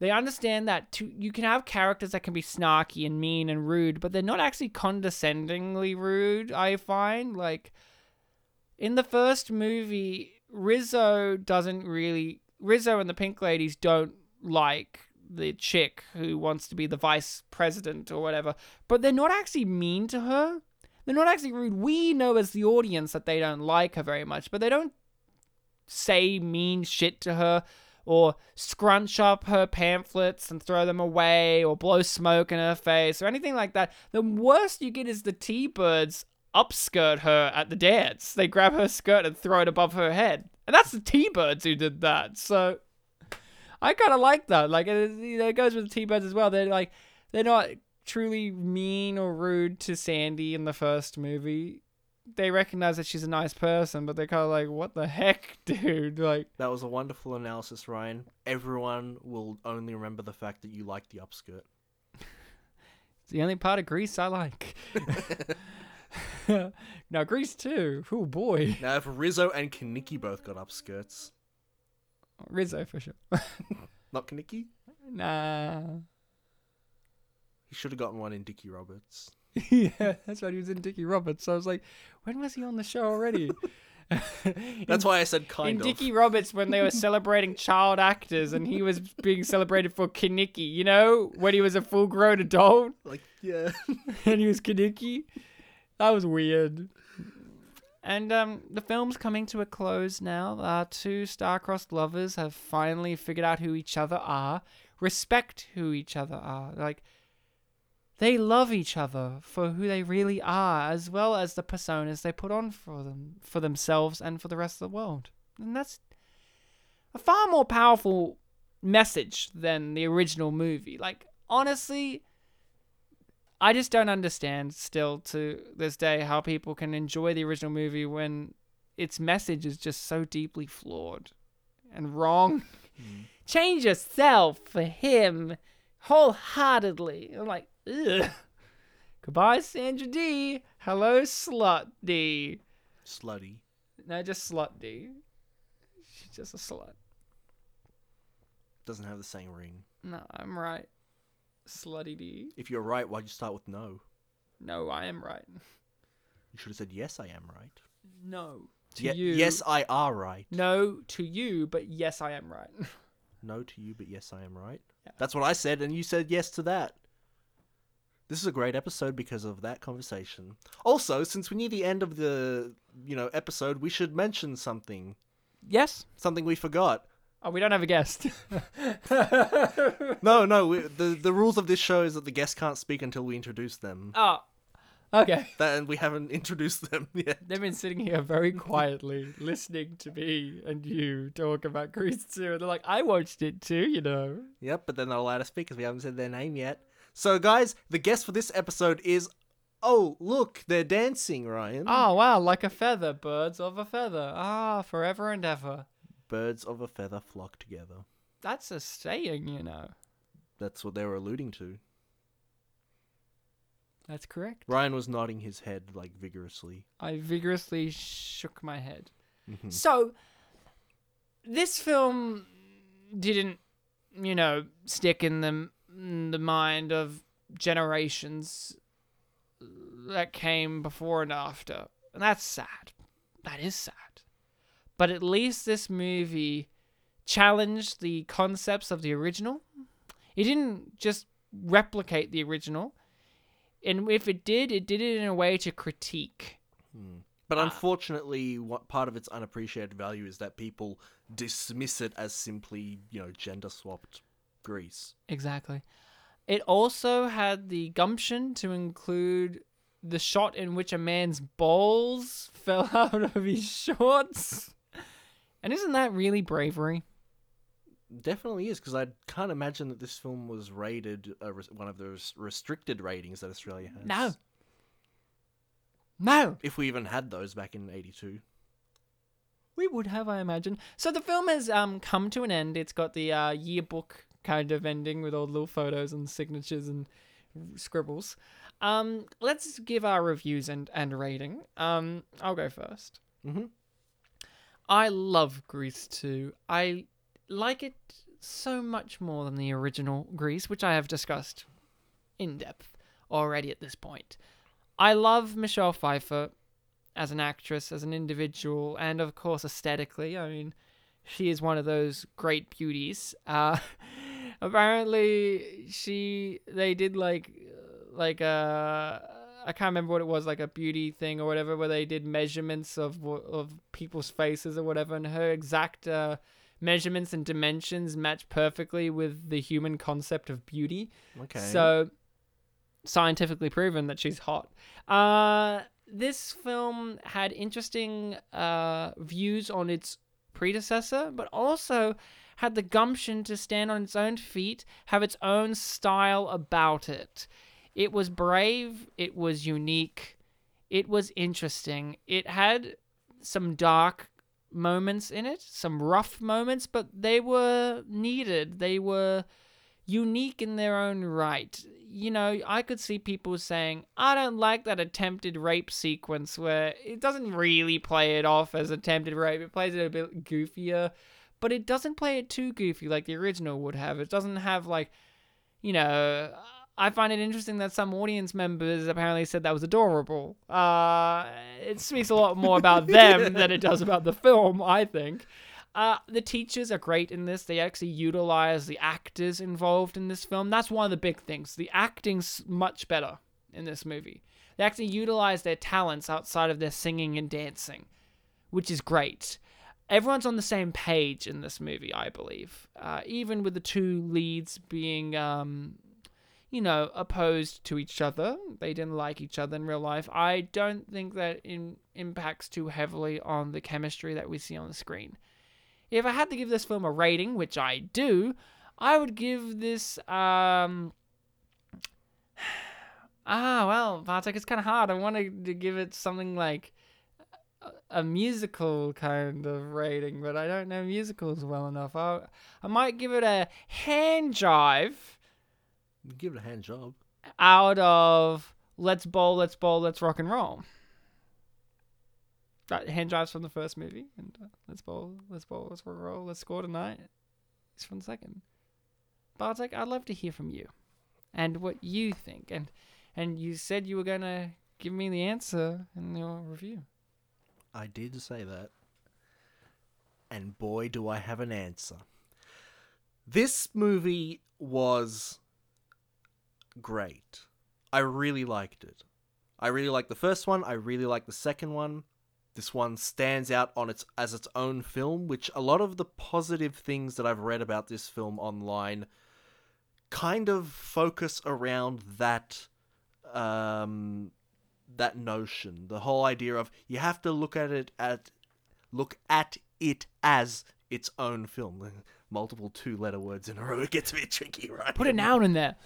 they understand that to, you can have characters that can be snarky and mean and rude, but they're not actually condescendingly rude. I find like in the first movie, Rizzo doesn't really. Rizzo and the Pink Ladies don't like the chick who wants to be the vice president or whatever, but they're not actually mean to her. They're not actually rude. We know as the audience that they don't like her very much, but they don't say mean shit to her or scrunch up her pamphlets and throw them away or blow smoke in her face or anything like that. The worst you get is the T-Birds upskirt her at the dance. They grab her skirt and throw it above her head. And that's the T-Birds who did that. So I kind of like that. Like it, goes with the T-Birds as well. They're like they're not truly mean or rude to Sandy in the first movie. They recognize that she's a nice person, but they're kind of like, "What the heck, [LAUGHS] dude?" Like, That was a wonderful analysis, Ryan. Everyone will only remember the fact that you like the upskirt. it's the only part of Grease I like. [LAUGHS] [LAUGHS] now Greece too. Oh boy, Now, if Rizzo and Kenickie both got upskirts, Rizzo for sure. not Kenickie, nah. he should have gotten one in Dickie Roberts. [LAUGHS] yeah, that's right. He was in Dickie Roberts. So I was like, when was he on the show already? [LAUGHS] [LAUGHS] That's why I said in kind of. Dickie Roberts when they were celebrating child actors and he was being celebrated for Kenickie, you know, when he was a full grown adult Like, yeah. and he was Kenickie. That was weird. And um, the film's coming to a close now. Our two star-crossed lovers have finally figured out who each other are, respect who each other are. Like, they love each other for who they really are, as well as the personas they put on for them, for themselves, and for the rest of the world. And that's a far more powerful message than the original movie. Like, honestly, I just don't understand still to this day how people can enjoy the original movie when its message is just so deeply flawed and wrong. Mm. [LAUGHS] Change yourself for him wholeheartedly. I'm like, ugh. Goodbye, Sandra Dee. Hello, Slut D. Slutty. No, just Slut D. She's just a slut. Doesn't have the same ring. No, I'm right. Slutty D. If you're right, why'd you start with no? No, I am right. You should have said yes, I am right. No. To Ye- you. Yes, I are right. No to you, but yes, I am right. [LAUGHS] No to you, but yes, I am right. Yeah. That's what I said, and you said yes to that. This is a great episode because of that conversation. Also, since we're near the end of the you know episode, we should mention something. yes. Something we forgot. Oh, we don't have a guest. [LAUGHS] No, no. We, the the rules of this show is that the guests can't speak until we introduce them. oh, okay. [LAUGHS] That, and we haven't introduced them [LAUGHS] yet. They've been sitting here very quietly listening to me and you talk about Grease 2. And they're like, I watched it too, you know. Yep, but they're not allowed to speak because we haven't said their name yet. So, guys, the guest for this episode is. Oh, look, they're dancing, Ryan. Oh, wow, like a feather, birds of a feather. Ah, forever and ever. Birds of a feather flock together. That's a saying, you know. That's what they were alluding to. That's correct. Ryan was nodding his head like vigorously. I vigorously shook my head. Mhm. So, this film didn't, you know, stick in the the mind of generations that came before and after, and that's sad. That is sad. But at least this movie challenged the concepts of the original. It didn't just replicate the original, and if it did, it did it in a way to critique. But Ah. unfortunately, what part of its unappreciated value is that people dismiss it as simply, you know, gender swapped Grease. Exactly. It also had the gumption to include the shot in which a man's balls [LAUGHS] fell out of his shorts. And isn't that really bravery? Definitely is because I can't imagine that this film was rated uh, one of those restricted ratings that Australia has. No. No. if we even had those back in '82. We would have, I imagine. So the film has um come to an end. It's got the uh, yearbook kind of ending with all the little photos and signatures and scribbles. Um, let's give our reviews and, and rating. Um, I'll go first. Mhm. I love Grease 2. I like it so much more than the original Grease, which I have discussed in depth already at this point. I love Michelle Pfeiffer as an actress, as an individual, and of course aesthetically. I mean, she is one of those great beauties. Uh, [LAUGHS] apparently, she they did like like uh I can't remember what it was, like a beauty thing or whatever, where they did measurements of of people's faces or whatever, and her exact uh, measurements and dimensions match perfectly with the human concept of beauty. Okay. So scientifically proven that she's hot. Uh, this film had interesting uh, views on its predecessor, but also had the gumption to stand on its own feet, have its own style about it. It was brave, it was unique, it was interesting. It had some dark moments in it, some rough moments, but they were needed. They were unique in their own right. You know, I could see people saying, I don't like that attempted rape sequence where it doesn't really play it off as attempted rape. It plays it a bit goofier, but it doesn't play it too goofy like the original would have. It doesn't have, like, you know, I find it interesting that some audience members apparently said that was adorable. Uh, it speaks a lot more about [LAUGHS] them than it does about the film, I think. Uh, the teachers are great in this. They actually utilize the actors involved in this film. That's one of the big things. The acting's much better in this movie. They actually utilize their talents outside of their singing and dancing, which is great. Everyone's on the same page in this movie, I believe. Uh, even with the two leads being, um, you know, opposed to each other, they didn't like each other in real life. I don't think that in, impacts too heavily on the chemistry that we see on the screen. If I had to give this film a rating, which I do, I would give this um [SIGHS] Ah, well, Bartek, it's kind of hard. I wanted to give it something like a, musical kind of rating, but I don't know musicals well enough. I, I might give it a hand jive Give it a hand job. out of Let's Bowl, Let's Bowl, Let's Rock and Roll. That hand jives from the first movie, and uh, Let's Bowl, Let's Bowl, Let's Rock and Roll, Let's Score Tonight is from the second. Bartek, I'd love to hear from you and what you think. And and you said you were gonna give me the answer in your review. I did say that. And boy, do I have an answer. This movie was great. I really liked it. I really liked the first one. I really liked the second one. This one stands out on its as its own film, which a lot of the positive things that I've read about this film online kind of focus around that um that notion, the whole idea of you have to look at it at look at it as its own film. Multiple two-letter words in a row. It [LAUGHS] gets a bit tricky, right? Put a noun in there.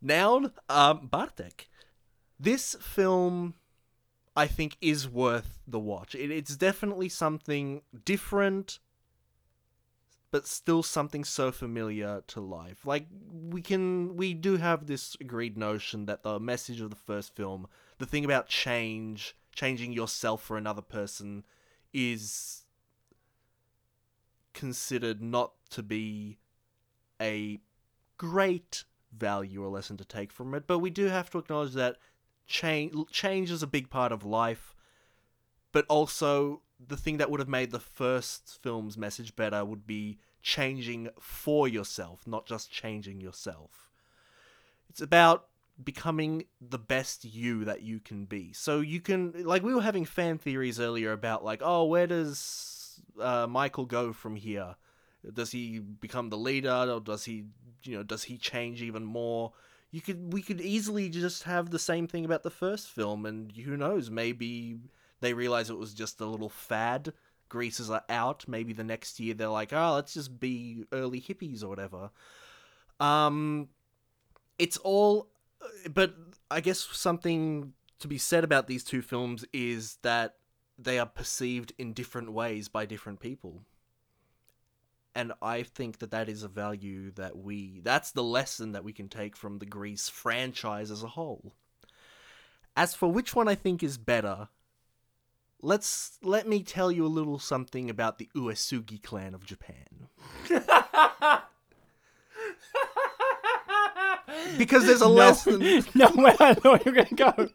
Noun, um, Bartek. This film, I think, is worth the watch. It, it's definitely something different, but still something so familiar to life. Like we can, we do have this agreed notion that the message of the first film, the thing about change, changing yourself for another person, is considered not to be a great value or lesson to take from it, but we do have to acknowledge that change change is a big part of life, but also the thing that would have made the first film's message better would be changing for yourself, not just changing yourself. It's about becoming the best you that you can be. So you can like we were having fan theories earlier about like, oh, where does uh, Michael go from here? Does he become the leader or does he you know, does he change even more? You could we could easily just have the same thing about the first film and who knows, maybe they realize it was just a little fad. Greases are out. Maybe the next year they're like, oh, let's just be early hippies or whatever. Um, it's all, but I guess something to be said about these two films is that they are perceived in different ways by different people. And I think that that is a value that we, that's the lesson that we can take from the Grease franchise as a whole. As for which one I think is better, let's let me tell you a little something about the Uesugi clan of Japan. because there's a lesson. [LAUGHS] Nowhere I thought you were gonna go.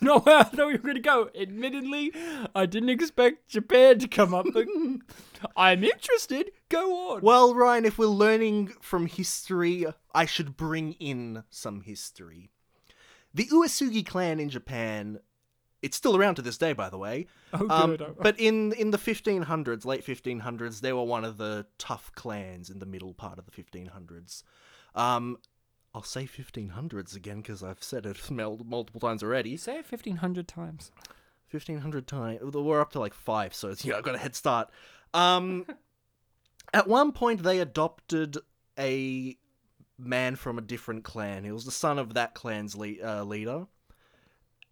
Nowhere I thought you were gonna go. Admittedly, I didn't expect Japan to come up, [LAUGHS] I'm interested. Go on. Well, Ryan, if we're learning from history, I should bring in some history. The Uesugi clan in Japan, it's still around to this day, by the way. Oh, Um, good. but in in the 1500s, late 1500s, they were one of the tough clans in the middle part of the 1500s. Um, I'll say 1500s again because I've said it [LAUGHS] multiple times already. you say it fifteen hundred times. 1500 times. We're up to like five, so it's, [LAUGHS] you know, I've got a head start. Um, [LAUGHS] at one point, they adopted a man from a different clan. He was the son of that clan's le- uh, leader,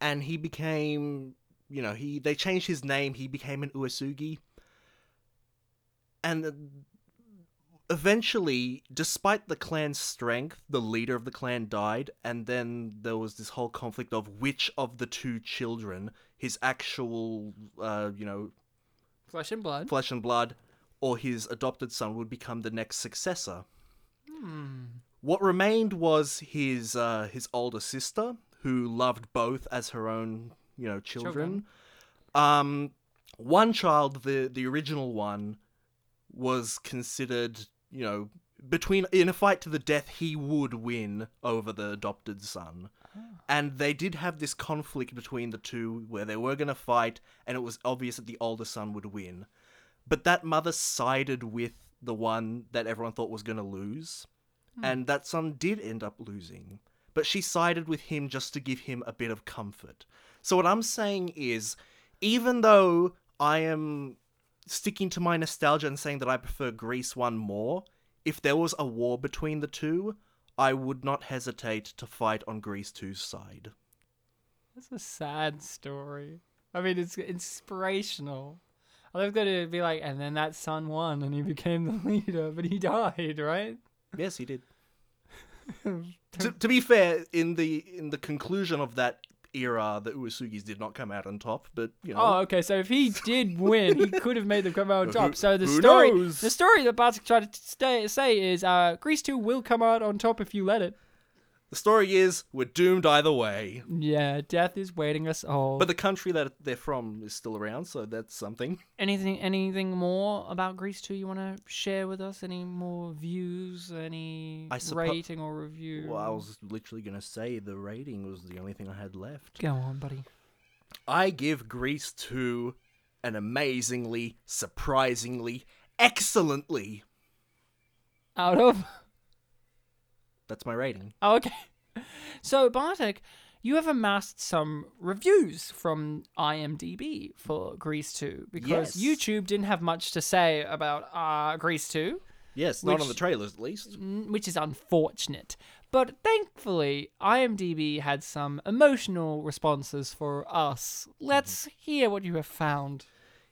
and he became, you know, he they changed his name. He became an Uesugi, and eventually, despite the clan's strength, the leader of the clan died, and then there was this whole conflict of which of the two children, his actual, uh, you know, Flesh and blood. flesh and blood, or his adopted son would become the next successor. Hmm. What remained was his uh, his older sister, who loved both as her own, you know, children. Um, one child, the the original one, was considered, you know, between in a fight to the death, he would win over the adopted son. And they did have this conflict between the two where they were going to fight, and it was obvious that the older son would win. But that mother sided with the one that everyone thought was going to lose. And that son did end up losing. But she sided with him just to give him a bit of comfort. So, what I'm saying is, even though I am sticking to my nostalgia and saying that I prefer Grease 1 more, if there was a war between the two, I would not hesitate to fight on Grease 2's side. That's a sad story. I mean, it's inspirational. I love that it'd be like, and then that son won, and he became the [LAUGHS] leader, but he died, right? Yes, he did. To, to be fair, in the in the conclusion of that era, the Uesugis did not come out on top, but you know. Oh, okay. So if he did win, he could have made them come out on [LAUGHS] top. So the story, knows? the story that Bartek tried to stay, say is, uh, Grease Two will come out on top if you let it. The story is we're doomed either way. Yeah, death is waiting us all. But the country that they're from is still around, so that's something. anything, anything more about Grease Two you want to share with us? Any more views? Any suppo- rating or review? Well, I was literally going to say the rating was the only thing I had left. Go on, buddy. I give Grease 2 an amazingly, surprisingly, excellently. Out of. That's my rating. Oh, okay. [LAUGHS] So, Bartek, you have amassed some reviews from IMDb for Grease 2 because Yes. YouTube didn't have much to say about uh, Grease 2, Yes, not on the trailers at least. which is unfortunate. But thankfully, IMDb had some emotional responses for us. Let's hear what you have found.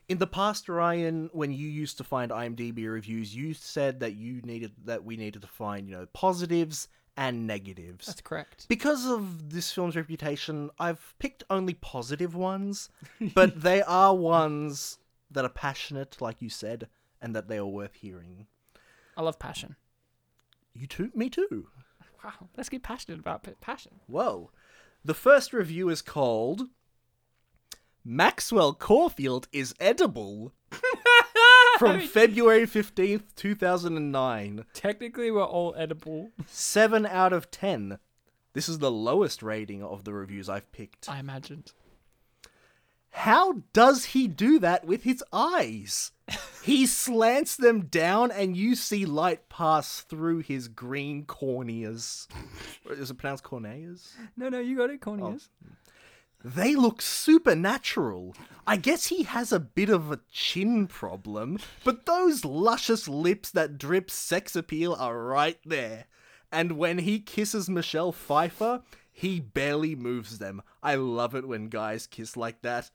In the past, Ryan, when you used to find IMDb reviews, you said that you needed that we needed to find, you know, positives and negatives. That's correct. Because of this film's reputation, I've picked only positive ones, [LAUGHS] but they are ones that are passionate, like you said, and that they are worth hearing. I love passion. You too? Me too. Wow, let's get passionate about passion. Whoa. The first review is called Maxwell Caulfield is edible [LAUGHS] from February 15th, 2009. Technically, we're all edible. 7 out of 10. This is the lowest rating of the reviews I've picked. I imagined. How does he do that with his eyes? he slants them down and you see light pass through his green corneas. Or Is it pronounced corneas? No, no, you got it, Cornelius. Oh. They look supernatural. I guess he has a bit of a chin problem, but those luscious lips that drip sex appeal are right there. And when he kisses Michelle Pfeiffer, he barely moves them. I love it when guys kiss like that.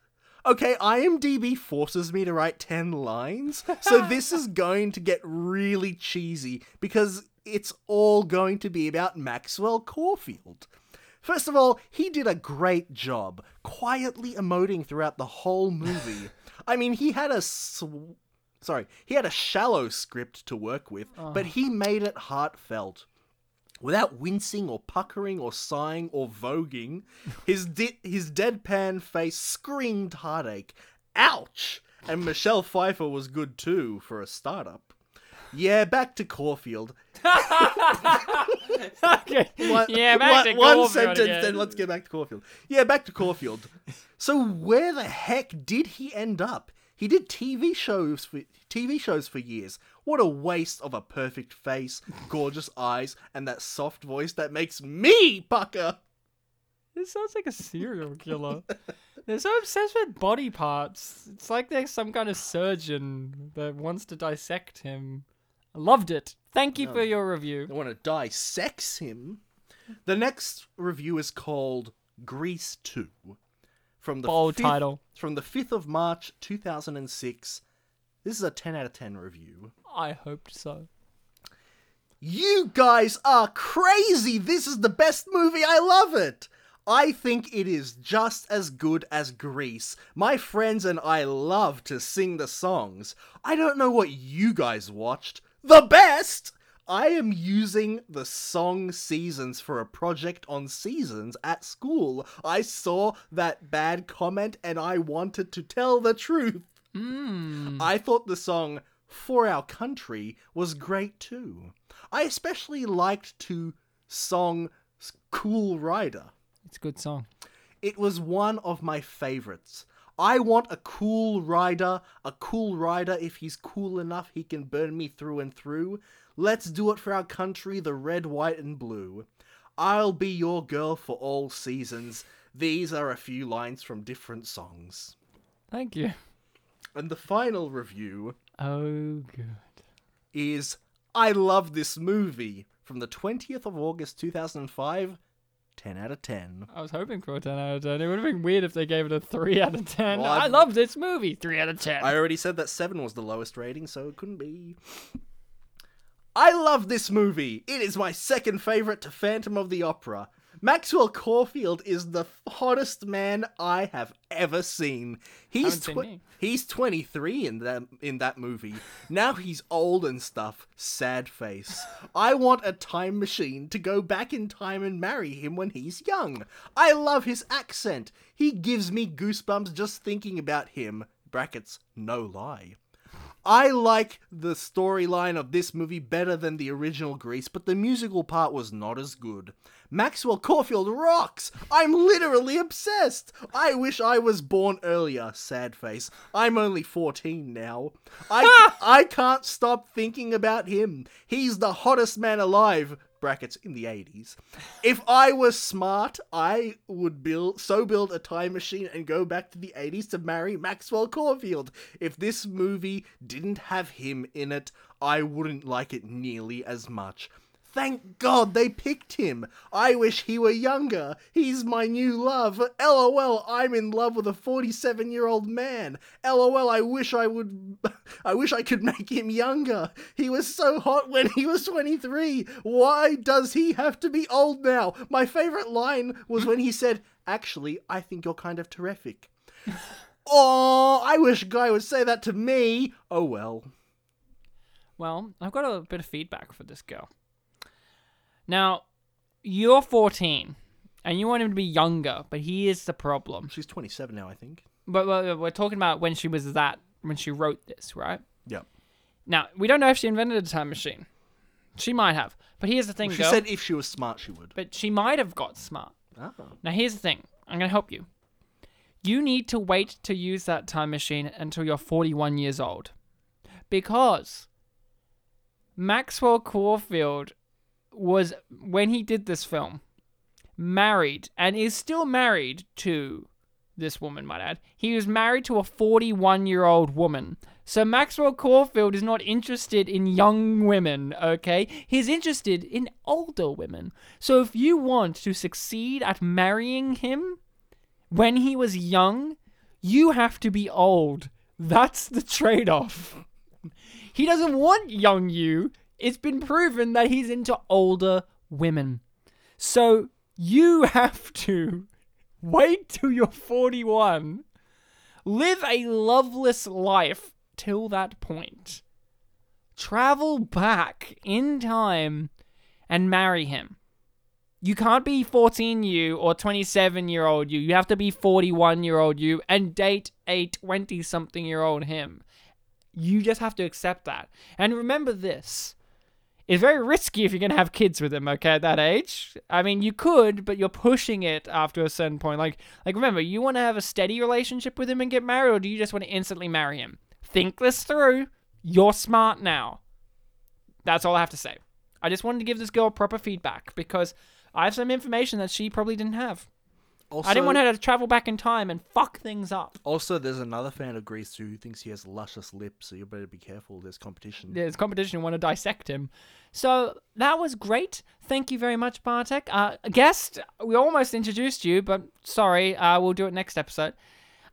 Okay, IMDb forces me to write 10 lines, so [LAUGHS] this is going to get really cheesy because it's all going to be about Maxwell Caulfield. First of all, he did a great job, quietly emoting throughout the whole movie. [LAUGHS] I mean, he had a sw- sorry, he had a shallow script to work with, but he made it heartfelt. Without wincing or puckering or sighing or voguing, his di- his deadpan face screamed heartache. Ouch! And Michelle Pfeiffer was good too for a startup. Yeah, back to Caulfield. [LAUGHS] okay. One- yeah, back one- to one sentence, again. then let's get back to Caulfield. Yeah, back to Caulfield. so where the heck did he end up? He did TV shows for TV shows for years. What a waste of a perfect face, gorgeous eyes, and that soft voice that makes me pucker. This sounds like a serial killer. they're so obsessed with body parts. It's like they're some kind of surgeon that wants to dissect him. I loved it. Thank you for your review. I want to dissect him. The next review is called Grease 2. From the Bold fifth- title. From the 5th of March 2006. This is a 10 out of 10 review. I hoped so. You guys are crazy! This is the best movie! I love it! I think it is just as good as Grease. My friends and I love to sing the songs. I don't know what you guys watched. The best! I am using the song Seasons for a project on seasons at school. I saw that bad comment and I wanted to tell the truth. Mm. I thought the song For Our Country was great too. I especially liked to song Cool Rider. It's a good song. It was one of my favorites. I want a cool rider, a cool rider if he's cool enough he can burn me through and through. Let's do it for our country, the red, white, and blue. I'll be your girl for all seasons. These are a few lines from different songs. Thank you. And the final review Oh, good. is I love this movie from the 20th of August 2005. 10 out of 10. I was hoping for a 10 out of 10. It would have been weird if they gave it a 3 out of 10. Well, I I've- love this movie. 3 out of 10. I already said that 7 was the lowest rating, so it couldn't be. I love this movie. It is my second favorite to Phantom of the Opera. Maxwell Caulfield is the hottest man I have ever seen. He's Haven't seen tw- he's 23 in that in that movie. Now he's old and stuff. Sad face. I want a time machine to go back in time and marry him when he's young. I love his accent. He gives me goosebumps just thinking about him. Brackets, no lie. I like the storyline of this movie better than the original Grease, but the musical part was not as good. Maxwell Caulfield rocks! I'm literally obsessed! I wish I was born earlier, sad face. I'm only 14 now. I, [LAUGHS] I can't stop thinking about him. He's the hottest man alive. Brackets in the 80s. If I was smart, I would build so build a time machine and go back to the 80s to marry Maxwell Caulfield. If this movie didn't have him in it, I wouldn't like it nearly as much. Thank God they picked him. I wish he were younger. He's my new love. LOL, I'm in love with a 47 year old man. LOL, I wish I would. [LAUGHS] I wish I could make him younger. He was so hot when he was 23. Why does he have to be old now? My favorite line was when he said, Actually, I think you're kind of terrific. [LAUGHS] Oh, I wish a guy would say that to me. Oh well. Well, I've got a bit of feedback for this girl. Now, you're 14, and you want him to be younger, but here's the problem. She's 27 now, I think. But but we're talking about when she was that, when she wrote this, right? Yep. Now, we don't know if she invented a time machine. She might have. But here's the thing, She girl. said if she was smart, she would. but she might have got smart. Oh. Now, here's the thing. I'm going to help you. You need to wait to use that time machine until you're 41 years old. Because Maxwell Caulfield was, when he did this film, married and is still married to this woman, might add. He was married to a 41 year old woman. So Maxwell Caulfield is not interested in young women, okay? He's interested in older women. So if you want to succeed at marrying him when he was young, you have to be old. That's the trade off. He doesn't want young you. It's been proven that he's into older women. So you [LAUGHS] have to wait till you're 41, live a loveless life till that point, travel back in time, and marry him. You can't be 14 you or 27 year old you. You have to be 41 year old you and date a 20 something year old him. You just have to accept that. And remember this it's very risky if you're going to have kids with him, okay, at that age. I mean, you could, but you're pushing it after a certain point. Like, like remember, you want to have a steady relationship with him and get married, or do you just want to instantly marry him? Think this through. You're smart now. That's all I have to say. I just wanted to give this girl proper feedback because I have some information that she probably didn't have. Also, I didn't want her to travel back in time and fuck things up. Also, there's another fan of Grease who thinks he has luscious lips, so you better be careful. There's competition. There's competition want to dissect him. So that was great. Thank you very much, Bartek. Uh, guest, we almost introduced you, but sorry, uh, we'll do it next episode.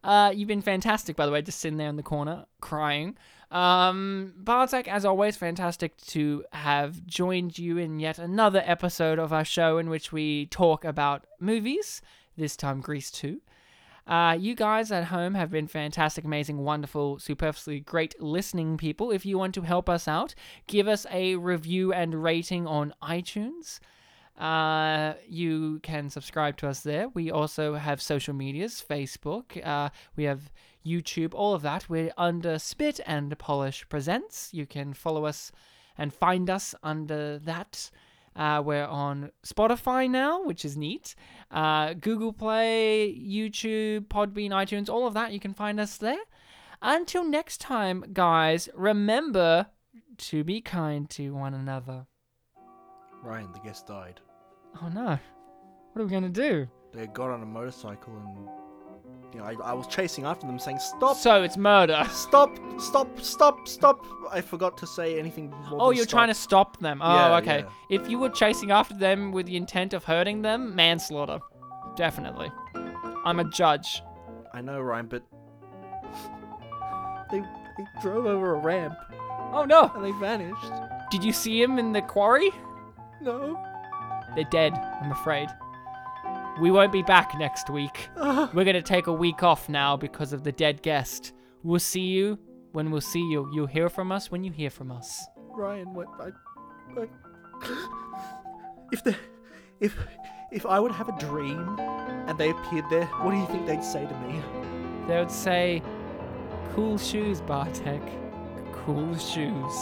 Uh, you've been fantastic, by the way, just sitting there in the corner crying. Um, Bartek, as always, fantastic to have joined you in yet another episode of our show in which we talk about movies, this time Grease 2. Uh, you guys at home have been fantastic, amazing, wonderful, superfluously great listening people. If you want to help us out, give us a review and rating on iTunes. Uh, you can subscribe to us there. We also have social medias, Facebook. Uh, we have YouTube, all of that. We're under Spit and Polish Presents. You can follow us and find us under that. Uh, we're on Spotify now, which is neat. Uh, Google Play, YouTube, Podbean, iTunes, all of that. You can find us there. Until next time, guys, remember to be kind to one another. Ryan, the guest died. Oh no. What are we going to do? They got on a motorcycle and you know, I, I was chasing after them saying, Stop! So it's murder. [LAUGHS] Stop! Stop! Stop! Stop! I forgot to say anything more Oh, you're stop. trying to stop them. Oh, Yeah, okay. yeah. If you were chasing after them with the intent of hurting them, manslaughter. Definitely. I'm a judge. I know, Ryan, but they, they drove over a ramp Oh no! and they vanished. Did you see him in the quarry? No. They're dead, I'm afraid. We won't be back next week. Ah, We're gonna take a week off now because of the dead guest. We'll see you when we'll see you. You'll hear from us when you hear from us. Ryan, what? I, I, if the, if, if I would have a dream and they appeared there, what do you think they'd say to me? They would say, Cool shoes, Bartek. Cool shoes.